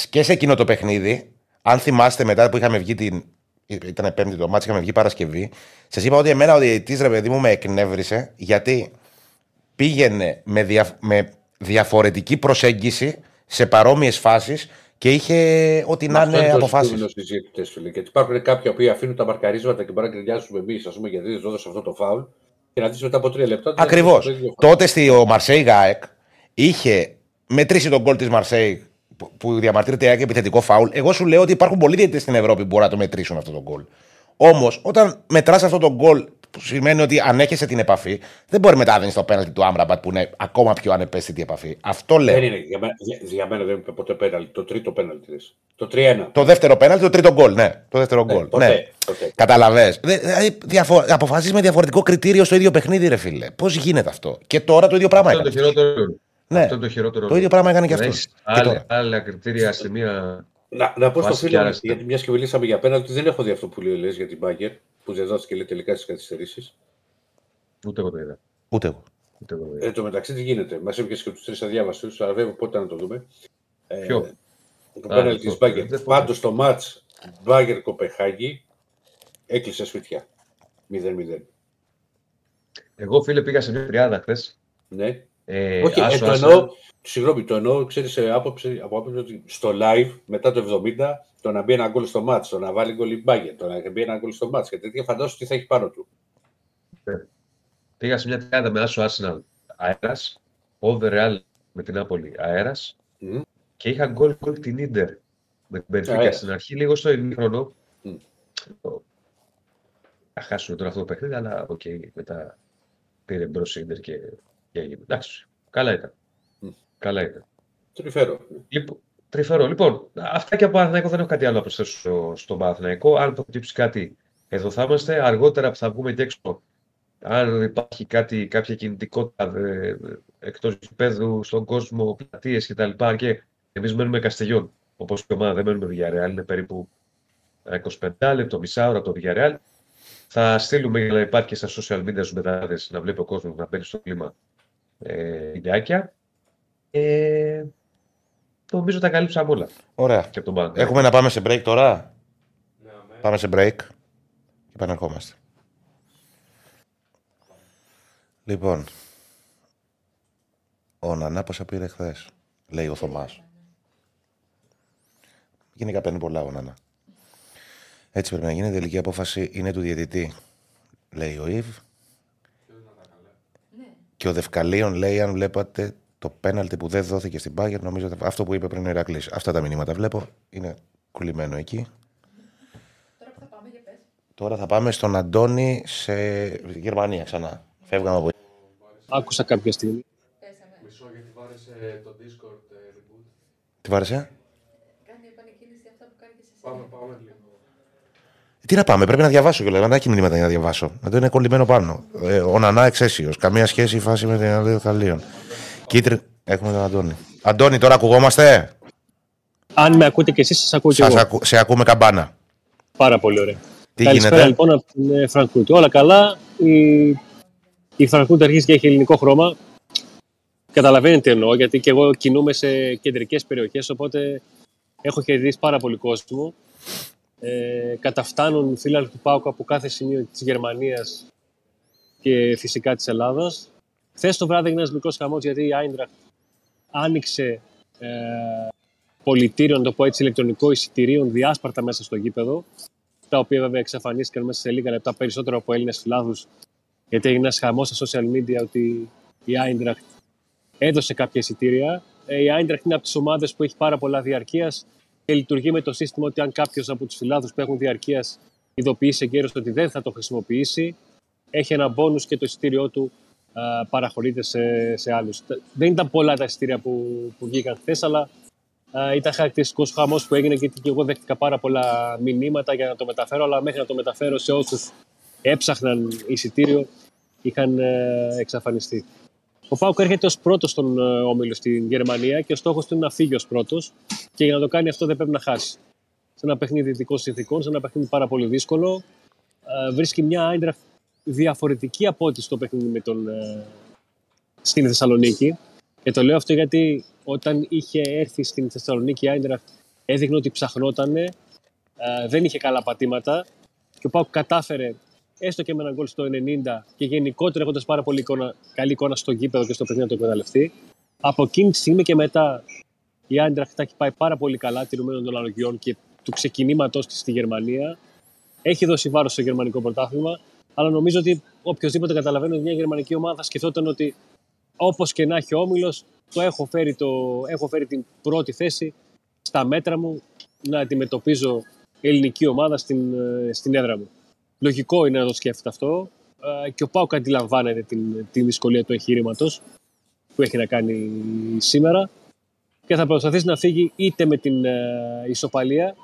και σε εκείνο το παιχνίδι, αν θυμάστε μετά που είχαμε βγει την. Ήταν πέμπτη το μάτι, είχαμε βγει Παρασκευή. Σας είπα ότι εμένα ο διαιτητής, ρε παιδί μου, με εκνεύρισε γιατί πήγαινε με, δια, με διαφορετική προσέγγιση σε παρόμοιες φάσεις και είχε ό,τι να Αυτό είναι το αποφάσεις. ζητούμενο στις διαιτητές, φίλε. Γιατί υπάρχουν κάποιοι που αφήνουν τα μαρκαρίσματα και μπορεί να γκρινιάζουμε εμείς, ας πούμε, γιατί δεν δώσε αυτό το φάουλ. Και να δεις μετά από τρία λεπτά. ότι δεν Ακριβώς. έδωσε το ίδιο φάουλ. Τότε στη ο Μαρσέη Γάεκ είχε μετρήσει τον γκολ της Μαρσέη που, που διαμαρτύρεται η ΑΕΚ επιθετικό φάουλ. Εγώ σου λέω ότι υπάρχουν πολλοί διαιτητές στην Ευρώπη που μπορούν να το μετρήσουν αυτό το γκολ. Όμως, όταν μετράς αυτό το γκολ Που σημαίνει ότι αν έχεσαι την επαφή, δεν μπορεί μετά να δίνεις το πέναλτι του Άμραμπατ που είναι ακόμα πιο ανεπαίσθητη επαφή. Αυτό λέω. Δεν είναι. Για μένα, για, για μένα δεν είναι ποτέ πέναλτι. Το τρίτο πέναλτι. δες. Το 3-1. Το δεύτερο πέναλτι, το τρίτο γκολ. Ναι, το δεύτερο Ναι, γκολ. ποτέ, ναι. ποτέ. Καταλαβέ. Δηλαδή, διαφο... αποφασίζεις με διαφορετικό κριτήριο στο ίδιο παιχνίδι, ρε φίλε. Πώς γίνεται αυτό; Και τώρα το ίδιο πράγμα Αυτό είναι το έκανες. χειρότερο. Ναι. Αυτό είναι το χειρότερο. Το ίδιο πράγμα έκανε και Να αυτός. έχεις Και άλλα, τώρα. άλλα κριτήρια σε μία. Να, να πω στο Βάσει φίλο, και μου, άρεστα. γιατί μιας και μιλήσαμε για πέναλτι, δεν έχω δει αυτό που λέει λες για την Μπάγκερ, που δεν δόθηκε λέει, τελικά στι καθυστερήσεις. Ούτε εγώ το είδα. Ούτε εγώ. Ούτε εγώ το είδα. Ε, το μεταξύ τι γίνεται. Μας έπιασε και τους τρεις αδιάβαστου, αλλά βέβαια πότε να το δούμε. Ε, Ποιο; Το Α, πέναλτι αυτό. της Μπάγκερ. Δεν Πάντως το ματ Μπάγκερ Κοπεχάγη έκλεισε σφιτιά. 0-0. Εγώ, φίλε, πήγα σε μια τριάδα χθες. Ναι. Ε, Όχι, ε, άσο, το άσο. εννοώ, συγγνώμη, το εννοώ, ξέρεις, ε, άποψη, από άποψη ότι στο live, μετά το 70, το να μπει ένα γκολ στο μάτς, το να βάλει γκολ η Μπάγκερ, το να μπει ένα γκολ στο μάτς και τέτοια, φαντάσου τι θα έχει πάνω του. Πήγα σε μια τριάδα με άσο Arsenal αέρας. Over Real με την Νάπολη αέρας. Μμ. Και είχα γκολ γκολ την Ιντερ με την Benfica Αέρας. στην αρχή, λίγο στο ημίχρονο. Μμ. Θα χάσουμε τώρα αυτό το παιχνίδι, αλλά οκ, μετά πήρε μπρος η Ίντερ και, και έγινε. Εντάξει, καλά ήταν. Μμ. Καλά ήταν. Τρυφερό. Λοιπόν, τρυφερό. Λοιπόν, αυτά και από Παναθηναϊκό δεν έχω κάτι άλλο να προσθέσω στο, στον Παναθηναϊκό. Αν προκύψει κάτι, εδώ θα είμαστε. Αργότερα που θα βγούμε και έξω, αν υπάρχει κάτι, κάποια κινητικότητα ε, εκτός γηπέδου, στον κόσμο, πλατείες κτλ. Και εμείς μένουμε Καστελιών. Όπως η ομάδα δεν μένουμε Villarreal, είναι περίπου ε, 25 λεπτό, μισά ώρα το Villarreal. Θα στείλουμε για να υπάρχει και στα social media στους μετάδες να βλέπει ο κόσμος να μπαίνει στο κλίμα ε, βιντεάκια. Ε, νομίζω τα καλύψαμε όλα Ωραία. και από τον Παναθηναϊκό. Έχουμε να πάμε σε break τώρα; Ναι, αμέ. Πάμε σε break και επανερχόμαστε. Λοιπόν, ο Νανά πόσα πήρε χθες, λέει ο Θωμάς. Γενικά παίρνει πολλά ο Νανά. Έτσι πρέπει να γίνει. Η τελική απόφαση είναι του διαιτητή, λέει ο Ιβ. Ναι. Και ο Δευκαλίων λέει: Αν βλέπατε το πέναλτι που δεν δόθηκε στην Πάγερ, νομίζω ότι αυτό που είπε πριν ο Ηρακλής. Αυτά τα μηνύματα βλέπω. Είναι κολλημένο εκεί. Τώρα που θα πάμε για πες. Τώρα θα πάμε στον Αντώνη σε Γερμανία ξανά. Φεύγαμε από. Άκουσα κάποια στιγμή. Πέσαμε. Μισό γιατί βάρεσε το Discord ε, reboot. Τι βάρεσε; Κάνει επανεκκίνηση αυτά που κάνει και σε Πάμε, σένα. πάμε λίγο. Τι να πάμε, πρέπει να διαβάσω κιόλας. Να έχει μηνύματα για να διαβάσω. Να το είναι κολλημένο πάνω. Ε, ο Νανά εξαίσιο. Καμία σχέση η φάση με την Ανδρέα Καλίων. Κίτρι. Έχουμε τον Αντώνη. Αντώνη, τώρα ακουγόμαστε; Αν με ακούτε και εσείς, σας ακούω και Σας εγώ. ακου... Σε ακούμε καμπάνα. Πάρα πολύ ωραία. Τι Καλησπέρα γίνεται; λοιπόν από την ε, Φραγκφούρτη. Όλα καλά. Η, η Φραγκφούρτη αρχίζει και έχει ελληνικό χρώμα. Καταλαβαίνετε τι εννοώ, γιατί και εγώ κινούμαι σε κεντρικές περιοχές, οπότε έχω κερδίσει πάρα πολύ κόσμο. Ε, καταφτάνουν φίλοι του ΠΑΟΚ από κάθε σημείο της Γερμανίας και φυσικά της Ελλάδας. Χθες το βράδυ έγινε ένας μικρός χαμός γιατί η Άιντραχτ άνοιξε ε, πολιτήριο, να το πω έτσι, ηλεκτρονικό εισιτηρίων διάσπαρτα μέσα στο γήπεδο τα οποία βέβαια εξαφανίστηκαν μέσα σε λίγα λεπτά περισσότερο από Έλληνες φιλάδου, γιατί έγινε ένας χαμός στα social media ότι η Άιντραχτ έδωσε κάποια εισιτήρια. Ε, Η Άιντραχτ είναι από τις ομάδες που έχει πάρα πολλά διαρκείας και λειτουργεί με το σύστημα ότι αν κάποιος από τους φιλάδους που έχουν διαρκείας ειδοποιήσει εγκαίρως ότι δεν θα το χρησιμοποιήσει, έχει ένα μπόνους και το εισιτήριό του α, παραχωρείται σε, σε άλλους. Δεν ήταν πολλά τα εισιτήρια που, που βγήκαν χθες, αλλά Α, ήταν χαρακτηριστικός χαμός που έγινε γιατί και εγώ δέχτηκα πάρα πολλά μηνύματα για να το μεταφέρω, αλλά μέχρι να το μεταφέρω σε όσους έψαχναν εισιτήριο είχαν ε, εξαφανιστεί. Ο Πάουκ έρχεται ως πρώτος στον ε, όμιλο στην Γερμανία και ο στόχος του είναι να φύγει ως πρώτος και για να το κάνει αυτό δεν πρέπει να χάσει. Σε ένα παιχνίδι ειδικών συνθηκών, σε ένα παιχνίδι πάρα πολύ δύσκολο, ε, βρίσκει μια Άιντραχτ διαφορετική από ό,τι στο παιχνίδι με τον, ε, στην Θεσσαλονίκη. Και το λέω αυτό γιατί όταν είχε έρθει στην Θεσσαλονίκη η Άιντραχτ έδειχνε ότι ψαχνότανε, ε, δεν είχε καλά πατήματα και ο Πάουκ κατάφερε έστω και με έναν γκολ στο 90 και γενικότερα έχοντας πάρα πολύ εικόνα, καλή εικόνα στο γήπεδο και στο παιχνίδι να το εκμεταλλευτεί. Από εκείνη τη στιγμή και μετά η Άιντραχτ έχει πάει πάρα πολύ καλά τηρουμένων των αναλογιών και του ξεκινήματός της στη Γερμανία. Έχει δώσει βάρος στο γερμανικό πρωτάθλημα, αλλά νομίζω ότι οποιοδήποτε καταλαβαίνει ότι μια γερμανική ομάδα θα σκεφτόταν ότι όπως και να έχει ο όμιλος, το έχω φέρει, το, έχω φέρει την πρώτη θέση στα μέτρα μου να αντιμετωπίζω ελληνική ομάδα στην, ε, στην έδρα μου. Λογικό είναι να το σκέφτεται αυτό. ε, και ο Πάουκ αντιλαμβάνεται την, την δυσκολία του εγχείρηματο που έχει να κάνει σήμερα και θα προσπαθήσει να φύγει είτε με την ε, ισοπαλία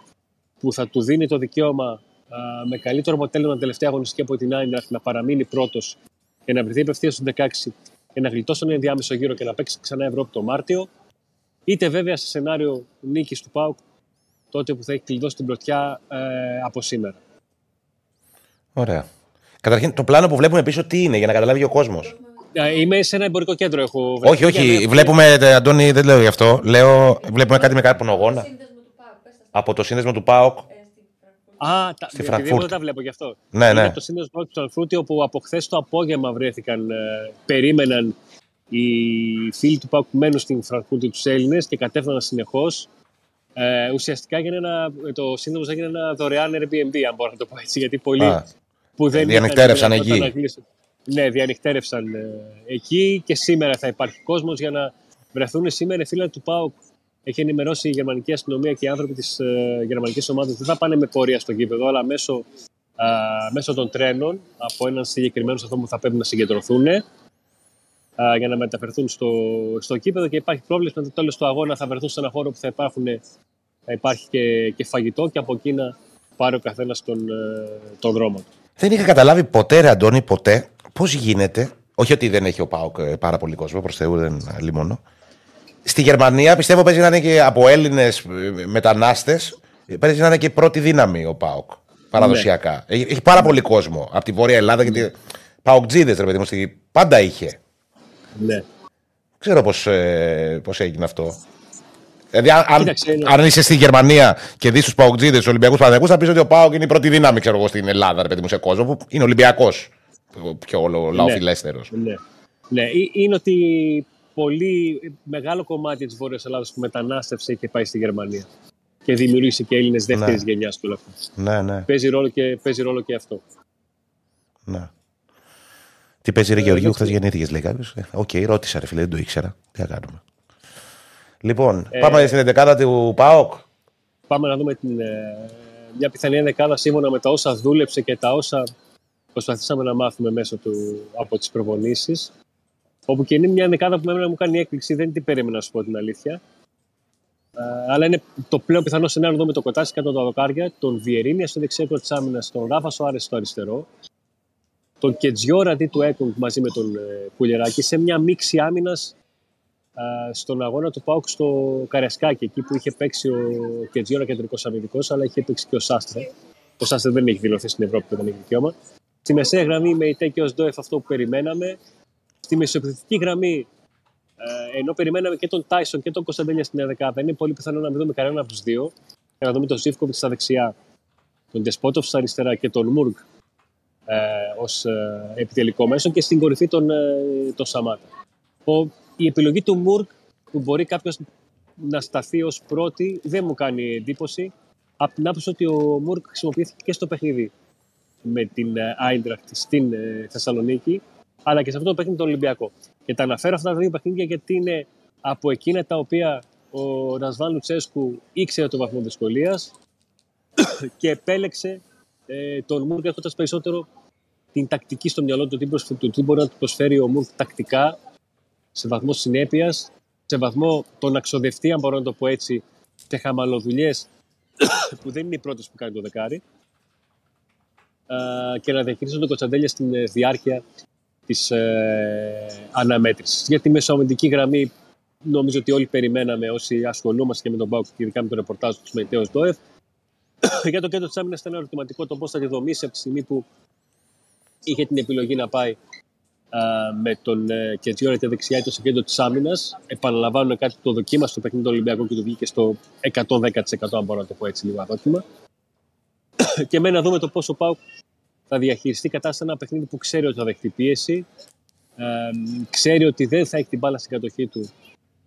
που θα του δίνει το δικαίωμα ε, με καλύτερο αποτέλεσμα την τελευταία αγωνιστική από την Άιντραχτ να παραμείνει πρώτος και να βρεθεί απευθείας στους 16 και να γλιτώσει ένα ενδιάμεσο γύρο και να παίξει ξανά Ευρώπη το Μάρτιο. Είτε βέβαια σε σενάριο νίκης του Πάουκ τότε που θα έχει κλειδώσει την πρωτιά ε, από σήμερα. Ωραία. Καταρχήν, το πλάνο που βλέπουμε πίσω τι είναι, για να καταλάβει ο κόσμος; Ε, Είμαι σε ένα εμπορικό κέντρο. Έχω βρεθεί Όχι, όχι. για να- Βλέπουμε, ε, Αντώνη, δεν λέω γι' αυτό. Λέω, βλέπουμε κάτι με καπνογόνα. Σύνδεσμο του ΠΑΟΚ. πες τα Από το σύνδεσμο του ΠΑΟΚ. ε, στην Φραγκφούρτη. Α, τα, Στη επειδή Φραγκφούρτη. εγώ δεν τα βλέπω γι' αυτό. Ναι, Είναι ναι. το σύνδεσμο του Φραγκφούρτη, όπου από χθες το απόγευμα βρέθηκαν, ε, περίμεναν οι φίλοι του ΠΑΟΚ που μένουν στην Φραγκφούρτη τους Έλληνες και κατέφθαναν συνεχώς. Ε, ουσιαστικά έγινε ένα, το σύνδεσμος έγινε ένα δωρεάν Airbnb, αν μπορώ να το πω έτσι. Γιατί πολλοί Α, που δεν διανυκτέρευσαν είχαν δυνατότητα εκεί. να κλείσουν. Ναι, διανυκτέρευσαν ε, εκεί και σήμερα θα υπάρχει κόσμος για να βρεθούν σήμερα οι φίλοι του ΠΑΟΚ. Έχει ενημερώσει η γερμανική αστυνομία και οι άνθρωποι της ε, γερμανικής ομάδας δεν θα πάνε με πορεία στο γήπεδο, αλλά μέσω, α, μέσω των τρένων από έναν συγκεκριμένο σταθμό που θα πρέπει να συγκεντρωθούν α, για να μεταφερθούν στο, στο κήπεδο και υπάρχει πρόβλημα με το τέλος του αγώνα θα βρεθούν σε ένα χώρο που θα, υπάρχουν, θα υπάρχει και, και φαγητό και από εκεί να πάρει ο καθένας τον, ε, τον δρόμο του. Δεν είχα καταλάβει ποτέ, ρε Αντώνη, ποτέ πώς γίνεται. Όχι ότι δεν έχει ο ΠΑΟΚ ε, πάρα πολύ κόσμο, προς Θεού δεν λιμώνω. Στη Γερμανία πιστεύω παίζει να είναι και από Έλληνες μετανάστες. Παίζει να είναι και πρώτη δύναμη ο ΠΑΟΚ. Παραδοσιακά. Έχει, έχει πάρα πολύ κόσμο από τη Βόρεια Ελλάδα και τη. ΠΑΟΚτζίδες, ρε παιδί μου, στη- πάντα είχε. Ναι. Ξέρω πώς ε, πώς έγινε αυτό. Δηλαδή, αν, αν, Κοίταξε, είναι- αν είσαι στη Γερμανία και δεις τους Παοκτσήδες, τους Ολυμπιακούς Παναθηναϊκούς, θα πεις ότι ο ΠΑΟΚ είναι η πρώτη δύναμη ξέρω εγώ, στην Ελλάδα, ρε παιδί μου, σε κόσμο που είναι Ολυμπιακός. Πιο λαο- λαοφιλέστερο. Ναι. ναι. Ε- Είναι ότι πολύ μεγάλο κομμάτι της Βόρειας Ελλάδας που μετανάστευσε και πάει στη Γερμανία. Και δημιούργησε και Έλληνες δεύτερης Ναι. γενιά του αυτό. Ναι, ναι, Παίζει ρόλο, και, παίζει ρόλο και αυτό. ναι. Τι παίζει, ρε Γεωργίου, χθες γεννήθηκες, λέει κάποιος. Οκ, ρώτησα, ρε φίλε, δεν το ήξερα. Τι να κάνουμε. Λοιπόν, Ε, πάμε στην 11 του ΠΑΟΚ. Πάμε να δούμε την, ε, μια πιθανή ενδεκάδα σύμφωνα με τα όσα δούλεψε και τα όσα προσπαθήσαμε να μάθουμε μέσω του, από τις προπονήσεις. Όπου και είναι μια ενδεκάδα που εμένα μου κάνει έκπληξη, δεν την περίμενα να σου πω την αλήθεια. Ε, αλλά είναι το πλέον πιθανό σενάριο εδώ με το Κοτάσι κάτω τα δοκάρια, τον Βιερίνια στο δεξιό της άμυνας, τον Ράφα Σοάρε στο αριστερό, τον Κετζιόρα αντί του Έκονγκ μαζί με τον ε, Πουλεράκη σε μια μίξη άμυνας στον αγώνα του Πάουκ στο Καριασκάκι, εκεί που είχε παίξει ο Κετζιόρα κεντρικός αμυντικός, αλλά είχε παίξει και ο Σάστρε. Ο Σάστρε δεν έχει δηλωθεί στην Ευρώπη, δεν έχει δικαίωμα. Στη μεσαία γραμμή με η Τέκη ω Ντόεφ αυτό που περιμέναμε. Στη μεσοεπιθετική γραμμή, ε, ενώ περιμέναμε και τον Τάισον και τον Κωνσταντέλια στην 11, είναι πολύ πιθανό να μην δούμε κανέναν από τους δύο. Και να δούμε τον Ζήφκοβιτς στα δεξιά, τον Ντεσπότοφ στα αριστερά και τον Μουργκ ε, ως ε, επιτελικό μέσο και στην κορυφή τον, ε, τον Σαμάτα. Ο, η επιλογή του Μουργκ που μπορεί κάποιος να σταθεί ως πρώτη δεν μου κάνει εντύπωση. Από την άποψη ότι ο Μουργκ χρησιμοποιήθηκε και στο παιχνίδι με την Άιντραχτ στην ε, Θεσσαλονίκη, αλλά και σε αυτό το παιχνίδι τον Ολυμπιακό. Και τα αναφέρω αυτά τα δύο παιχνίδια γιατί είναι από εκείνα τα οποία ο Ρασβάν Λουτσέσκου ήξερε το βαθμό δυσκολίας και επέλεξε ε, τον Μουργκ έχοντας περισσότερο την τακτική στο μυαλό του, τι, προσφ- του, τι μπορεί να του προσφέρει ο Μουργκ τακτικά, σε βαθμό συνέπειας, σε βαθμό το να ξοδευτεί, αν μπορώ να το πω έτσι, σε χαμαλοδουλειές που δεν είναι οι πρώτες που κάνει το δεκάρι α, και να διαχειρίζονται τον Κωνσταντέλια στην ε, διάρκεια της ε, αναμέτρησης. Για τη μεσοαμυντική γραμμή νομίζω ότι όλοι περιμέναμε όσοι ασχολούμαστε και με τον Πάουκ και ειδικά με το ρεπορτάζ του Μετέο Ντόεφ. Για το κέντρο της άμυνας ήταν ερωτηματικό το πώς θα τη δομήσει από τη στιγμή που είχε την επιλογή να πάει α, με τον ε, Κετζιόρα τη δεξιά είτε στο κέντρο της άμυνας. Επαναλαμβάνω κάτι που το δοκίμασε στο παιχνίδι του Ολυμπιακού και του βγήκε στο 110% αν μπορώ να το πω έτσι λίγο αδόκιμα. και μένει να δούμε το πόσο Πάουκ θα διαχειριστεί κατάσταση ένα παιχνίδι που ξέρει ότι θα δεχτεί πίεση, ε, ξέρει ότι δεν θα έχει την μπάλα στην κατοχή του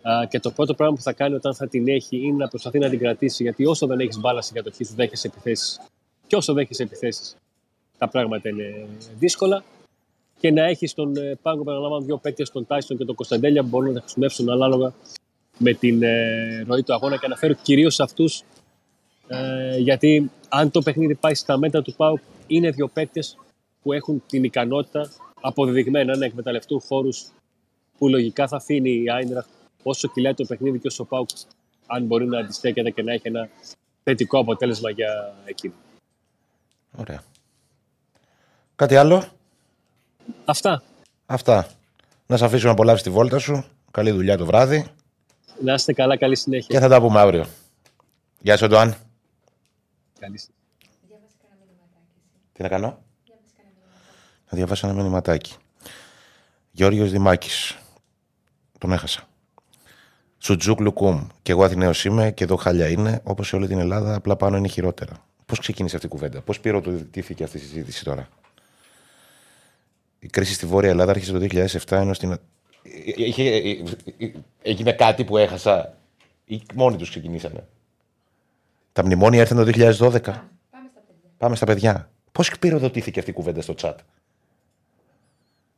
Α, και το πρώτο πράγμα που θα κάνει όταν θα την έχει είναι να προσπαθεί να την κρατήσει. Γιατί όσο δεν έχεις μπάλα στην κατοχή σου, δέχεσαι επιθέσεις. Και όσο δέχεσαι επιθέσεις, τα πράγματα είναι δύσκολα. Και να έχει στον ε, πάγκο, παραλαμβάνω, δύο παίκτες, τον Τάιστον και τον Κωνσταντέλια, που μπορούν να τα χρησιμεύσουν ανάλογα με την ε, ροή του αγώνα. Και αναφέρω κυρίως σε αυτούς, ε, γιατί αν το παιχνίδι πάει στα μέτρα του Πάου, είναι δύο παίκτες που έχουν την ικανότητα αποδεδειγμένα να εκμεταλλευτούν χώρους που λογικά θα αφήνει η Άιντραχτ όσο κυλάει το παιχνίδι και όσο πάω αν μπορεί να αντιστέκεται και να έχει ένα θετικό αποτέλεσμα για εκείνο. Ωραία. Κάτι άλλο; Αυτά. Αυτά. Να σε αφήσω να απολαύσει τη βόλτα σου. Καλή δουλειά το βράδυ. Να είστε καλά, καλή Και συνέχεια. θα τα πούμε αύριο. Γεια σου, Ντοάν. Καλή συνέχεια. Διάβασε κανένα μηνυματάκι. εσύ. Τι να κάνω; Διάβασε κανένα μηνυματάκι. Να διαβάσω ένα μηνυματάκι. Γιώργος Δημάκης. Τον έχασα. Σουτζούκ Κουμ. Και εγώ Αθηναίος είμαι και εδώ χάλια είναι. Όπως σε όλη την Ελλάδα, απλά πάνω είναι χειρότερα. Πώς ξεκίνησε αυτή η κουβέντα, Πώς πυροτοτήθηκε αυτή η συζήτηση τώρα; Η κρίση στη Βόρεια Ελλάδα άρχισε το 2007 ενώ στην. Είχε, έγινε κάτι που έχασα ή μόνοι τους ξεκινήσανε; Τα μνημόνια ήρθαν το 2012. Πάμε στα παιδιά. Πάμε στα παιδιά. Πώς πυροδοτήθηκε αυτή η κουβέντα στο chat;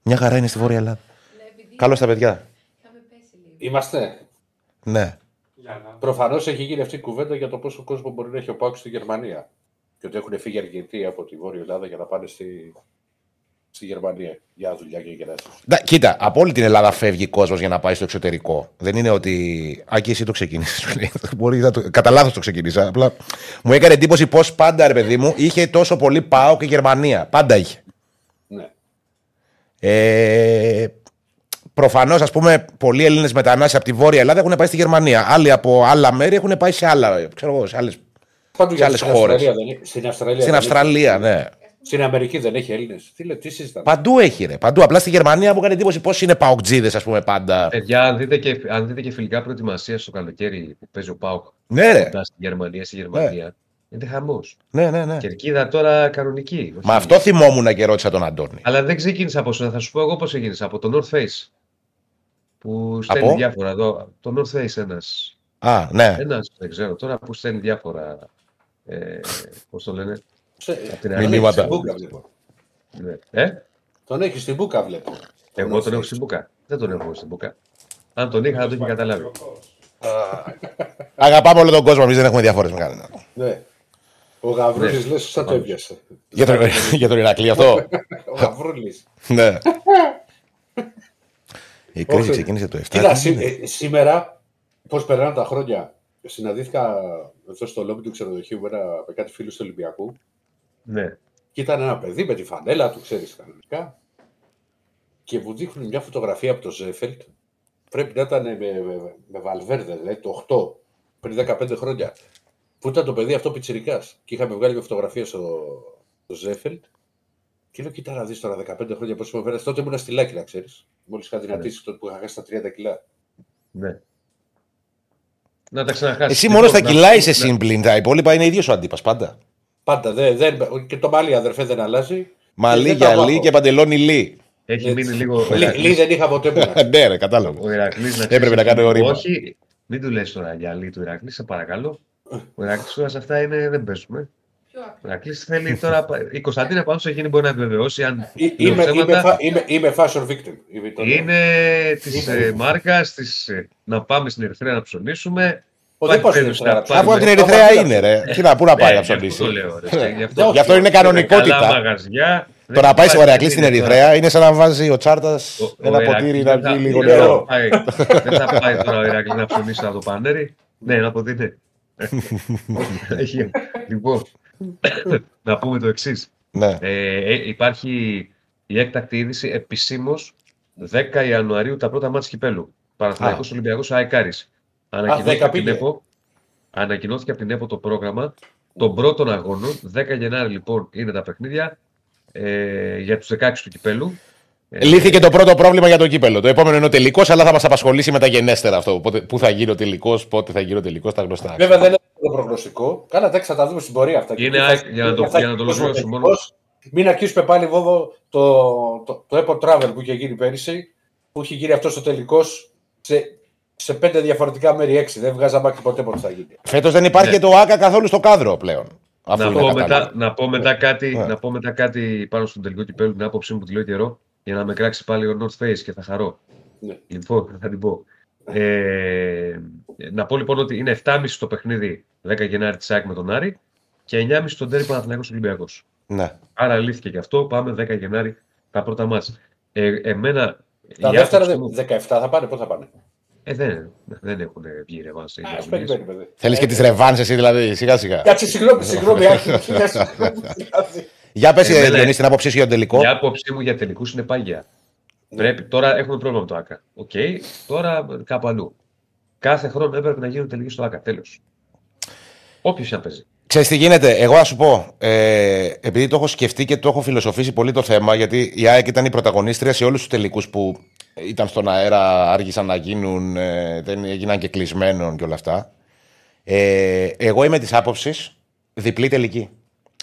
Μια χαρά είναι στη Βόρεια Ελλάδα. Ναι, επειδή Καλώς τα παιδιά. είχαμε πέσει λίγο. Είμαστε. Ναι. Για να. Προφανώς έχει γίνει αυτή η κουβέντα για το πόσο κόσμο μπορεί να έχει ο Πάουκ στη Γερμανία. Και ότι έχουν φύγει αρκετοί από τη Βόρεια Ελλάδα για να πάνε στη, στη Γερμανία για δουλειά και για Να, κοίτα, από όλη την Ελλάδα φεύγει κόσμος για να πάει στο εξωτερικό. Δεν είναι ότι. Α, και εσύ το ξεκίνησες. Μπορεί να το... Κατά λάθος το ξεκίνησα. Απλά μου έκανε εντύπωση πώς πάντα, ρε παιδί μου, είχε τόσο πολύ πάω και Γερμανία. Πάντα είχε. Ναι. Ε, Προφανώς, ας πούμε, πολλοί Έλληνες μετανάστες από τη Βόρεια Ελλάδα έχουν πάει στη Γερμανία. Άλλοι από άλλα μέρη έχουν πάει σε άλλα. Ξέρω εγώ, σε άλλες... Πάντως Σε για άλλες στην χώρες. Αυστραλία, δεν, έχει- στην Αυστραλία, Στην δεν Αυστραλία, ναι. Έχει. Στην Αμερική δεν έχει Έλληνες. Τι, λέει, τι συζητάμε; Παντού έχει, ρε. Παντού. Απλά στη Γερμανία μου έκανε εντύπωση πώ είναι παοκτζίδες, ας πούμε, πάντα. Παιδιά, αν δείτε, και, αν δείτε και φιλικά προετοιμασία στο καλοκαίρι που παίζει ο Πάουκ Ναι, ρε. κοντά στη Γερμανία, στη Γερμανία, είναι χαμός. Ναι, ναι, ναι. Κερκίδα τώρα κανονική. όχι- Μα αυτό θυμόμουν και ρώτησα τον Αντώνη. Αλλά δεν ξεκίνησα από σένα, θα σου πω εγώ πώς ξεκίνησα. Από το North Face. Που στέλνει Από; διάφορα εδώ. Το North Face ένας. Α, ναι. Ένας, δεν ξέρω τώρα που στέλνει διάφορα. Ε, Πώς το λένε. Σε- Από την τον Αραβία. Μηνύματα. έχεις στην Μπούκα, βλέπω. Ναι. Ε, Τον έχεις στην Μπούκα, βλέπω. εγώ τον έχω στην Μπούκα. Δεν τον έχω στην Μπούκα. Αν τον είχα, θα το είχε καταλάβει. Αγαπάμε όλο τον κόσμο, εμείς δεν έχουμε διαφορές με κανέναν. Ναι. Ο Γαβρούλης Ναι. λες, σαν το έπιασε. Για τον, για τον Ηρακλή αυτό. Ο Γαβρούλης. ναι. Η κρίση Όχι. ξεκίνησε το 7. Κοίτα, Τι σή- είναι; ε, σήμερα, πώς περνάνε τα χρόνια, συναντήθηκα εδώ στο λόμπι του ξενοδοχείου με, ένα, με κάτι φίλους του Ολυμπιακού Ναι. και ήταν ένα παιδί με τη φανέλα του, ξέρεις κανονικά. Και μου δείχνουν μια φωτογραφία από το Ζέφελτ. Πρέπει να ήταν με, με, με Βαλβέρδε, δηλαδή το 8, πριν 15 χρόνια. Που ήταν το παιδί αυτό πιτσιρικάς. Και είχαμε βγάλει μια φωτογραφία στο, στο Ζέφελτ. Και λέω, κοίτα να δεις τώρα 15 χρόνια πώς είμαι Τότε ήμουν στη Λάκη, να ξέρεις. Μόλις είχα δυνατήσει τότε που είχα χάσει τα 30 κιλά. ναι. Να τα ξαναχάσεις. Εσύ μόνος στα κιλά είσαι σύμπλην. Τα υπόλοιπα είναι ίδιος ο αντίπας πάντα. Πάντα. Δεν, δεν, και το μάλι αδερφέ δεν αλλάζει. Μαλλί, δεν τα γυαλί βάφω. και παντελόνι λί. Έχει Έτσι. μείνει λίγο. ο Λί, Ηρακλής- λί δεν είχα ποτέ μου. ναι, ρε, κατάλαβα. Ο Ηρακλής, να Έπρεπε ξέρεις, να κάνω ρήμα. Όχι, μην του λες τώρα γυαλί του Ηρακλή, σε παρακαλώ. Ο Ηρακλής τώρα σε αυτά είναι, δεν παίζουμε. Πιο Ο άκρη. Ηρακλής θέλει τώρα. Η Κωνσταντίνα πάνω σε εκείνη μπορεί να επιβεβαιώσει αν. Ε, λέω είμαι, είμαι, ψέματα. φα- είμαι, είμαι fashion victim. Είμαι το λέω. Είναι της ε, μάρκα, της, ε, να πάμε στην Ερυθρέα να ψωνίσουμε. Ο, δεν πάω στην Υπάρχει Ερυθρέα να περίπτωση να Αφού από την Πάρουμε. Ερυθρέα είναι, ρε. Τι να, πού να πάει Ναι, να γι' αυτό ψωνίσει. το λέω, ρε. Γι' Όχι, αυτό. Γι' αυτό είναι Καλά κανονικότητα. μαγαζιά. Το να πάει στη Βορειακλή στην Ερυθρέα είναι σαν να βάζει ο Τσάρτας Ο- ο ένα Ηρακλής ποτήρι δεν να θα- βγει λίγο δεν θα νερό. πάει- Δεν θα πάει τώρα ο Ηρακλής να ψωνίσει από το πανέρι. Ναι, να πω ναι. Έχει- Λοιπόν, να πούμε το εξής. Ναι. υπάρχει η έκτακτη είδηση επισήμως 10 Ιανουαρίου τα πρώτα μάτια κυπέλου. Παναθηναϊκός Ολυμπιακός Αεκάρης. Ανακοινώθηκε, 10 από την πήγε. ΕΠΟ, ανακοινώθηκε από την ΕΠΟ το πρόγραμμα των πρώτων αγώνων. 10 Γενάρη λοιπόν είναι τα παιχνίδια ε, για τους 16 του κυπέλου. Ε, Λύθηκε το πρώτο πρόβλημα για το κύπελο. Το επόμενο είναι ο τελικός, αλλά θα μας απασχολήσει μεταγενέστερα αυτό. Πότε, πού θα γίνει ο τελικός, πότε θα γίνει ο τελικός, τα γνωστά. Βέβαια δεν είναι το προγνωστικό. Κάνα εντάξει, θα τα δούμε στην πορεία αυτά. Είναι, Και α- θα- για να το- θα- για να το θα- ολοκληρώσω μόνος. Μην αρχίσουμε πάλι βόβο το, το, το Apple Travel που είχε γίνει πέρυσι, που είχε γίνει αυτός ο τελικός σε, σε πέντε διαφορετικά μέρη έξι. Δεν βγάζαμε άκρη ποτέ πώ θα γίνει. Φέτος δεν υπάρχει Ναι. και το ΑΚΑ καθόλου στο κάδρο πλέον. Αφού να, είναι πω κατάλληλο. μετά, να, πω μετά κάτι, Ναι. να πω μετά κάτι πάνω στον τελικό κυπέλου, την άποψή μου που τη λέω καιρό, για να με κράξει πάλι ο North Face και θα χαρώ. Ναι. Λοιπόν, θα την πω. Ε, να πω λοιπόν ότι είναι 7,5 το παιχνίδι 10 Γενάρη της ΑΕΚ με τον Άρη και 9,5 το τέρι Παναθηναϊκός Ολυμπιακός. Ναι. Άρα λύθηκε και αυτό. Πάμε 10 Γενάρη τα πρώτα ματς. Ε, εμένα. Τα η δεύτερα άποψη μου- 17 θα πάνε, πώς θα πάνε; Ε, δεν, δεν έχουν βγει ρεβάνς. οι Α, ας ημερομηνίες. περιμένει, παιδί. Θέλεις και τις ρεβάνς εσύ δηλαδή, σιγά σιγά. Κάτσε, συγγνώμη, συγγνώμη, Άκη, σιγά, συγγνώμη, κάτσε. Για πες, Εμένα- Διονύση, την άποψή σου για τον τελικό. Η άποψή μου για τελικούς είναι πάγια. Ναι. Πρέπει, τώρα έχουμε πρόβλημα με το ΟΑΚΑ. Οκ, τώρα κάπου αλλού. Κάθε χρόνο έπρεπε να γίνουν τελικοί στο ΟΑΚΑ. Τέλος. Όποιος να παίζει. Ξέρεις τι γίνεται, εγώ να σου πω, ε, επειδή το έχω σκεφτεί και το έχω φιλοσοφήσει πολύ το θέμα, γιατί η ΑΕΚ ήταν η πρωταγωνίστρια σε όλους τους τελικούς που ήταν στον αέρα, άργησαν να γίνουν, ε, δεν έγιναν και κλεισμένων και όλα αυτά. Ε, εγώ είμαι της άποψης διπλή τελική.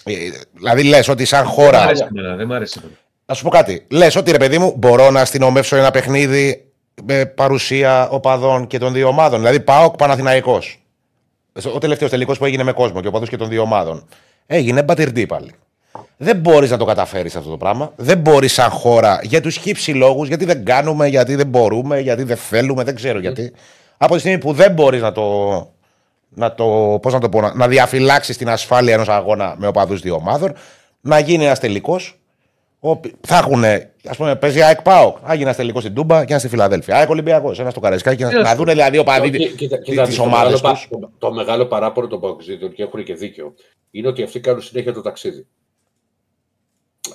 Ε, δηλαδή λες ότι σαν Δεν μ' χώρα... αρέσει εμένα, δεν μ' αρέσει εμένα. Να σου πω κάτι. Λες ότι ρε παιδί μου, μπορώ να αστυνομεύσω ένα παιχνίδι με παρουσία οπαδών και των δύο ομάδων. Δηλαδή, πάω Παναθηναϊκός. Ο τελευταίος τελικός που έγινε με κόσμο και οπαδού και των δύο ομάδων. Έγινε μπατυρντή πάλι. Δεν μπορείς να το καταφέρεις αυτό το πράγμα. Δεν μπορείς σαν χώρα για τους χύψη λόγους, γιατί δεν κάνουμε, γιατί δεν μπορούμε, γιατί δεν θέλουμε, δεν ξέρω γιατί. Από τη στιγμή που δεν μπορείς να το. Να το, πώς να το πω, να, να διαφυλάξεις την ασφάλεια ενός αγώνα με οπαδούς δύο ομάδων, να γίνει ένας τελικός Όποι- θα έχουν, α πούμε, παίζει ΑΕΚ ΠΑΟΚ. Θα γίνει ένα τελικό στην Τούμπα και ένα στη Φιλαδέλφια. ΑΕΚ Ολυμπιακό, ένα στο Καραϊσκάκι. και Τι Να, να να σου δουν δηλαδή ο παδί Κοίτα, κοίτα, τι κοίτα, το ομάδε μεγάλο πα- του. το- Το μεγάλο παράπονο των Παοξίδων και έχουν και δίκιο είναι ότι αυτοί κάνουν συνέχεια το ταξίδι.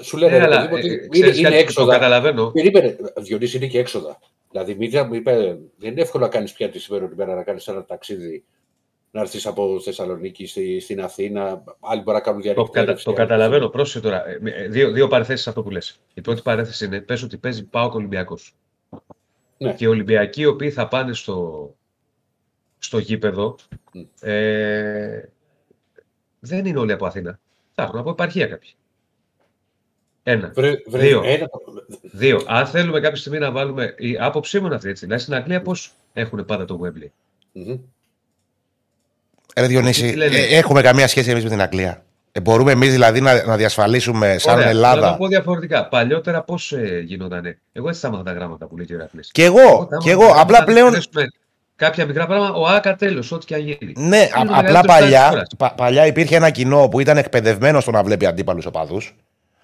Σου λένε, Ναι, ρε αλλά, παιδί μου, ότι ε, είναι, ξέρεις είναι κάτι, το έξοδα. καταλαβαίνω. Περίμενε, Διονύση, είναι και έξοδα. Δηλαδή, μην μου είπε, δεν είναι εύκολο να κάνει πια τη σήμερα ημέρα να κάνει ένα ταξίδι, να έρθεις από Θεσσαλονίκη στη, στην Αθήνα. Άλλοι μπορεί να κάνουν Το, διαρκή κατα, το καταλαβαίνω. Πρόσεχε τώρα. Ε, ε, Δύο, δύο παρεθέσει σε αυτό που λες. Η πρώτη παρέθεση είναι πες ότι παίζει πάω Ολυμπιακός. Ναι. Και οι Ολυμπιακοί οι οποίοι θα πάνε στο, στο γήπεδο Μμ. ε, δεν είναι όλοι από Αθήνα. Θα έχουν από επαρχία κάποιοι. Ένα. Βρε, βρε, Δύο. Ένα, Δύο. Αν θέλουμε κάποια στιγμή να βάλουμε. Η άποψή μου είναι αυτή έτσι. Δηλαδή στην Αγγλία πώς έχουν πάντα το Wembley; Μμμ. Ρε Διονύση, Τι λένε; ε, έχουμε καμία σχέση εμείς με την Αγγλία. Ε, μπορούμε εμείς δηλαδή να, να διασφαλίσουμε σαν Ωραία, Να Ελλάδα. το πω διαφορετικά. Παλιότερα πώς ε, γινότανε; Εγώ έτσι θα έμαθα τα γράμματα που λέει και ο Ηρακλής. Και εγώ, Εγώ θα και έμαθα εγώ. τα Απλά γράμματα, πλέον. να εξαιρέσουμε Κάποια μικρά πράγματα, ο Άκα τέλος, ό,τι και αν γίνει. Ναι, α- το απλά μεγαλύτερο παλιά, στάδιο της πα- παλιά υπήρχε ένα κοινό που ήταν εκπαιδευμένο στο να βλέπει αντίπαλους οπαδούς.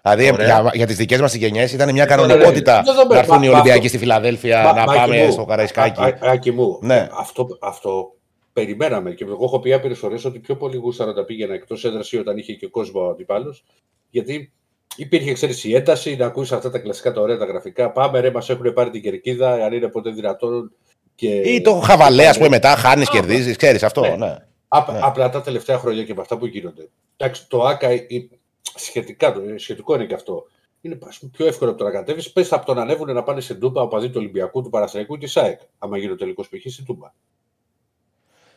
Δηλαδή Ωραία. για, για τις δικές μας γενιέ ήταν μια τώρα, κανονικότητα δεν το να έρθουν μα- οι μα Ολυμπιακοί αυτό- στη Φιλαδέλφια, Μα- να Μάκη πάμε μου, στο Καραϊσκάκι. Α- α- Άκη μου, Ναι. αυτό, αυτό περιμέναμε και εγώ έχω πει άπειρες φορές ότι πιο πολύ γούσταρα τα πήγαινα εκτός έδρας ή όταν είχε και κόσμος αντιπάλος. Γιατί υπήρχε ξέρεις, η ένταση να ακούσει αυτά τα κλασικά τα ωραία τα γραφικά. Πάμε ρε, μας έχουν πάρει την κερκίδα, αν είναι ποτέ δυνατόν. Και... Ή το χαβαλέ, ας πούμε, μετά χάνεις, Α, κερδίζεις, ξέρεις αυτό. ναι. Ναι. Απ- Ναι. Απλά τα τελευταία χρόνια και με αυτά που γίνονται. Εντάξει, το ΟΑΚΑ ε, σχετικά, το, σχετικό είναι και αυτό. Είναι ας πούμε, πιο εύκολο από το να κατέβεις. Πες από το να ανέβουν να πάνε σε Τούμπα οπαδοί του Ολυμπιακού, του Παναθηναϊκού και της ΑΕΚ. Άμα γίνει ο τελικός π.χ. στην Τούμπα.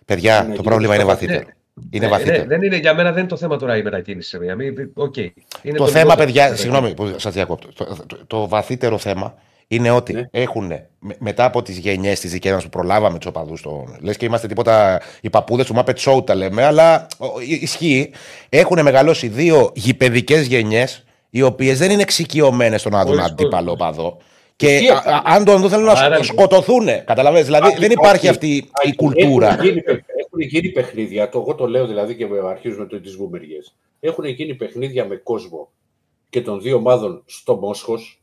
Παιδιά, Ναι, το γίνεται πρόβλημα είναι στο βαθύτερο. Είναι Ε, βαθύτερο. ναι, δεν είναι, για μένα δεν είναι το θέμα τώρα η μετακίνηση. Για μένα, οκ. Είναι Το θέμα, λιγότερο. παιδιά, συγγνώμη που σας διακόπτω. Το, το, το βαθύτερο θέμα είναι ότι Ναι. έχουν μετά από τις γενιές της δικέ μα που προλάβαμε τους οπαδούς. Λες και είμαστε τίποτα οι παππούδες του Muppet Show τα λέμε, αλλά ο, υ- ισχύει. Έχουν μεγαλώσει δύο γηπαιδικές γενιές οι οποίες δεν είναι εξοικειωμένες στο να δουν Χωρίς αντίπαλο κόσμο. οπαδό. Και Ισχύει α- αυτό. α- αν τον δουν θέλουν να Άρα, σκ- λοιπόν. σκοτωθούν. Καταλαβαίνετε. Δηλαδή Άκη, δεν υπάρχει Άκη, αυτή η Άκη, κουλτούρα. Έχουν γίνει, παι- έχουν γίνει παιχνίδια, το, εγώ το λέω δηλαδή και με- αρχίζουμε το, τις βούμεριες. Έχουν γίνει παιχνίδια με κόσμο και των δύο ομάδων στο Μόσχος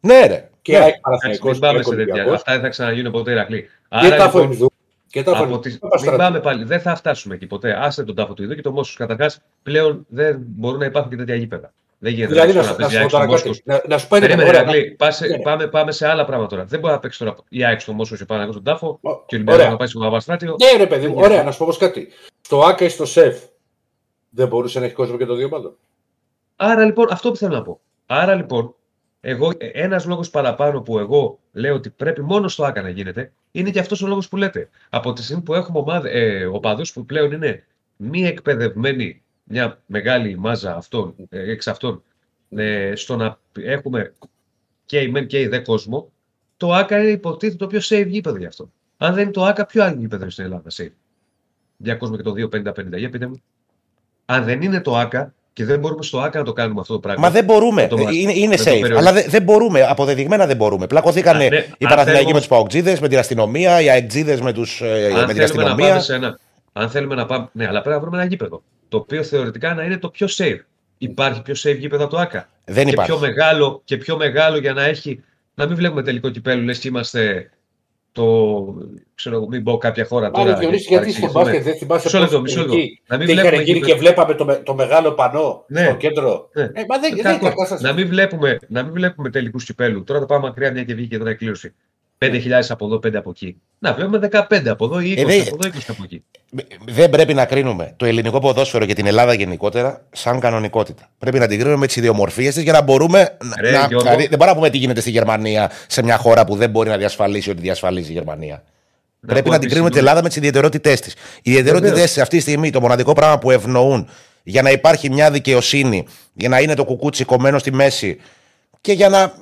Ναι, ρε. και Ναι. ΑΕΚ Εντάξει, Παναθηναϊκός μην πάμε και σε τέτοια. Ολυμπιακός Αυτά δεν θα ξαναγίνουν ποτέ Ηρακλή. και Άρα τα λοιπόν, Φωνιδού. Και τα από Φωνιδού. τις... Τα Παστράτου. μην πάμε πάλι. Δεν θα φτάσουμε εκεί ποτέ. Άστε τον τάφο του Ιδού και το Μόσχος. Καταρχάς, πλέον δεν μπορούν να υπάρχουν και τέτοια γήπεδα. Δεν γίνεται Δηλαδή να, να σου- να παίζει σου η πω ΑΕΚ τώρα στο κάτι. Μόσχος. Να, να σου πω ένα Περίμενε, ωραία, Ηρακλή. Πάσε- Ναι. Πάμε, πάμε σε άλλα πράγματα τώρα. Δεν μπορεί να παίξει τώρα η ΑΕΚ στο Μόσχος και πάνω στον τάφο Ο- και ο ωραία. Ολυμπιακό να πάει στο Παπαστράτιο. Ναι, ρε παιδί μου, ωραία, να σου πω όμως κάτι. Στο ΑΚΑ ή στο ΣΕΦ δεν μπορούσε να έχει κόσμο και το δύο ομάδων. Άρα λοιπόν, αυτό που θέλω να πω. Άρα λοιπόν, εγώ, ένας λόγος παραπάνω που εγώ λέω ότι πρέπει μόνο στο ΑΚΑ να γίνεται, είναι και αυτός ο λόγος που λέτε. Από τη στιγμή που έχουμε ομάδε, ε, οπαδούς που πλέον είναι μη εκπαιδευμένοι, μια μεγάλη μάζα αυτών, ε, εξ αυτών, ε, στο να έχουμε και η μεν και η δε κόσμο, το ΑΚΑ είναι υποτίθεται το πιο safe γήπεδο γι' αυτό. Αν δεν είναι το ΑΚΑ, ποιο άλλο γήπεδο είναι στην Ελλάδα safe; Για κόσμο και το 250-50. Για πείτε μου. Αν δεν είναι το ΑΚΑ και δεν μπορούμε στο ΑΚΑ να το κάνουμε αυτό το πράγμα. Μα δεν μπορούμε. Με το μας- είναι είναι με το safe. περιορισμό. αλλά δεν, δεν μπορούμε. Αποδεδειγμένα δεν μπορούμε. Πλακωθήκαν Α, ναι, οι αν Παναθηναϊκοί θέλουμε- με τους Παοκτζίδες, με την αστυνομία, οι Αεκτζίδες με, τους, ε, αν με την θέλουμε να αστυνομία. πάμε σε ένα. Αν θέλουμε να πάμε. Ναι, αλλά πρέπει να βρούμε ένα γήπεδο. Το οποίο θεωρητικά να είναι το πιο safe. Υπάρχει πιο safe γήπεδο από το ΑΚΑ. Δεν και υπάρχει. πιο, μεγάλο, και πιο μεγάλο για να έχει. Να μην βλέπουμε τελικό κυπέλου, λες και είμαστε το. ξέρω εγώ, μην πω κάποια χώρα Μάλλον τώρα. Διονύση, γιατί γιατί στο παρεξηγηθούμε. μπάσκετ δεν θυμάσαι Μισό λεπτό, πώς μισό λεπτό. εκεί Να μην τι είχαν βλέπουμε γίνει γήπεδο. και βλέπαμε το, με- το μεγάλο πανό Ναι. στο κέντρο. Ναι. Ε, μα δεν, δεν Κακό. είναι κατάσταση. να, μην βλέπουμε, να μην βλέπουμε τελικούς κυπέλου. Τώρα το πάμε μακριά, μια και βγήκε τώρα η κλήρωση. 5.000 από εδώ, 5 από εκεί. Να βλέπουμε 15 από εδώ ή 20 Ε, δεν- από εδώ, 20 από εκεί. Δεν πρέπει να κρίνουμε το ελληνικό ποδόσφαιρο και την Ελλάδα γενικότερα σαν κανονικότητα. Πρέπει να την κρίνουμε με τις ιδιομορφίες της για να μπορούμε να- Ρε, να. Γιώργο. Δηλαδή, δεν μπορούμε να πούμε τι γίνεται στη Γερμανία σε μια χώρα που δεν μπορεί να διασφαλίσει ότι διασφαλίζει η Γερμανία. Πρέπει πω να την κρίνουμε την Ελλάδα με τις ιδιαιτερότητές της. Οι ιδιαιτερότητές Βεβαίως. της αυτή τη στιγμή, το μοναδικό πράγμα που ευνοούν για να υπάρχει μια δικαιοσύνη, για να είναι το κουκούτσι κομμένο στη μέση και για να.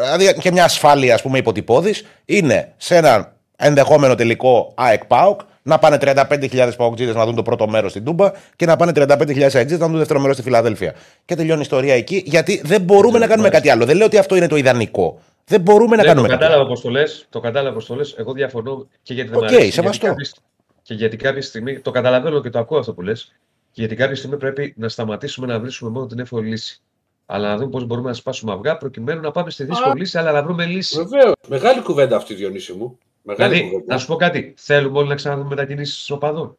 Δηλαδή και μια ασφάλεια, ας πούμε, υποτυπώδης, είναι σε έναν ενδεχόμενο τελικό ΑΕΚ ΠΑΟΚ να πάνε 35.000 παοκτζίδες να δουν το πρώτο μέρος στην Τούμπα και να πάνε 35.000 αεξίδε να δουν το δεύτερο μέρος στη Φιλαδέλφια. Και τελειώνει η ιστορία εκεί, γιατί δεν μπορούμε να κάνουμε κάτι άλλο. Δεν λέω ότι αυτό είναι το ιδανικό. Δεν μπορούμε να Ναι, κάνουμε το κάτι κατάλαβα άλλο. πώς το λες. Το κατάλαβα πώς το λες. Εγώ διαφωνώ και γιατί δεν Οκ, μ' αρέσει. σεβαστό. Γιατί κάποια- Και γιατί κάποια στιγμή. Το καταλαβαίνω και το ακούω αυτό που λες. Γιατί κάποια στιγμή πρέπει να σταματήσουμε να βρίσκουμε μόνο την εύκολη λύση. Αλλά να δούμε πώς μπορούμε να σπάσουμε αυγά προκειμένου να πάμε στη δύσκολη λύση, αλλά να βρούμε λύση. Βεβαίως. Μεγάλη κουβέντα αυτή, Διονύση μου. Μεγάλη Δηλαδή, κουβέντα. να σου πω κάτι. Θέλουμε όλοι να ξαναδούμε μετακινήσεις οπαδών.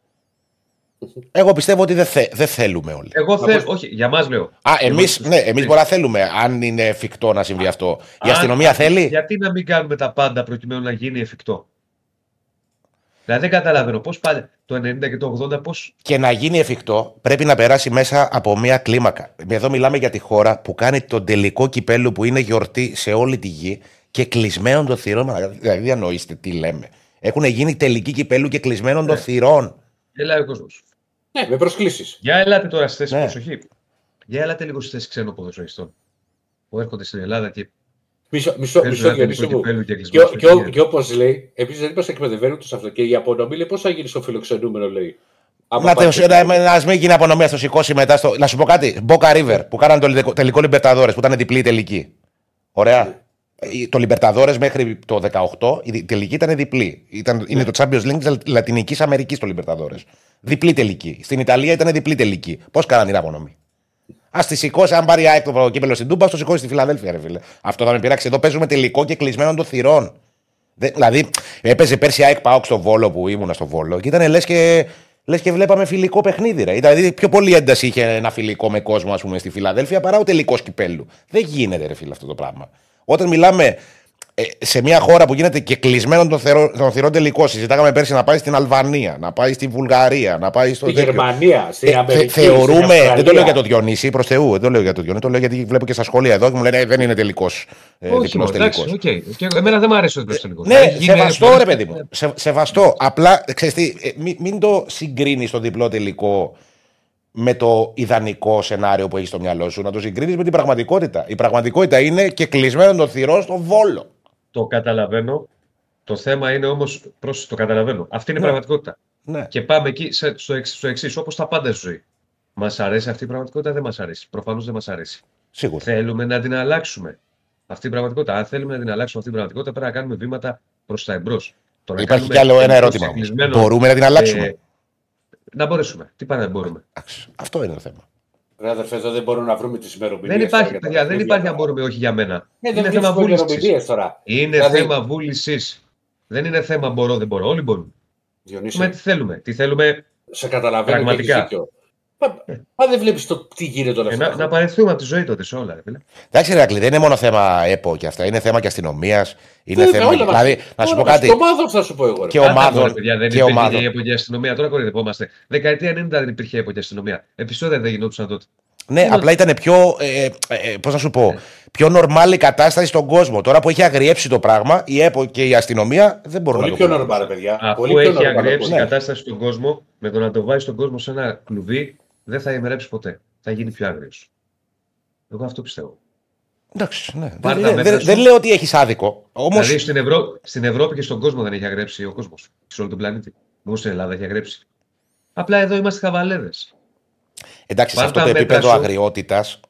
Εγώ πιστεύω ότι δεν, θε, δεν θέλουμε όλοι. Εγώ Μα θέλω. πώς- Όχι, για μας λέω. Α, εμείς Εμείς- ναι, εμείς μπορεί να θέλουμε, αν είναι εφικτό να συμβεί αυτό. Η Αν- αστυνομία θέλει; Γιατί να μην κάνουμε τα πάντα προκειμένου να γίνει εφικτό; Δηλαδή δεν καταλαβαίνω πώς πάλι το 90 και το 80 πώ. Και να γίνει εφικτό, πρέπει να περάσει μέσα από μια κλίμακα. Εδώ μιλάμε για τη χώρα που κάνει τον τελικό κυπέλου που είναι γιορτή σε όλη τη γη και κλεισμένων των θυρών. Μα, Δηλαδή, διανοείστε τι λέμε. Έχουν γίνει τελική κυπέλου και κλεισμένων των Ναι. θυρών. Έλα ο κόσμος. Ναι, με προσκλήσεις. Για ελάτε τώρα στη θέση Ναι. προσοχή. Για ελάτε λίγο στη θέση ξένων ποδοσφαιριστών που έρχονται στην Ελλάδα και Μισό, μισό, παίζουν μισό ένα τελικό Διονύση μου. κυπέλου και Και, κλεισμένοι ο- στο και, ο- χέρι. και όπως λέει, επίσης δεν μα εκπαιδευαίνουν τους αυτό. Και η απονομή λέει πώς θα γίνει στο φιλοξενούμενο, λέει; Άμα Να, πάει το, στο- να, να μην γίνει απονομή, να το σηκώσει μετά. Στο, να σου πω κάτι. Μπόκα River που κάνανε το τελικό- τελικό Λιμπερταδόρες που ήταν διπλή η τελική. Ωραία. Ε, Το Λιμπερταδόρες μέχρι το 18 η δι- τελική ήταν διπλή. Ήταν, Είναι το Champions League της Λατινικής Αμερικής το Λιμπερταδόρες. Διπλή τελική. Στην Ιταλία ήταν διπλή τελική. Πώς κάνανε την απονομή. Α τη σηκώσει, αν πάρει η ΑΕΚ το κύπελο στην Τούμπα, ας το σηκώσει στη Φιλαδέλφια, ρε φίλε. Αυτό θα με πειράξει. Εδώ παίζουμε τελικό και κλεισμένων των θυρών. Δε- δηλαδή, έπαιζε πέρσι η ΑΕΚ Πάοξ στο Βόλο που ήμουνα στο Βόλο και ήταν λες και, λες και βλέπαμε φιλικό παιχνίδι. Ρε. Δηλαδή, πιο πολύ ένταση είχε ένα φιλικό με κόσμο, ας πούμε, στη Φιλαδέλφια παρά ο τελικός κυπέλου. Δεν γίνεται, ρε φίλε, αυτό το πράγμα. Όταν μιλάμε ε, σε μια χώρα που γίνεται κεκλεισμένων των, θερό- των θυρών τελικό, συζητάγαμε πέρσι να πάει στην Αλβανία, να πάει στη Βουλγαρία, να πάει στο. Στη τέτοιο. Γερμανία, στην Ε, Αμερική. θε- θεωρούμε, στην Αυστραλία. δεν το λέω για το Διονύση, προς Θεού, δεν το λέω για το Διονύση, το λέω γιατί βλέπω και στα σχόλια εδώ και μου λένε «Ε, δεν είναι τελικός. Ε, Όχι, διπλός μόνο, εντάξει, τελικός». οκ. Και εμένα δεν μου αρέσει ο διπλός τελικός. Ναι, σεβαστό ρε παιδί μου. Σε, σεβαστό. Απλά, ξέρεις τι, ε, μην, μην το συγκρίνεις το διπλό τελικό με το ιδανικό σενάριο που έχει στο μυαλό σου. Να το συγκρίνεις με την πραγματικότητα. Η πραγματικότητα είναι κεκλεισμένων των θυρών στο Βόλο. Το καταλαβαίνω. Το θέμα είναι όμως. Το καταλαβαίνω. Αυτή είναι η Ναι. πραγματικότητα. Ναι. Και πάμε εκεί σε- στο, εξ, στο εξής, όπως τα πάντα στη ζωή. Μας αρέσει αυτή η πραγματικότητα, δεν μας αρέσει. Προφανώς δεν μας αρέσει. Σίγουρα. Θέλουμε να την αλλάξουμε. Αυτή την πραγματικότητα. Αν θέλουμε να την αλλάξουμε αυτή την πραγματικότητα, πρέπει να κάνουμε βήματα προς τα εμπρός. Υπάρχει κι άλλο ένα ερώτημα. όμως. Μπορούμε να την αλλάξουμε; Ε, να μπορέσουμε. Τι πάνε να μπορούμε. Εντάξει, Αυτό είναι το θέμα. Ρε αδερφέ, εδώ δεν μπορούμε να βρούμε τις ημερομηνίες. Δεν υπάρχει, παιδιά, δεν υπάρχει αν μπορούμε, όχι για μένα. Ναι, είναι δεν θέμα βρίσκουμε βούλησης. ημερομηνίες τώρα. Είναι Δηλαδή- θέμα βούλησης. Δεν είναι θέμα μπορώ, δεν μπορώ. Όλοι μπορούν. Διονύση, Πούμε τι θέλουμε. Τι θέλουμε σε καταλαβαίνω Πραγματικά. και έχεις δίκιο. Μα, μα δεν βλέπεις το τι γίνεται όλα ε, αυτά. να, να παρεθούμε από τη ζωή τότε σε όλα. Ρε, φίλε. Εντάξει, Ρακλή, δεν είναι μόνο θέμα ΕΠΟ και αυτά. Είναι θέμα και αστυνομίας. Είναι Βέβαια, θέμα. όλα μας. Δηλαδή, να σου Όλα πω μας. κάτι. Και ομάδων θα σου πω εγώ. ρε. Και Άντε, ομάδων. μωρέ, παιδιά, δεν και υπήρχε ομάδων. η ΕΠΟ και η αστυνομία. Τώρα κορυδευόμαστε. Δεκαετία 90 δεν υπήρχε ΕΠΟ και αστυνομία. Επεισόδια δεν γινόντουσαν τότε. Ναι, απλά ήταν πιο. Ε, ε, Πώς να σου πω. Πιο νορμάλ η κατάσταση στον κόσμο. Τώρα που έχει αγριέψει το πράγμα, η ΕΠΟ και η αστυνομία δεν μπορούν Πολύ να πιο το κάνουν. νορμάλ, ρε παιδιά. Αφού Πολύ πιο έχει νορμάλ, αγριέψει η ναι. κατάσταση στον κόσμο, με το να το βάζει τον κόσμο σε ένα κλουβί, δεν θα ημερέψει ποτέ. Θα γίνει πιο άγριος. Εγώ αυτό πιστεύω. Εντάξει, ναι. Πάρ' Δεν, τα δεν, μέτρα δεν, σου. δεν λέω ότι έχεις άδικο. Όμω. Δηλαδή στην, Ευρώ... στην Ευρώπη και στον κόσμο δεν έχει αγρέψει ο κόσμος. Σε όλο τον πλανήτη. Μόνο στην Ελλάδα έχει αγρέψει. Απλά εδώ είμαστε χαβαλέδε. Εντάξει, σε Πάρ' αυτό τα το μέτρα επίπεδο σου.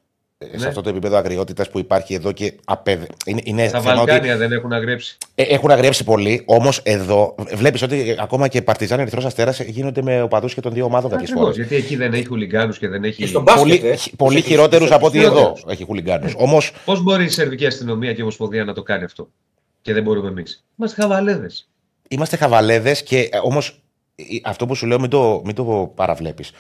Αγριότητα σε Ναι. αυτό το επίπεδο αγριότητας που υπάρχει εδώ και απέδε. Είναι, είναι Στα θέμα ότι Βαλκάνια δεν έχουν αγρέψει. ε, έχουν αγριέψει πολύ, όμως εδώ βλέπεις ότι ακόμα και Παρτιζάν Ερυθρός Αστέρας γίνονται με οπαδούς και των δύο ομάδων κάποιε Ακριβώς, φορέ. γιατί εκεί δεν έχει χουλιγκάνους και δεν Και έχει. στον μπάσκετ, Πολύ, ε, χ- πολύ στους- χειρότερους στους- από ότι στους εδώ χειρότερους. έχει χουλιγκάνους. Όμω Πώς μπορεί η Σερβική αστυνομία και η Ομοσπονδία να το κάνει αυτό; Και δεν μπορούμε εμείς. Είμαστε χαβαλέδες. είμαστε χαβαλέδες και όμως αυτό που σου λέω μην το, μην το παραβλέπεις.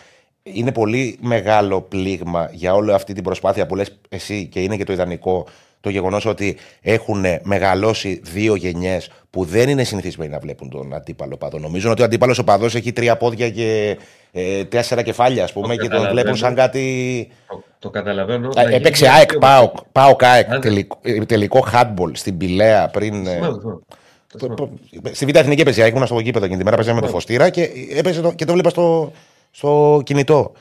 Είναι πολύ μεγάλο πλήγμα για όλη αυτή την προσπάθεια που λες εσύ και είναι και το ιδανικό το γεγονός ότι έχουν μεγαλώσει δύο γενιές που δεν είναι συνηθισμένοι να βλέπουν τον αντίπαλο παδό. Νομίζω ότι ο αντίπαλος οπαδό έχει τρία πόδια και ε, τέσσερα κεφάλια, ας πούμε, και τον καταλαβαίνω. βλέπουν σαν κάτι. Το, το καταλαβαίνω. Α, Να Έπαιξε γίνει ΑΕΚ, πιο- ΠΑΟΚ, ΠΑΟΚ ΑΕΚ, Αν- τελικό, ε, τελικό handball στην Πηλαία πριν. ε, Θυμάμαι, θυμάμαι. Το Πο- θυμάμαι. πο- Στη Β' Εθνική έπαιζε, ΑΕΚ, ήμουν στο γήπεδο εκείνη τη μέρα, παίζαμε με το Φωστήρα και, έπαιζε το, και το βλέπα στο, στο κινητό.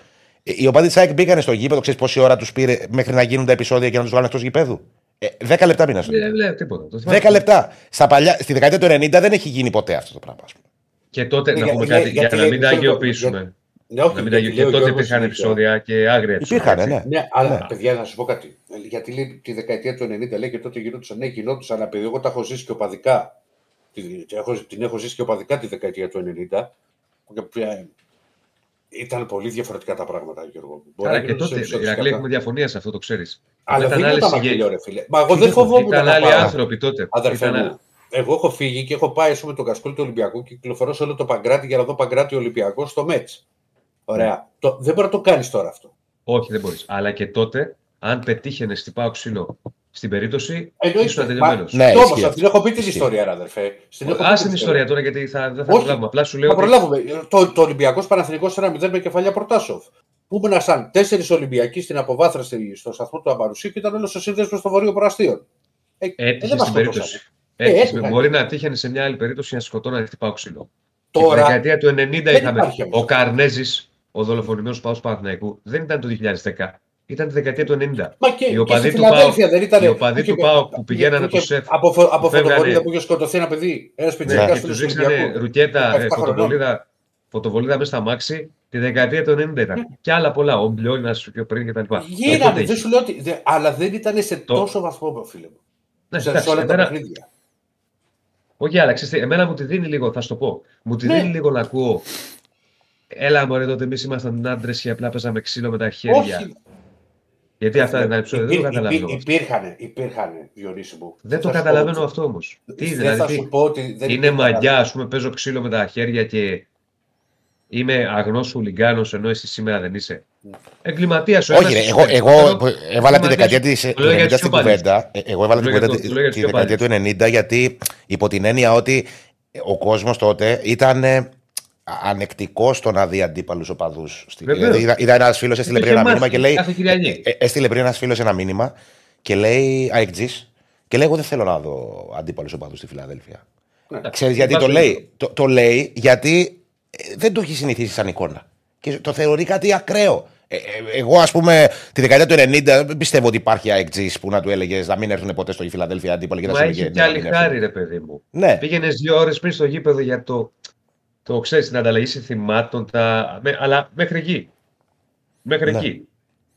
Ε, Οι οπαδοί της ΑΕΚ μπήκαν στο γήπεδο, ξέρεις πόση ώρα τους πήρε μέχρι να γίνουν τα επεισόδια και να τους βγάλουν εκτός γηπέδου. Ε, 10 λεπτά μήνα στο Δεν γήπεδο. λέω τίποτα. Το θυμάμαι. 10 λεπτά. Στα παλιά, στη δεκαετία του 90 δεν έχει γίνει ποτέ αυτό το πράγμα. ας πούμε. Και τότε, Ναι, να για- πούμε για- κάτι, για, γιατί να λέει- μην τα ξέρω το- αγιοποιήσουμε. Ναι, όχι, Να μην γιατί τα λέει αγιο- Και ο τότε Γιώργος υπήρχαν συνέχεια. επεισόδια και άγρια επεισόδια. Υπήρχαν, έτσι. ναι. Ναι, αλλά Ναι. παιδιά, να σου πω κάτι. Γιατί λέει τη δεκαετία του 90 λέει και τότε γινόντουσαν. Ναι, γινόντουσαν, αλλά επειδή εγώ τα έχω ζήσει και οπαδικά. Την, έχω, την έχω ζήσει και οπαδικά τη δεκαετία του 90. Και πια- Ήταν πολύ διαφορετικά τα πράγματα, Γιώργο. Μπορεί Άρα να και γινόντουσαν τότε, επεισόδια Ηρακλή, κατά- έχουμε διαφωνία σε αυτό, το ξέρεις. Αλλά δεν Ήταν ήταν άλλες τα συγγένειες. ρε φίλε. Μα εγώ δεν φοβόμουν Ήταν να άλλοι πάω. άνθρωποι τότε. Αδερφέ Ήταν- μου, εγώ έχω φύγει και έχω πάει ας πούμε, το κασκόλ του Ολυμπιακού και κυκλοφορώ σε όλο το Παγκράτη για να δω Παγκράτη Ολυμπιακό στο Μέτς. Ωραία. Το, δεν μπορεί να το κάνεις τώρα αυτό. Όχι, δεν μπορείς. Αλλά και τότε, αν πετύχαινες στην Πάο ξύλο στην περίπτωση, Εννοείται. ήσουν τελειωμένο. Ναι, Όμω, ισχύει αυτό. την έχω πει την Ισχύει. ιστορία, ρε, αδερφέ. Στην έχω πει Α την την ιστορία τώρα, γιατί θα, δεν θα Όχι. προλάβουμε. Απλά σου λέω Θα ότι προλάβουμε. Το, το Ολυμπιακός Παναθηνικό 1-0 με κεφαλιά Πρωτάσοφ. Που ήμουν σαν τέσσερις Ολυμπιακοί στην αποβάθραση στο σταθμό του Αμπαρουσίου και ήταν όλος ο σύνδεσμος των Βορείων Προαστίων. Ε, ε, έτυχε δεν μας στην σκοτώσανε. περίπτωση. Ε, Έτυχε. έτυχε. Μπορεί να τύχαινε σε μια άλλη περίπτωση να σκοτώνανε την Πάο ξύλο. Τη Τώρα, δεκαετία του 90 δεν είχαμε. υπάρχει όμως. Ο Καρνέζης, ο δολοφονημένος Πάο Παναθηναϊκού, δεν ήταν το 2010. Ήταν τη δεκαετία του 90. Μα και, Οι και οπαδοί στη του Φιλαδέλφια ΠΑΟΚ- δεν ήταν. οι οπαδοί που είχε- του ΠΑΟΚ που που πηγαίνανε είχε- από το ΣΕΦ Από, φω- από που φεύγανε- φωτοβολίδα που είχε σκοτωθεί ένα παιδί. Ένα Ναι, πιτσιρικά και στο τους ρίξανε Ολυμπιακό. ρουτιέτα, ε, 17 χρονών. φωτοβολίδα, φωτοβολίδα μέσα στα μάξι τη δεκαετία του 90 ήταν. Και άλλα πολλά. Ο Μπλιόνα πιο πριν κτλ. Γίνανε, δεν σου λέω ότι. δε- αλλά δεν ήταν σε Το- τόσο βαθμό, φίλε μου. Ναι, σε, εντάξει, σε όλα τα εμένα- παιχνίδια. Όχι, αλλά ξέρεις, τι, εμένα μου τη δίνει λίγο, θα σου το πω. Μου τη Ναι. δίνει λίγο να ακούω. Έλα, μωρέ, τότε εμείς ήμασταν άντρες και απλά παίζαμε ξύλο με τα χέρια. Όχι. Γιατί αυτά ήταν επεισόδια, δεν το Υπήρ- καταλαβαίνω. υπήρ- Υπήρχαν, υπήρχαν, Διονύση μου. Δεν το Θα σου πω καταλαβαίνω ότι- αυτό όμως. Τι δεν δηλαδή, θα τι- σου πω ότι δεν είναι υπήρχαν- μαγιά, ας πούμε, παίζω ξύλο με τα χέρια και είμαι αγνός χουλιγκάνος ενώ εσύ σήμερα δεν είσαι. Εγκληματίας ο Όχι, ένας, ρε, είσαι εγώ, εγώ εγκληματίας. έβαλα τη δεκαετία τη Το λέω για τους στην πιο παλιούς. κουβέντα. Ε, Εγώ έβαλα Το την λέω για κουβέντα το- το λέω για τη τους πιο δεκαετία του 90 γιατί υπό την έννοια ότι ο κόσμος τότε ήταν ε, ανεκτικός στο να δει αντίπαλους οπαδούς. Βεβαίως. Δηλαδή, είδα, είδα ένας φίλος έστειλε Το πριν ένα είχε μήνυμα μάθει και λέει. κάθε Κυριακή. ε, ε, έστειλε πριν ένας φίλος ένα μήνυμα και λέει αεκτζή. Και λέει: Εγώ δεν θέλω να δω αντίπαλους οπαδούς στη Φιλαδέλφια. Ναι. Ξέρεις γιατί το Βάζω λέει; Το, το λέει γιατί ε, δεν το έχει συνηθίσει σαν εικόνα. Και το θεωρεί κάτι ακραίο. Ε, ε, εγώ, ας πούμε, τη δεκαετία του 90 δεν πιστεύω ότι υπάρχει αεκτζή που να του έλεγες να μην έρθουν ποτέ στο Φιλαδέλφια αντίπαλοι και να Μα σε έχει έλεγε, κι «Ναι, άλλη να μην έρθουν». χάρη, ρε παιδί μου. Ναι, Πήγαινες δύο ώρες πριν στο γήπεδο για το, το ξέρεις, την ανταλλαγή συνθημάτων, τα... με- αλλά μέχρι εκεί. Μέχρι Ναι. εκεί.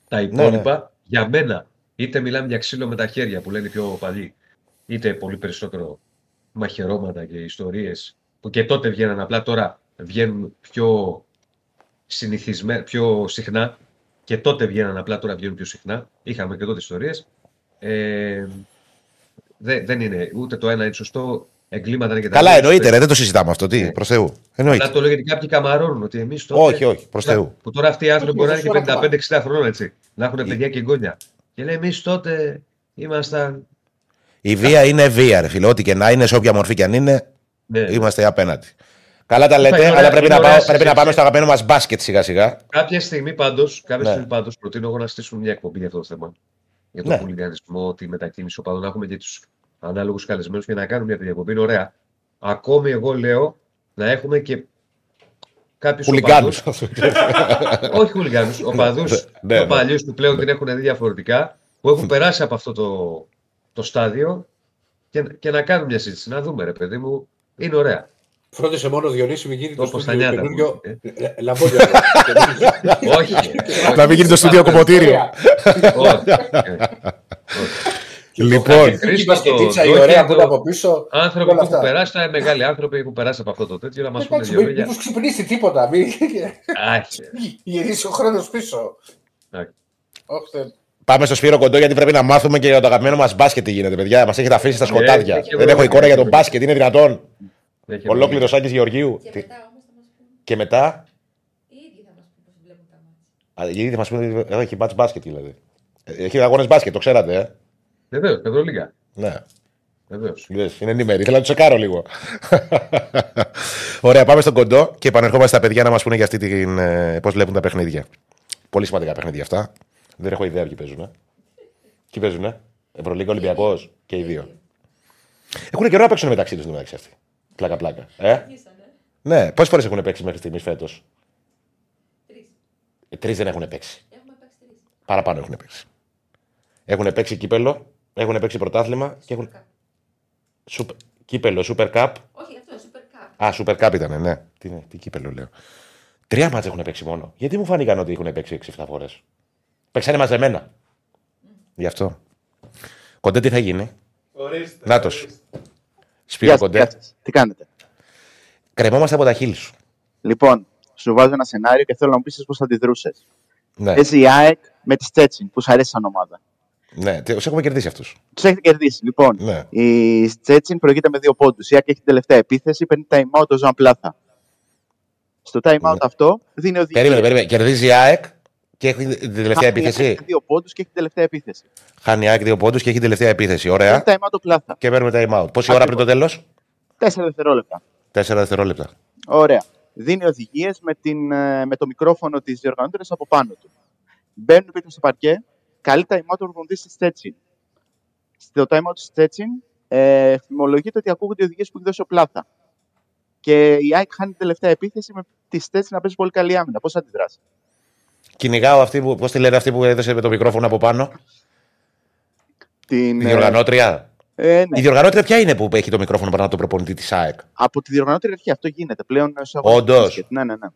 Τα υπόλοιπα, για μένα, είτε μιλάμε για ξύλο με τα χέρια που λένε οι πιο παλιοί, είτε πολύ περισσότερο μαχαιρώματα και ιστορίες που και τότε βγαίναν απλά τώρα βγαίνουν πιο συνηθισμένα, πιο συχνά και τότε βγαίναν απλά τώρα βγαίνουν πιο συχνά. Είχαμε και τότε ιστορίες. Ε, δεν, δεν είναι ούτε το ένα είναι σωστό. Εγκλήματα είναι και τα Καλά, δύο. εννοείται, ρε, δεν το συζητάμε αυτό. Τι, Ναι. προς Θεού. Αλλά Εννοείται. το λέω γιατί κάποιοι καμαρώνουν ότι εμείς τότε. Όχι, όχι, προς Θεού. Που τώρα αυτοί οι άνθρωποι Όχι, μπορεί να όχι, είναι όλα και 55-60 χρόνων έτσι. Να έχουν παιδιά και εγγόνια. Και λέει εμείς τότε ήμασταν. Η βία είναι βία, ρε φίλε. Ό,τι και να είναι, σε όποια μορφή και αν είναι, Ναι. είμαστε απέναντι. Καλά τα λέτε, είναι ωραία- αλλά πρέπει είναι να, ωραία πάω, πρέπει να συζήτηση. πάμε στο αγαπημένο μας μπάσκετ σιγά σιγά. Κάποια στιγμή πάντως, κάποια Ναι. στιγμή πάντως, προτείνω εγώ να στήσουμε μια εκπομπή για αυτό το θέμα. Για τον Ναι. χουλιγανισμό, τη μετακίνηση οπαδών, να έχουμε και τους ανάλογους καλεσμένους και να κάνουμε μια τέτοια εκπομπή. Είναι ωραία. Ακόμη εγώ λέω να έχουμε και κάποιους Χουλιγκάνους. όχι χουλιγάνου, οπαδούς Ναι, πιο ναι. παλιούς που πλέον την έχουν δει διαφορετικά, που έχουν περάσει από αυτό το, το στάδιο και, και να κάνουμε μια συζήτηση. Να δούμε, ρε παιδί μου, είναι ωραία. Φρόντισε μόνος Διονύση μην γίνει το Όπως τα στούντιο νιάτα καινούριο. μου, Ε, Λαμπόγιο. όχι. Να μην γίνει το στούντιο κομμωτήριο. όχι. Ε, Λοιπόν, Η μπασκετίτσα η ωραία που είναι από πίσω. Άνθρωποι Όλα που έχουν αυτά. περάσει, τα μεγάλοι άνθρωποι έχουν περάσει από αυτό το τέτοιο, να μας πούνε Εντάξει, δύο μην λόγια. τους ξυπνήσει τίποτα. Μην Άχι. γυρίσει ο χρόνος πίσω. Εντάξει. Όχι, Θεέ. πάμε στο Σπύρο Κοντό γιατί πρέπει να μάθουμε και για το αγαπημένο μας μπάσκετ τι γίνεται, παιδιά. Μας έχετε αφήσει στα Ε, σκοτάδια. έχει Δεν έχω ευρώ- εικόνα για τον μπάσκετ, είναι δυνατόν. Έχει Ολόκληρος Άκη Γεωργίου. Και Τι- μετά όμως θα μας πούν, Και μετά; οι ίδιοι θα μας πούν πώς βλέπουν τα μάτια. Α, Ήδη μας πούνε. εδώ Έχει μπάτς μπάσκετ δηλαδή. Ε, Έχει αγώνες μπάσκετ, το ξέρατε, ε. Βεβαίως, Ευρωλίγα. Ναι. Βεβαίως. Λες, είναι ενήμερη. Θέλω να το τσεκάρω λίγο. Ωραία, πάμε στον κοντό και επανερχόμαστε στα παιδιά να μας πούνε για αυτή την. Ε, Πώς βλέπουν τα παιχνίδια. Πολύ σημαντικά παιχνίδια αυτά. Δεν έχω ιδέα ποιοι παίζουν. Ε. Ποιοι παίζουν, ε. Ευρωλίγα, Ολυμπιακός και οι δύο. Έχουν καιρό να παίξουν μεταξύ τους μεταξύ αυτοί. Πλάκα-πλάκα. Ε; Αρχίσανε. Ναι, πόσες φορές έχουν παίξει μέχρι στιγμής φέτος; Τρεις. Ε, Τρεις δεν έχουν παίξει. Έχουμε παίξει τρεις. Παραπάνω έχουν παίξει. Έχουν παίξει κύπελο, έχουν παίξει πρωτάθλημα και έχουν. Super Cup. Σούπερ, κύπελο, Super Cup. Όχι αυτό, Super Cup. Α, Super Cup ήταν, ναι. Τι, είναι, τι κύπελο λέω. Τρία μάτια έχουν παίξει μόνο. Γιατί μου φάνηκαν ότι έχουν παίξει 6-7 φορές; Παίξανε μαζεμένα. Γι' αυτό. Κοντέ τι θα γίνει; Ορίστε. Νάτος. ορίστε. Σπύρο Γεια σας, κοντέ. γεια σας. Τι κάνετε; Κρεμόμαστε από τα χείλη σου. Λοιπόν, σου βάζω ένα σενάριο και θέλω να μου πεις πώς θα αντιδρούσες. Ναι, Παίζει η ΑΕΚ με τη Στέτσιν, που σου αρέσει σαν ομάδα. Ναι. Τους έχουμε κερδίσει αυτούς. Τους έχετε κερδίσει. Λοιπόν, Ναι. η Στέτσιν προηγείται με δύο πόντους. Η ΑΕΚ έχει την τελευταία επίθεση, παίρνει time out ο Ζωάν Πλάθα. Στο time out Ναι. αυτό δίνει οδηγία. Περίμενε, περίμενε. Κερδίζει η ΑΕΚ και έχει την τελευταία επίθεση; Δύο πόντους και έχει την τελευταία επίθεση. Χάνει η ΑΕΚ δύο πόντους και έχει την τελευταία επίθεση. Ωραία. Παίρνει time out ο Πλάθα. Και παίρνουμε time out. Πόση ώρα πριν το τέλος, Τέσσερα δευτερόλεπτα. Τέσσερα δευτερόλεπτα. Ωραία. Δίνει οδηγίες με, την, ε, με το μικρόφωνο της διοργανώτρια από πάνω του. Μπαίνουν πίσω στο παρκέ, καλεί time out ο προπονητή της Στέτσιν. Στο time out της Στέτσιν, ε, φημολογείται ότι ακούγονται οι οδηγίες που έχει δώσει ο Πλάθα. Και η ΑΕΚ χάνει την τελευταία επίθεση με τη Στέτσιν να παίζει πολύ καλή άμυνα. Πώς αντιδράσει. Κυνηγάω αυτή που. Πώς τη λένε αυτή που έδωσε με το μικρόφωνο από πάνω; Την, Η ε, διοργανώτρια; ε, ναι. Η διοργανώτρια ποια είναι που έχει το μικρόφωνο πάνω από τον προπονητή της ΑΕΚ; Από τη διοργανώτρια αρχή αυτό γίνεται πλέον στου αγώνε. Όντως. Ναι, ναι, ναι.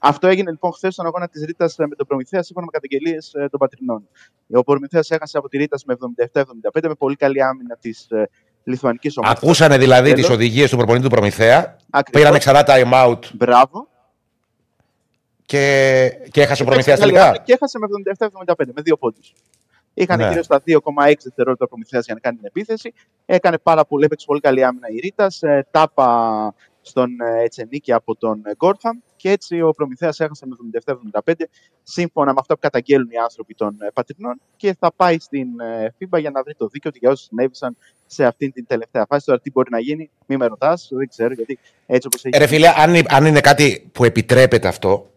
Αυτό έγινε λοιπόν χθες στον αγώνα της Ρίτα με τον Προμηθέας σύμφωνα με καταγγελίες των πατρινών. Ο Προμηθέας έχασε από τη Ρίτα με 77-75 με πολύ καλή άμυνα της ε, Λιθουανικής ομάδας. Ακούσανε δηλαδή Τέλος. τις οδηγίες του προπονητή του Προμηθέα. Ακριβώς. Πήρανε ξανά time out Μπράβο. και, και έχασε ο Προμηθέας Παίξε καλή τελικά. άμυνα Και έχασε με 77-75 με δύο πόντους. Είχαν Ναι. γύρω στα 2,6 δευτερόλεπτα ο Προμηθέας για να κάνει την επίθεση. Έκανε πάρα πολύ, έπαιξε πολύ καλή άμυνα η Ρίτα. τάπα στον ε, Ετσενίκη από τον ε, Γκόρθαμ. Και έτσι ο Προμηθέας έχασε με 77-75 σύμφωνα με αυτά που καταγγέλνουν οι άνθρωποι των ε, πατρινών και θα πάει στην ε, FIBA για να βρει το δίκαιο του για όσους συνέβησαν σε αυτήν την τελευταία φάση. Τώρα τι μπορεί να γίνει, μη με ρωτάς, δεν ξέρω γιατί έτσι όπως έχει. Ε, Ρε φίλε, αν, είναι- αν είναι κάτι που επιτρέπεται αυτό,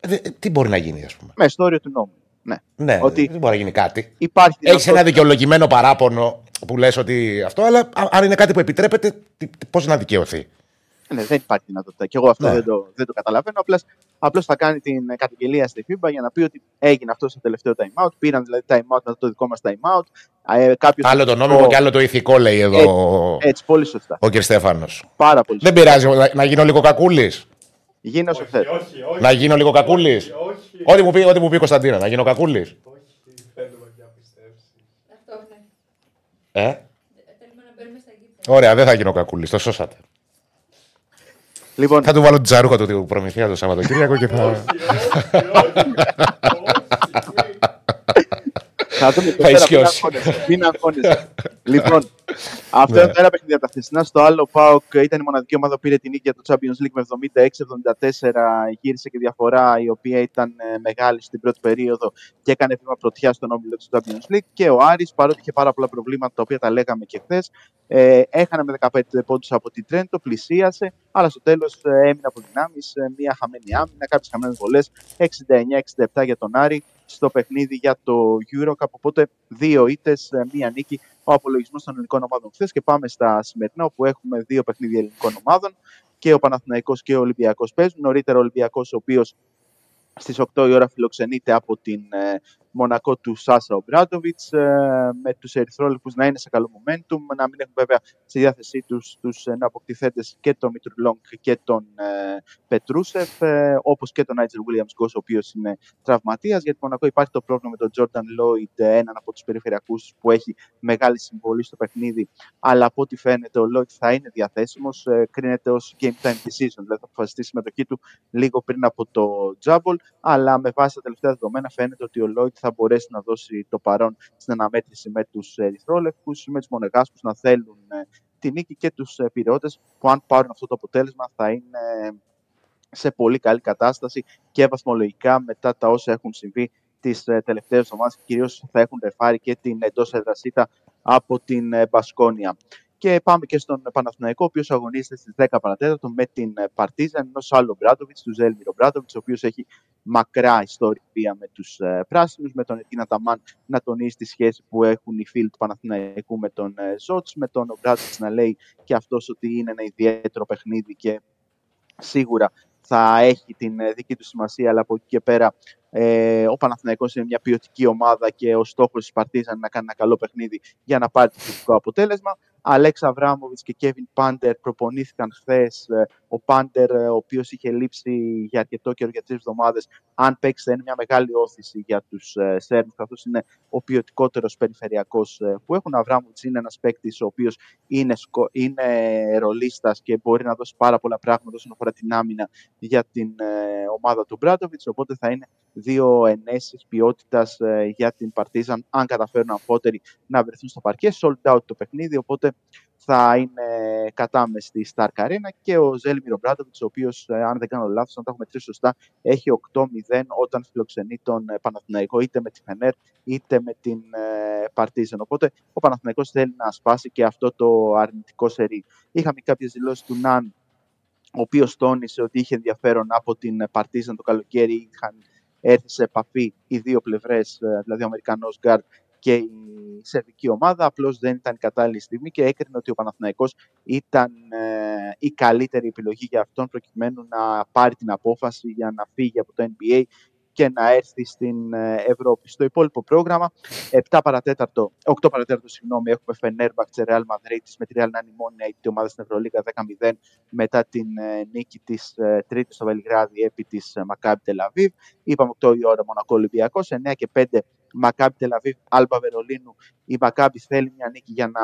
ε, δε- τι μπορεί να γίνει, ας πούμε; Με στο όριο του νόμου. Ναι. Ναι, Ότι- δεν μπορεί να γίνει κάτι. Υπάρχει Έχεις ένα δυνατότητα- δικαιολογημένο παράπονο που λες ότι αυτό, αλλά α- αν είναι κάτι που επιτρέπεται, πώς να δικαιωθεί. Ναι, δεν υπάρχει δυνατότητα. Και εγώ αυτό Ναι. δεν, το, δεν το καταλαβαίνω. Απλώς, απλώς θα κάνει την ε, καταγγελία στη FIBA για να πει ότι έγινε αυτό στο τελευταίο time out. Πήραν δηλαδή time out μετά το δικό μας time out. Ε, κάποιος Άλλο το ηθικό- νόμιμο και άλλο το ηθικό, λέει εδώ ο- Έτσι, πολύ σωστά. ο κ. Στέφανος. Πάρα πολύ Δεν σωστά. πειράζει, να, να γίνω λίγο κακούλης. Γίνει όσο Όχι, θες. όχι, όχι. Να γίνω λίγο κακούλης. Όχι, όχι. Ό,τι μου πει, ό,τι μου πει η Κωνσταντίνα, να γίνω κακούλης. Όχι, θέλουμε για πιστέψει. Αυτό, ναι. Ε, Ε, Θέλουμε να μπαίνουμε στα γήπεδα. ωραία, δεν θα γίνω κακούλης, το σώσατε. Λοιπόν, Θα του βάλω την τζαρούχα του του προμηθεία το Σαββατοκύριακο και θα. Όχι, όχι, όχι. θα δούμε το Θα πέρα, μην ισιώσει. αγχώνεσαι, Μην αγχώνεσαι. λοιπόν, αυτό Ναι. είναι το ένα παιχνίδι από τα χθεσινά. Στο άλλο, ο Πάοκ ήταν η μοναδική ομάδα που πήρε την νίκη για το Champions League με 76-74. Γύρισε και διαφορά η οποία ήταν ε, μεγάλη στην πρώτη περίοδο και έκανε βήμα πρωτιά στον όμιλο του Champions League. Και ο Άρης, παρότι είχε πάρα πολλά προβλήματα τα οποία τα λέγαμε και χθες, ε, έχανε με 15 πόντους από την Τρέντο, πλησίασε, αλλά στο τέλος έμεινε από δυνάμεις. Μία χαμένη άμυνα, κάποιες χαμένες βολές. 69-67 για τον Άρη στο παιχνίδι για το Eurocup. Οπότε δύο ήττες, μία νίκη. Ο απολογισμός των ελληνικών ομάδων χθες. Και πάμε στα σημερινά, όπου έχουμε δύο παιχνίδια ελληνικών ομάδων. Και ο Παναθηναϊκός και ο Ολυμπιακός παίζουν. Νωρίτερα ο Ολυμπιακός, ο οποίος στις 8 η ώρα φιλοξενείται από την ε, Μονακό του Σάσα Ομπράντοβιτς, με τους Ερυθρόλεπτου να είναι σε καλό momentum, να μην έχουν βέβαια στη διάθεσή τους τους αποκτηθέντες και τον Μίτρου Λόγκ και τον ε, Πετρούσεφ, ε, όπως και τον Νάιτζερ Williams Γκος, ο οποίος είναι τραυματίας. Γιατί Μονακό υπάρχει το πρόβλημα με τον Τζόρνταν Λόιντ, έναν από τους περιφερειακούς που έχει μεγάλη συμβολή στο παιχνίδι. Αλλά από ό,τι φαίνεται, ο Λόιντ θα είναι διαθέσιμος. Ε, κρίνεται ως game time decision, δηλαδή θα αποφασιστεί η συμμετοχή του λίγο πριν από το Τζάμπολ. Αλλά με βάση τα τελευταία δεδομένα φαίνεται ότι ο Λόιντ θα μπορέσει να δώσει το παρόν στην αναμέτρηση με τους Ερυθρόλευκου, με τους Μονεγάσκους να θέλουν ε, τη νίκη και τους πυρεώτε που αν πάρουν αυτό το αποτέλεσμα θα είναι σε πολύ καλή κατάσταση και βαθμολογικά μετά τα όσα έχουν συμβεί τις τελευταίες εβδομάδες και κυρίως θα έχουν ρεφάρει και την εντός έδρασίτα από την Μπασκόνια. Και πάμε και στον Παναθηναϊκό, ο οποίος αγωνίζεται στις 10 παρατέταρτο με την Παρτίζαν, ενός άλλου Μπράντοβιτ, τους Ζέλμιρο Μπράντοβιτ, ο οποίος έχει μακρά ιστορία με τους ε, πράσινους, με τον Ετίνα Ταμάν να τονίσει τη σχέση που έχουν οι φίλοι του Παναθηναϊκού με τον ε, Ζότ, με τον Μπράντοβιτ να λέει και αυτός ότι είναι ένα ιδιαίτερο παιχνίδι και σίγουρα θα έχει την ε, δική του σημασία, αλλά από εκεί και πέρα ε, ο Παναθηναϊκός είναι μια ποιοτική ομάδα και ο στόχος της Παρτίζαν να κάνει ένα καλό παιχνίδι για να πάρει το θετικό αποτέλεσμα. Αλέξ Αβράμοβιτ και Κέβιν Πάντερ προπονήθηκαν χθες. Ο Πάντερ, ο οποίος είχε λείψει για αρκετό καιρό, για τρεις εβδομάδες, αν παίξει, θα είναι μια μεγάλη όθηση για τους Σέρβους, καθώς είναι ο ποιοτικότερος περιφερειακός που έχουν. Ο Αβράμοβιτς είναι ένας παίκτης ο οποίος είναι, είναι ρολίστας και μπορεί να δώσει πάρα πολλά πράγματα όσον αφορά την άμυνα για την ομάδα του Μπράτοβιτς. Οπότε θα είναι δύο ενέσεις ποιότητας για την Παρτίζαν, αν καταφέρουν αμφότεροι να βρεθούν στο παρκέ. Sold out το παιχνίδι, οπότε θα είναι κατάμεση στη Stark Arena και ο Ζέλμιρο Μπράντοβιτ, ο οποίος, αν δεν κάνω λάθος, αν τα έχουμε μετρήσει σωστά, έχει 8-0 όταν φιλοξενεί τον Παναθηναϊκό είτε με τη Φενέρ είτε με την Παρτίζαν. Οπότε ο Παναθηναϊκός θέλει να σπάσει και αυτό το αρνητικό σερί. Είχαμε κάποιες δηλώσεις του Ναν, ο οποίος τόνισε ότι είχε ενδιαφέρον από την Παρτίζαν το καλοκαίρι. Είχαν έρθει σε επαφή οι δύο πλευρές, δηλαδή ο Αμερικανός γκαρντ και η σερβική ομάδα. Απλώς δεν ήταν η κατάλληλη στιγμή και έκρινε ότι ο Παναθηναϊκός ήταν ε, η καλύτερη επιλογή για αυτόν προκειμένου να πάρει την απόφαση για να φύγει από το NBA και να έρθει στην ε, Ευρώπη. Στο υπόλοιπο πρόγραμμα, 7 παρατέταρτο, 8 παρατέταρτο, συγγνώμη, έχουμε Φενέρμπαχτσε Real Madrid με τη Real να είναι η μόνη αίτητη ομάδα στην Ευρωλίγα 10-0 μετά την ε, νίκη της ε, Τρίτης στο Βελιγράδι επί της Μακάμπι Τελαβίβ. Είπαμε 8 η ώρα Μονακό Ολυμπιακός, 9 και 5 Μακάμπι Τελαβίβ, Άλμπα Βερολίνου. Η Μακάμπι θέλει μια νίκη για να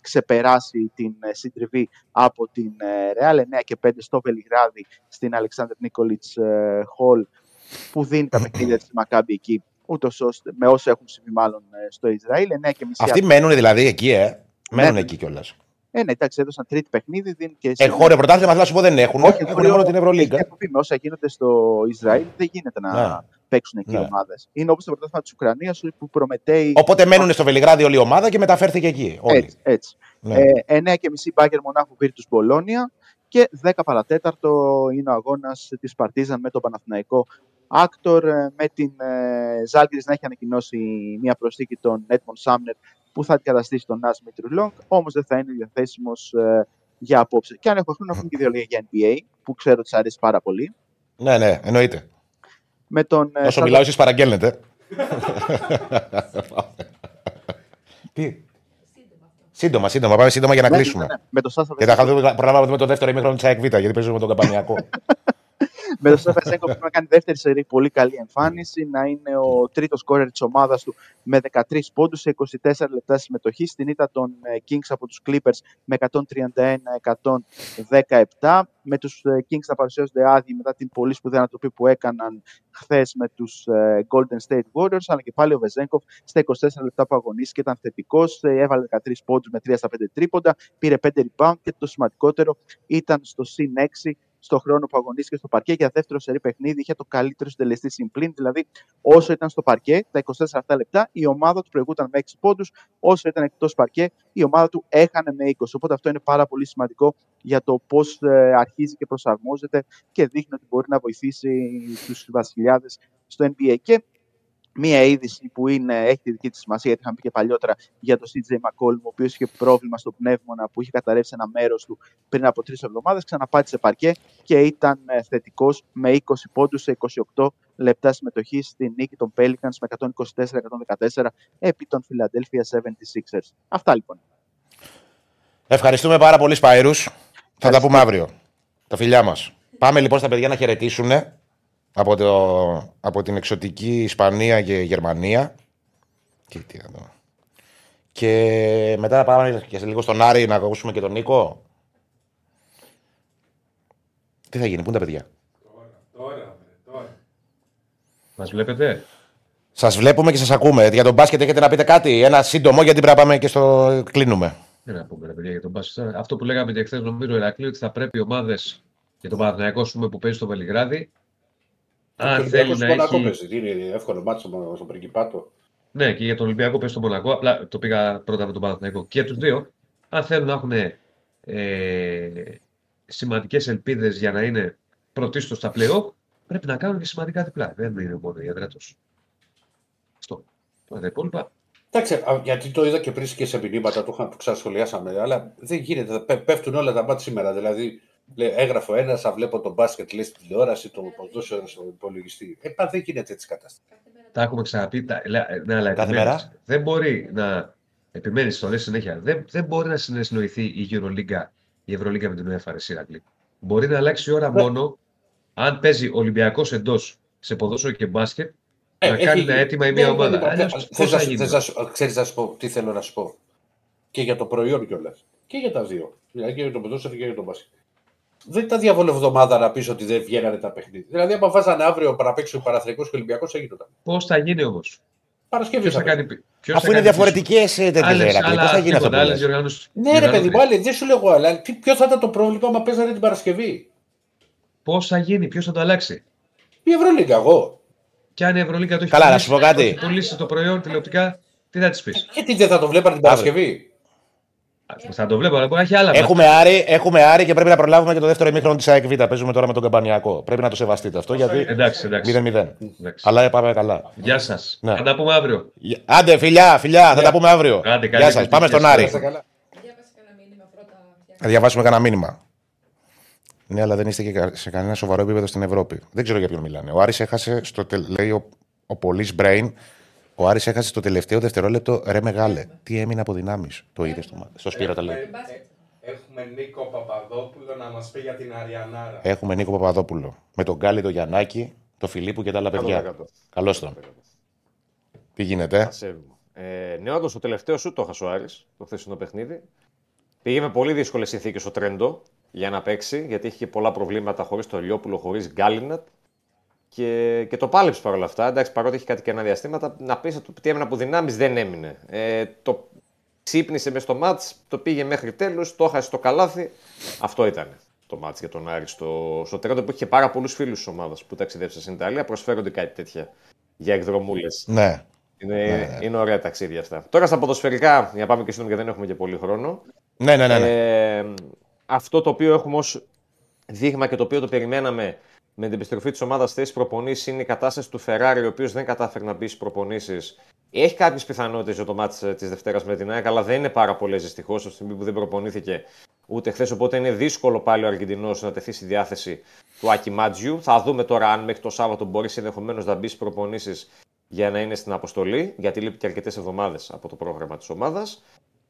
ξεπεράσει την συντριβή από την Ρεάλ. 9 και 5 στο Βελιγράδι, στην Αλεξάνδρ Νίκολιτς Χολ, που δίνει τα παιχνίδια της Μακάμπι εκεί, ούτως ώστε με όσα έχουν συμβεί μάλλον στο Ισραήλ. 9 και μισή Αυτοί μένουν δηλαδή εκεί, ε. Μένουν Ναι. εκεί κιόλας. Ε, ναι, εντάξει, έδωσαν τρίτη παιχνίδι. Δίνουν και Εγχώρια πρωτάθλημα, θα σου πω δεν έχουν. Όχι, έχουν μόνο την Ευρωλίγκα. Έχω πει, με όσα γίνονται στο Ισραήλ δεν γίνεται να Ναι. παίξουν εκεί Ναι. ομάδες. Είναι όπως το πρωτάθλημα της Ουκρανίας που προμετέει. Οπότε μένουν στο Βελιγράδι όλη η ομάδα και μεταφέρθηκε εκεί. Όλοι. Έτσι. έτσι. Ναι. Ε, 9 και μισή Μπάγκερ Μονάχου Βίρτου Μπολόνια και 10 παρά τέταρτο είναι ο αγώνας της Παρτίζαν με τον Παναθηναϊκό Άκτορ ε, με την ε, Ζαλγκίρις να έχει ανακοινώσει μια προσθήκη τον Έντμοντ Σάμνερ που θα αντικαταστήσει τον Ναζ Μήτρου-Λονγκ, όμως δεν θα είναι διαθέσιμος ε, για απόψε. Και αν έχω χρόνο, έχουμε και δύο λόγια για NBA που ξέρω ότι σ' αρέσει πάρα πολύ. ναι, ναι, εννοείται. Με τον, ε, Όσο Σάββα- μιλάω, εσείς παραγγέλνετε. Τι; Σύντομα αυτό. Σύντομα, σύντομα. Πάμε σύντομα για να Ναι, ναι, κλείσουμε. ναι, Με τον Σάσα Και θα χαθούμε, προλάβαμε να δούμε το δεύτερο ημίχρονο της ΑΕΚ Β, γιατί παίζουμε με τον Καμπανιακό. με τον Σέφα Σέγκο πρέπει να κάνει δεύτερη σερή πολύ καλή εμφάνιση, να είναι ο τρίτος σκόρερ της ομάδας του με 13 πόντους σε 24 λεπτά συμμετοχή. Στην ήττα των ε, Kings από τους Clippers με 131-117. Με τους Kings να παρουσιάζονται άδειοι μετά την πολύ σπουδαία ανατροπή που έκαναν χθες με τους Golden State Warriors. Αλλά και πάλι ο Βεζέγκοφ στα 24 λεπτά που αγωνίστηκε ήταν θετικός. Έβαλε 13 πόντους με 3 στα 5 τρίποντα. Πήρε 5 rebound και το σημαντικότερο ήταν στο συν 6 στο χρόνο που αγωνίστηκε στο παρκέ για δεύτερο σερή παιχνίδι. Είχε το καλύτερο συντελεστή συμπλήν. Δηλαδή, όσο ήταν στο παρκέ, τα 24 αυτά λεπτά, η ομάδα του προηγούταν με 6 πόντους. Όσο ήταν εκτός παρκέ, η ομάδα του έχανε με 20. Οπότε αυτό είναι πάρα πολύ σημαντικό για το πώς αρχίζει και προσαρμόζεται και δείχνει ότι μπορεί να βοηθήσει τους βασιλιάδες στο NBA. Και Μία είδηση που είναι, έχει τη δική της σημασία, γιατί είχαμε πει και παλιότερα για το CJ McCollum, ο οποίος είχε πρόβλημα στο πνεύμονα που είχε καταρρεύσει ένα μέρος του πριν από τρεις εβδομάδες. Ξαναπάτησε παρκέ και ήταν θετικός με 20 πόντους σε 28 λεπτά συμμετοχή στη νίκη των Pelicans με 124-114 επί των Philadelphia 76ers. Αυτά λοιπόν. Ευχαριστούμε πάρα πολύ, Σπάιρους. Θα τα πούμε αύριο. Τα φιλιά μας. Πάμε λοιπόν στα παιδιά να χαιρετήσουν από, το, από την εξωτική Ισπανία και Γερμανία. Και, τι να δω. και μετά πάμε και σε λίγο στον Άρη να ακούσουμε και τον Νίκο. Τι θα γίνει, πού είναι τα παιδιά; Τώρα, βρε, τώρα. Μας βλέπετε; Σας βλέπουμε και σας ακούμε. Για τον μπάσκετ έχετε να πείτε κάτι; Ένα σύντομο γιατί πρέπει να πάμε και στο κλείνουμε. Δεν να πούμε ρε παιδιά για τον μπάσκετ. Τώρα, Αυτό που λέγαμε και χθες, νομίζω, Ερακλή, ότι θα πρέπει οι ομάδες για τον Παναθηναϊκό ας πούμε, που παίζει στο Βελιγράδι, αν θέλει να Μονακό έχει. παίζει. Είναι εύκολο μάτσο στο, στο Πριγκιπάτο. Ναι, και για τον Ολυμπιακό παίζει στο Μονακό. Απλά το πήγα πρώτα με τον Παναθηναϊκό. Και για τους δύο, αν θέλουν να έχουν ε, σημαντικές ελπίδες για να είναι πρωτίστως στα play πρέπει να κάνουν και σημαντικά διπλά. Δεν είναι μόνο η έδρα του. Αυτό. Τώρα τα υπόλοιπα. Εντάξει, α, γιατί το είδα και πριν και σε μηνύματα, το, είχα- το ξανασχολιάσαμε, αλλά δεν γίνεται. πέ- Πέφτουν όλα τα μάτια σήμερα. Δηλαδή, λέει, έγραφε ένας, θα βλέπω το μπάσκετ, λέει στην τηλεόραση, το ποδόσφαιρο στο υπολογιστή. Ε, πα, δεν γίνεται έτσι κατάσταση. Κάθε μέρα Τα έχουμε ξαναπεί. Τα, λέ- ναι, αλλά Κάθε επιμένεις. μέρα; Δεν μπορεί να επιμένεις, το λες συνέχεια. Δεν, δεν μπορεί να συνεννοηθεί η Euroliga, η Ευρωλίγκα με την UEFA, ρε Σιρακλή. Μπορεί να αλλάξει η ώρα Ναι. μόνο αν παίζει Ολυμπιακός εντός σε ποδόσφαιρο και μπάσκετ Ε, να έχει κάνει γίνει. ένα αίτημα η Ναι, μία ναι, ομάδα. ναι, Αλλιώς θες πώς να θα σου- γίνει; θες να σου- Ξέρεις να σου πω τι θέλω να σου πω. Και για το προϊόν κιόλας. Και για τα δύο. Δηλαδή και για το ποδόσφαιρο και για το μπάσκετ. Δεν ήταν διάβολο εβδομάδα να πεις ότι δεν βγαίνανε τα παιχνίδια. Δηλαδή, άμα βάζανε αύριο να παίξει ο Παναθρικό και ο Ολυμπιακός, έγινε. Πώς θα γίνει όμως; Παρασκευή Ποιος θα θα κάνει. ποιος Αφού θα είναι κάνει διαφορετικές τέτοιες Άλλες- Πώς άλλα θα γίνει αυτό τίποτα, που άλλες λες; διοργανώσεις- Ναι, ρε παιδί μου, διοργανώτες. άλλη, δεν σου λέω εγώ, αλλά τι- ποιο θα ήταν το πρόβλημα άμα παίζανε την Παρασκευή; Πώς θα γίνει, ποιος θα το αλλάξει; Η Ευρωλίγκα, εγώ. Και αν η Ευρωλίγκα το έχει Καλά, να πουλήσει- σου πω κάτι. έχει πουλήσει το προϊόν τηλεοπτικά, τι θα της πεις; Γιατί δεν θα το βλέπανε την Αύριο. Παρασκευή; Θα το βλέπω, αλλά μπορεί να έχει άλλα. Έχουμε άρη, έχουμε άρη και πρέπει να προλάβουμε και το δεύτερο ημίχρονο της ΑΕΚ Β. Παίζουμε τώρα με τον Καμπανιακό. Πρέπει να το σεβαστείτε αυτό γιατί. Εντάξει, εντάξει. 0-0. εντάξει. Αλλά πάμε καλά. Γεια σας. Ναι. Θα τα πούμε αύριο. Άντε, φιλιά, φιλιά, θα τα πούμε αύριο. Άντε, καλή Γεια σας. επιτυχία. Πάμε στον Γεια Άρη. Είστε καλά. διάβασα κανένα μήνυμα πρώτα. Θα διαβάσουμε κανένα μήνυμα. Ναι, αλλά δεν είστε και κα- σε κανένα σοβαρό επίπεδο στην Ευρώπη. Δεν ξέρω για ποιον μιλάνε. Ο Άρης έχασε στο. τε- Λέει ο, ο Πολύς Brain. Ο Άρης έχασε στο τελευταίο δευτερόλεπτο. Ρε μεγάλε. Τι έμεινε από δυνάμεις. Το είδες στο, στο Σπύρο τα λέει. Έχουμε, ε, έχουμε Νίκο Παπαδόπουλο να μας πει για την Αριανάρα. Έχουμε Νίκο Παπαδόπουλο. Με τον Γκάλι, τον Γιαννάκη, τον Φιλίππου και τα άλλα παιδιά. 100%. Καλώς τον. Τι γίνεται. Σέβομαι. Ε, ναι, όντω το τελευταίος σου το έχασε ο Άρης, το χθεσινό παιχνίδι. Πήγε με πολύ δύσκολες συνθήκες ο Τρέντο για να παίξει, γιατί είχε και πολλά προβλήματα χωρίς το Λιόπουλο, χωρίς Γκάλινατ. Και, και το πάλεψε παρόλα αυτά. Εντάξει, παρότι είχε κάτι κενά διαστήματα, να πεις ότι έμεινε από δυνάμεις δεν έμεινε. Ε, το ξύπνησε μες στο μάτς, το πήγε μέχρι τέλου, το έχασε στο καλάθι. Αυτό ήταν το μάτς για τον Άρη στο, στο Τρέντο που είχε πάρα πολλούς φίλους της ομάδας που ταξιδέψαν στην Ιταλία. Προσφέρονται κάτι τέτοια για εκδρομούλες. Ναι. Είναι, είναι ωραία ταξίδια αυτά. Τώρα στα ποδοσφαιρικά, για να πάμε και σύντομα γιατί δεν έχουμε και πολύ χρόνο. Ναι, ναι, ναι. ναι. Ε, αυτό το οποίο έχουμε ως δείγμα και το οποίο το περιμέναμε με την επιστροφή της ομάδας στι προπονήσει είναι η κατάσταση του Φεράρι, ο οποίος δεν κατάφερε να μπει στις προπονήσεις. Έχει κάποιες πιθανότητες για το μάτι της Δευτέρας με την ΑΕΚ, αλλά δεν είναι πάρα πολλέ δυστυχώ, από τη στιγμή που δεν προπονήθηκε ούτε χθες. Οπότε είναι δύσκολο πάλι ο Αργεντινός να τεθεί στη διάθεση του Άκη Μάτζιου. Θα δούμε τώρα αν μέχρι το Σάββατο μπορεί ενδεχομένω να μπει στις προπονήσεις για να είναι στην αποστολή, γιατί λείπει και αρκετές εβδομάδες από το πρόγραμμα της ομάδας.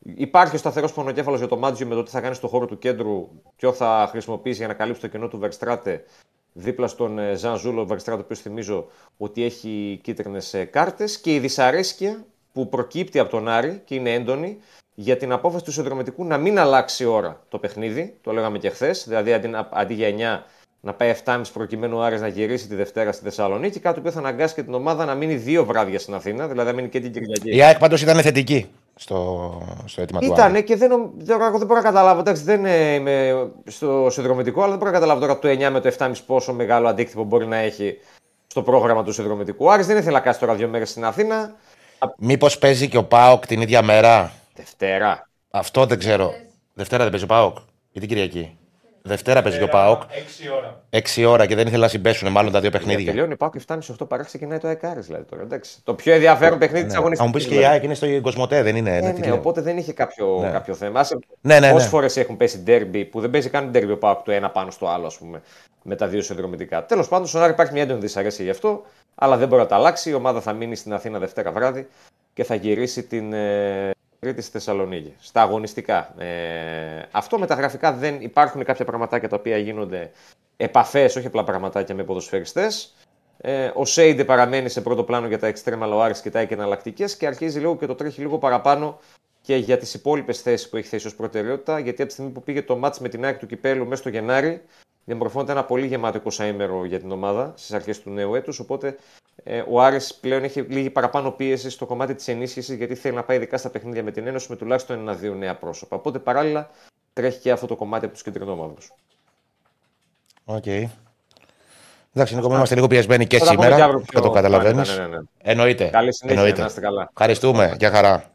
Υπάρχει ο σταθερός πονοκέφαλος για το Μάτζιο με το τι θα κάνει στο χώρο του κέντρου, ποιο θα χρησιμοποιήσει για να καλύψει το κενό του Βερστράτε δίπλα στον ε, Ζαν Ζούλο Βερστράτε, ο οποίος θυμίζω ότι έχει κίτρινες κάρτες και η δυσαρέσκεια που προκύπτει από τον Άρη και είναι έντονη για την απόφαση του συνδρομητικού να μην αλλάξει ώρα το παιχνίδι. Το λέγαμε και χθες. Δηλαδή αντί, να- αντί για 9 να πάει 7.30 προκειμένου ο Άρης να γυρίσει τη Δευτέρα στη Θεσσαλονίκη. Κάτι που θα αναγκάσει και την ομάδα να μείνει δύο βράδια στην Αθήνα, δηλαδή να μείνει και την Κυριακή. Η ΑΕΚ πάντως ήταν θετική στο, στο αίτημα του Άρη. Ήτανε και δεν, νομ- δεν, εγώ δεν μπορώ να καταλάβω. Εντάξει, δεν ε, είμαι στο συνδρομητικό, αλλά δεν μπορώ να καταλάβω τώρα το 9 με το 7,5 πόσο μεγάλο αντίκτυπο μπορεί να έχει στο πρόγραμμα του συνδρομητικού. Ο Άρης δεν ήθελε να κάτσει τώρα δύο μέρες στην Αθήνα. Μήπως παίζει και ο Πάοκ την ίδια μέρα; Δευτέρα. Αυτό δεν ξέρω. Δευτέρα δεν παίζει ο Πάοκ. Ή την Κυριακή; Δευτέρα παίζει και ο Πάοκ. 6 ώρα. 6 ώρα και δεν ήθελα να συμπέσουν μάλλον τα δύο Για παιχνίδια. τελειώνει ο Πάοκ και φτάνει σε 8 παρά ξεκινάει το ΑΕΚΑΡΙΣ δηλαδή τώρα. Εντάξει. Το πιο ενδιαφέρον παιχνίδι της Ναι. Θα αγωνιστική. μου πεις και η ΑΕΚ είναι στο Κοσμοτέ, δεν είναι. Ε, ναι, τι ναι, λέω. οπότε δεν είχε κάποιο, Ναι. κάποιο θέμα. Άσε, Ναι, ναι, Πόσες ναι. φορές έχουν πέσει ντέρμπι που δεν παίζει καν ντέρμπι ο Πάοκ το ένα πάνω στο άλλο, ας πούμε, με τα δύο συνδρομητικά. Τέλος πάντων, στον Άρη υπάρχει μια έντονη δυσαρέσκεια γι' αυτό, αλλά δεν μπορεί να τα αλλάξει. Η ομάδα θα μείνει στην Αθήνα Δευτέρα βράδυ και θα γυρίσει την ε, Τρίτη στη Θεσσαλονίκη. Στα αγωνιστικά. Ε, αυτό με τα γραφικά δεν υπάρχουν κάποια πραγματάκια τα οποία γίνονται επαφές, όχι απλά πραγματάκια με ποδοσφαιριστές. Ε, ο Σέιντε παραμένει σε πρώτο πλάνο για τα εξτρέμα, αλλά ο Άρης κοιτάει και εναλλακτικές και αρχίζει λίγο και το τρέχει λίγο παραπάνω και για τις υπόλοιπες θέσεις που έχει θέσει ως προτεραιότητα. Γιατί από τη στιγμή που πήγε το μάτς με την ΑΕΚ του Κυπέλου μέσα στο Γενάρη, διαμορφώνεται ένα πολύ γεμάτο 20ήμερο για την ομάδα στις αρχές του νέου έτους. Οπότε ε, ο Άρης πλέον έχει λίγη παραπάνω πίεση στο κομμάτι της ενίσχυσης, γιατί θέλει να πάει ειδικά στα παιχνίδια με την Ένωση με τουλάχιστον ένα-δύο νέα πρόσωπα. Οπότε παράλληλα τρέχει και αυτό το κομμάτι από τους κιτρινόμαυρους. Οκ. Εντάξει, Νίκο, μου, είμαστε λίγο πιεσμένοι και Θα τα πούμε σήμερα. και αύριο πιο Θα το καταλαβαίνεις. άνετα, ναι, ναι, ναι. Εννοείται. Καλή συνέχεια, Εννοείται. να είστε καλά. Ευχαριστούμε. Γεια χαρά.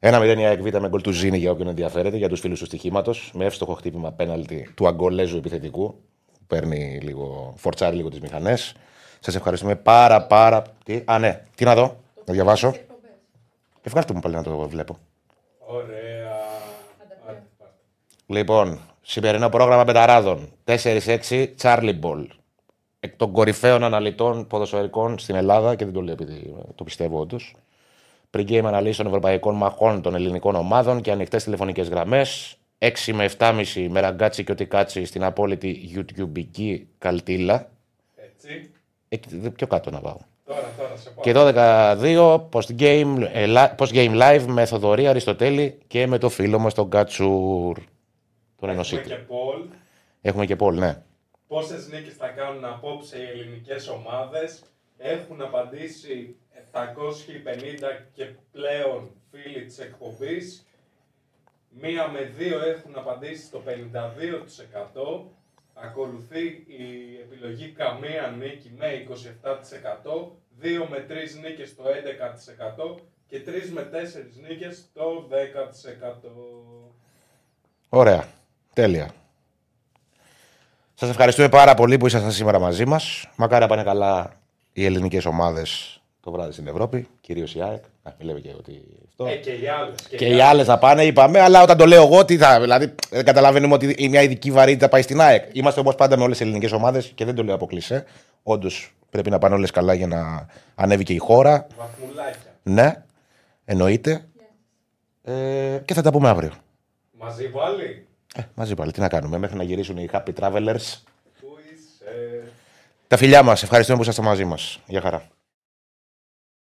Ένα μηδέν η ΑΕΚ Β με γκολ του Ζήνη για όποιον ενδιαφέρεται, για τους φίλους του στοιχήματος. Με εύστοχο χτύπημα πέναλτι του Αγκολέζου επιθετικού. που Παίρνει λίγο, φορτσάρει λίγο τις μηχανές. Σας ευχαριστούμε πάρα πάρα. Τι, α, ναι, τι να δω, να διαβάσω. Και βγάλτε μου πάλι να το βλέπω. Ωραία. Άντε, πάρτε. Λοιπόν, σημερινό πρόγραμμα πενταράδων. 4-6 Charlie Ball. Εκ των κορυφαίων αναλυτών ποδοσφαιρικών στην Ελλάδα και δεν το λέω επειδή το πιστεύω όντως. Pre-game αναλύσεων ευρωπαϊκών μαχών των ελληνικών ομάδων και ανοιχτές τηλεφωνικές γραμμές. 6 με 7,5 με ραγκάτσι και ό,τι κάτσι στην απόλυτη YouTubeική καλτήλα. Έτσι. Εκεί, δε- πιο κάτω να πάω. Τώρα, τώρα, σε πάω. Και 12-2 post-game, ε, li- post-game live με Θοδωρή Αριστοτέλη και με το φίλο μας τον Κατσούρ. Τον Έχουμε Ενωσίτη. και Πολ. Έχουμε και Πολ, ναι. Πόσες νίκες θα κάνουν απόψε οι ελληνικές ομάδες; Έχουν απαντήσει 750 και πλέον φίλοι της εκπομπής. Μία με δύο έχουν απαντήσει στο 52%. Ακολουθεί η επιλογή καμία νίκη με 27%. Δύο με τρεις νίκες το 11% και τρεις με τέσσερις νίκες το 10%. Ωραία. Τέλεια. Σας ευχαριστούμε πάρα πολύ που ήσασταν σήμερα μαζί μας. Μακάρι να πάνε καλά οι ελληνικές ομάδες το βράδυ στην Ευρώπη. Κυρίως η ΑΕΚ. Α, μην λέμε και ότι αυτό. Ε, και οι άλλες. Και οι άλλες θα πάνε, είπαμε, αλλά όταν το λέω εγώ, τι θα. Δηλαδή, δεν καταλαβαίνουμε ότι η μια ειδική βαρύτητα πάει στην ΑΕΚ. Είμαστε όπως πάντα με όλες τις ελληνικές ομάδες και δεν το λέω αποκλεισέ. Όντως πρέπει να πάνε όλες καλά για να ανέβει και η χώρα. Βαθμουλάκια. Ναι, εννοείται. Ε, και θα τα πούμε αύριο. Μαζί πάλι; Ε, μαζί πάλι, τι να κάνουμε, μέχρι να γυρίσουν οι happy travelers. Πού είσαι; Τα φιλιά μας, ευχαριστούμε που ήσασταν μαζί μας. Γεια χαρά.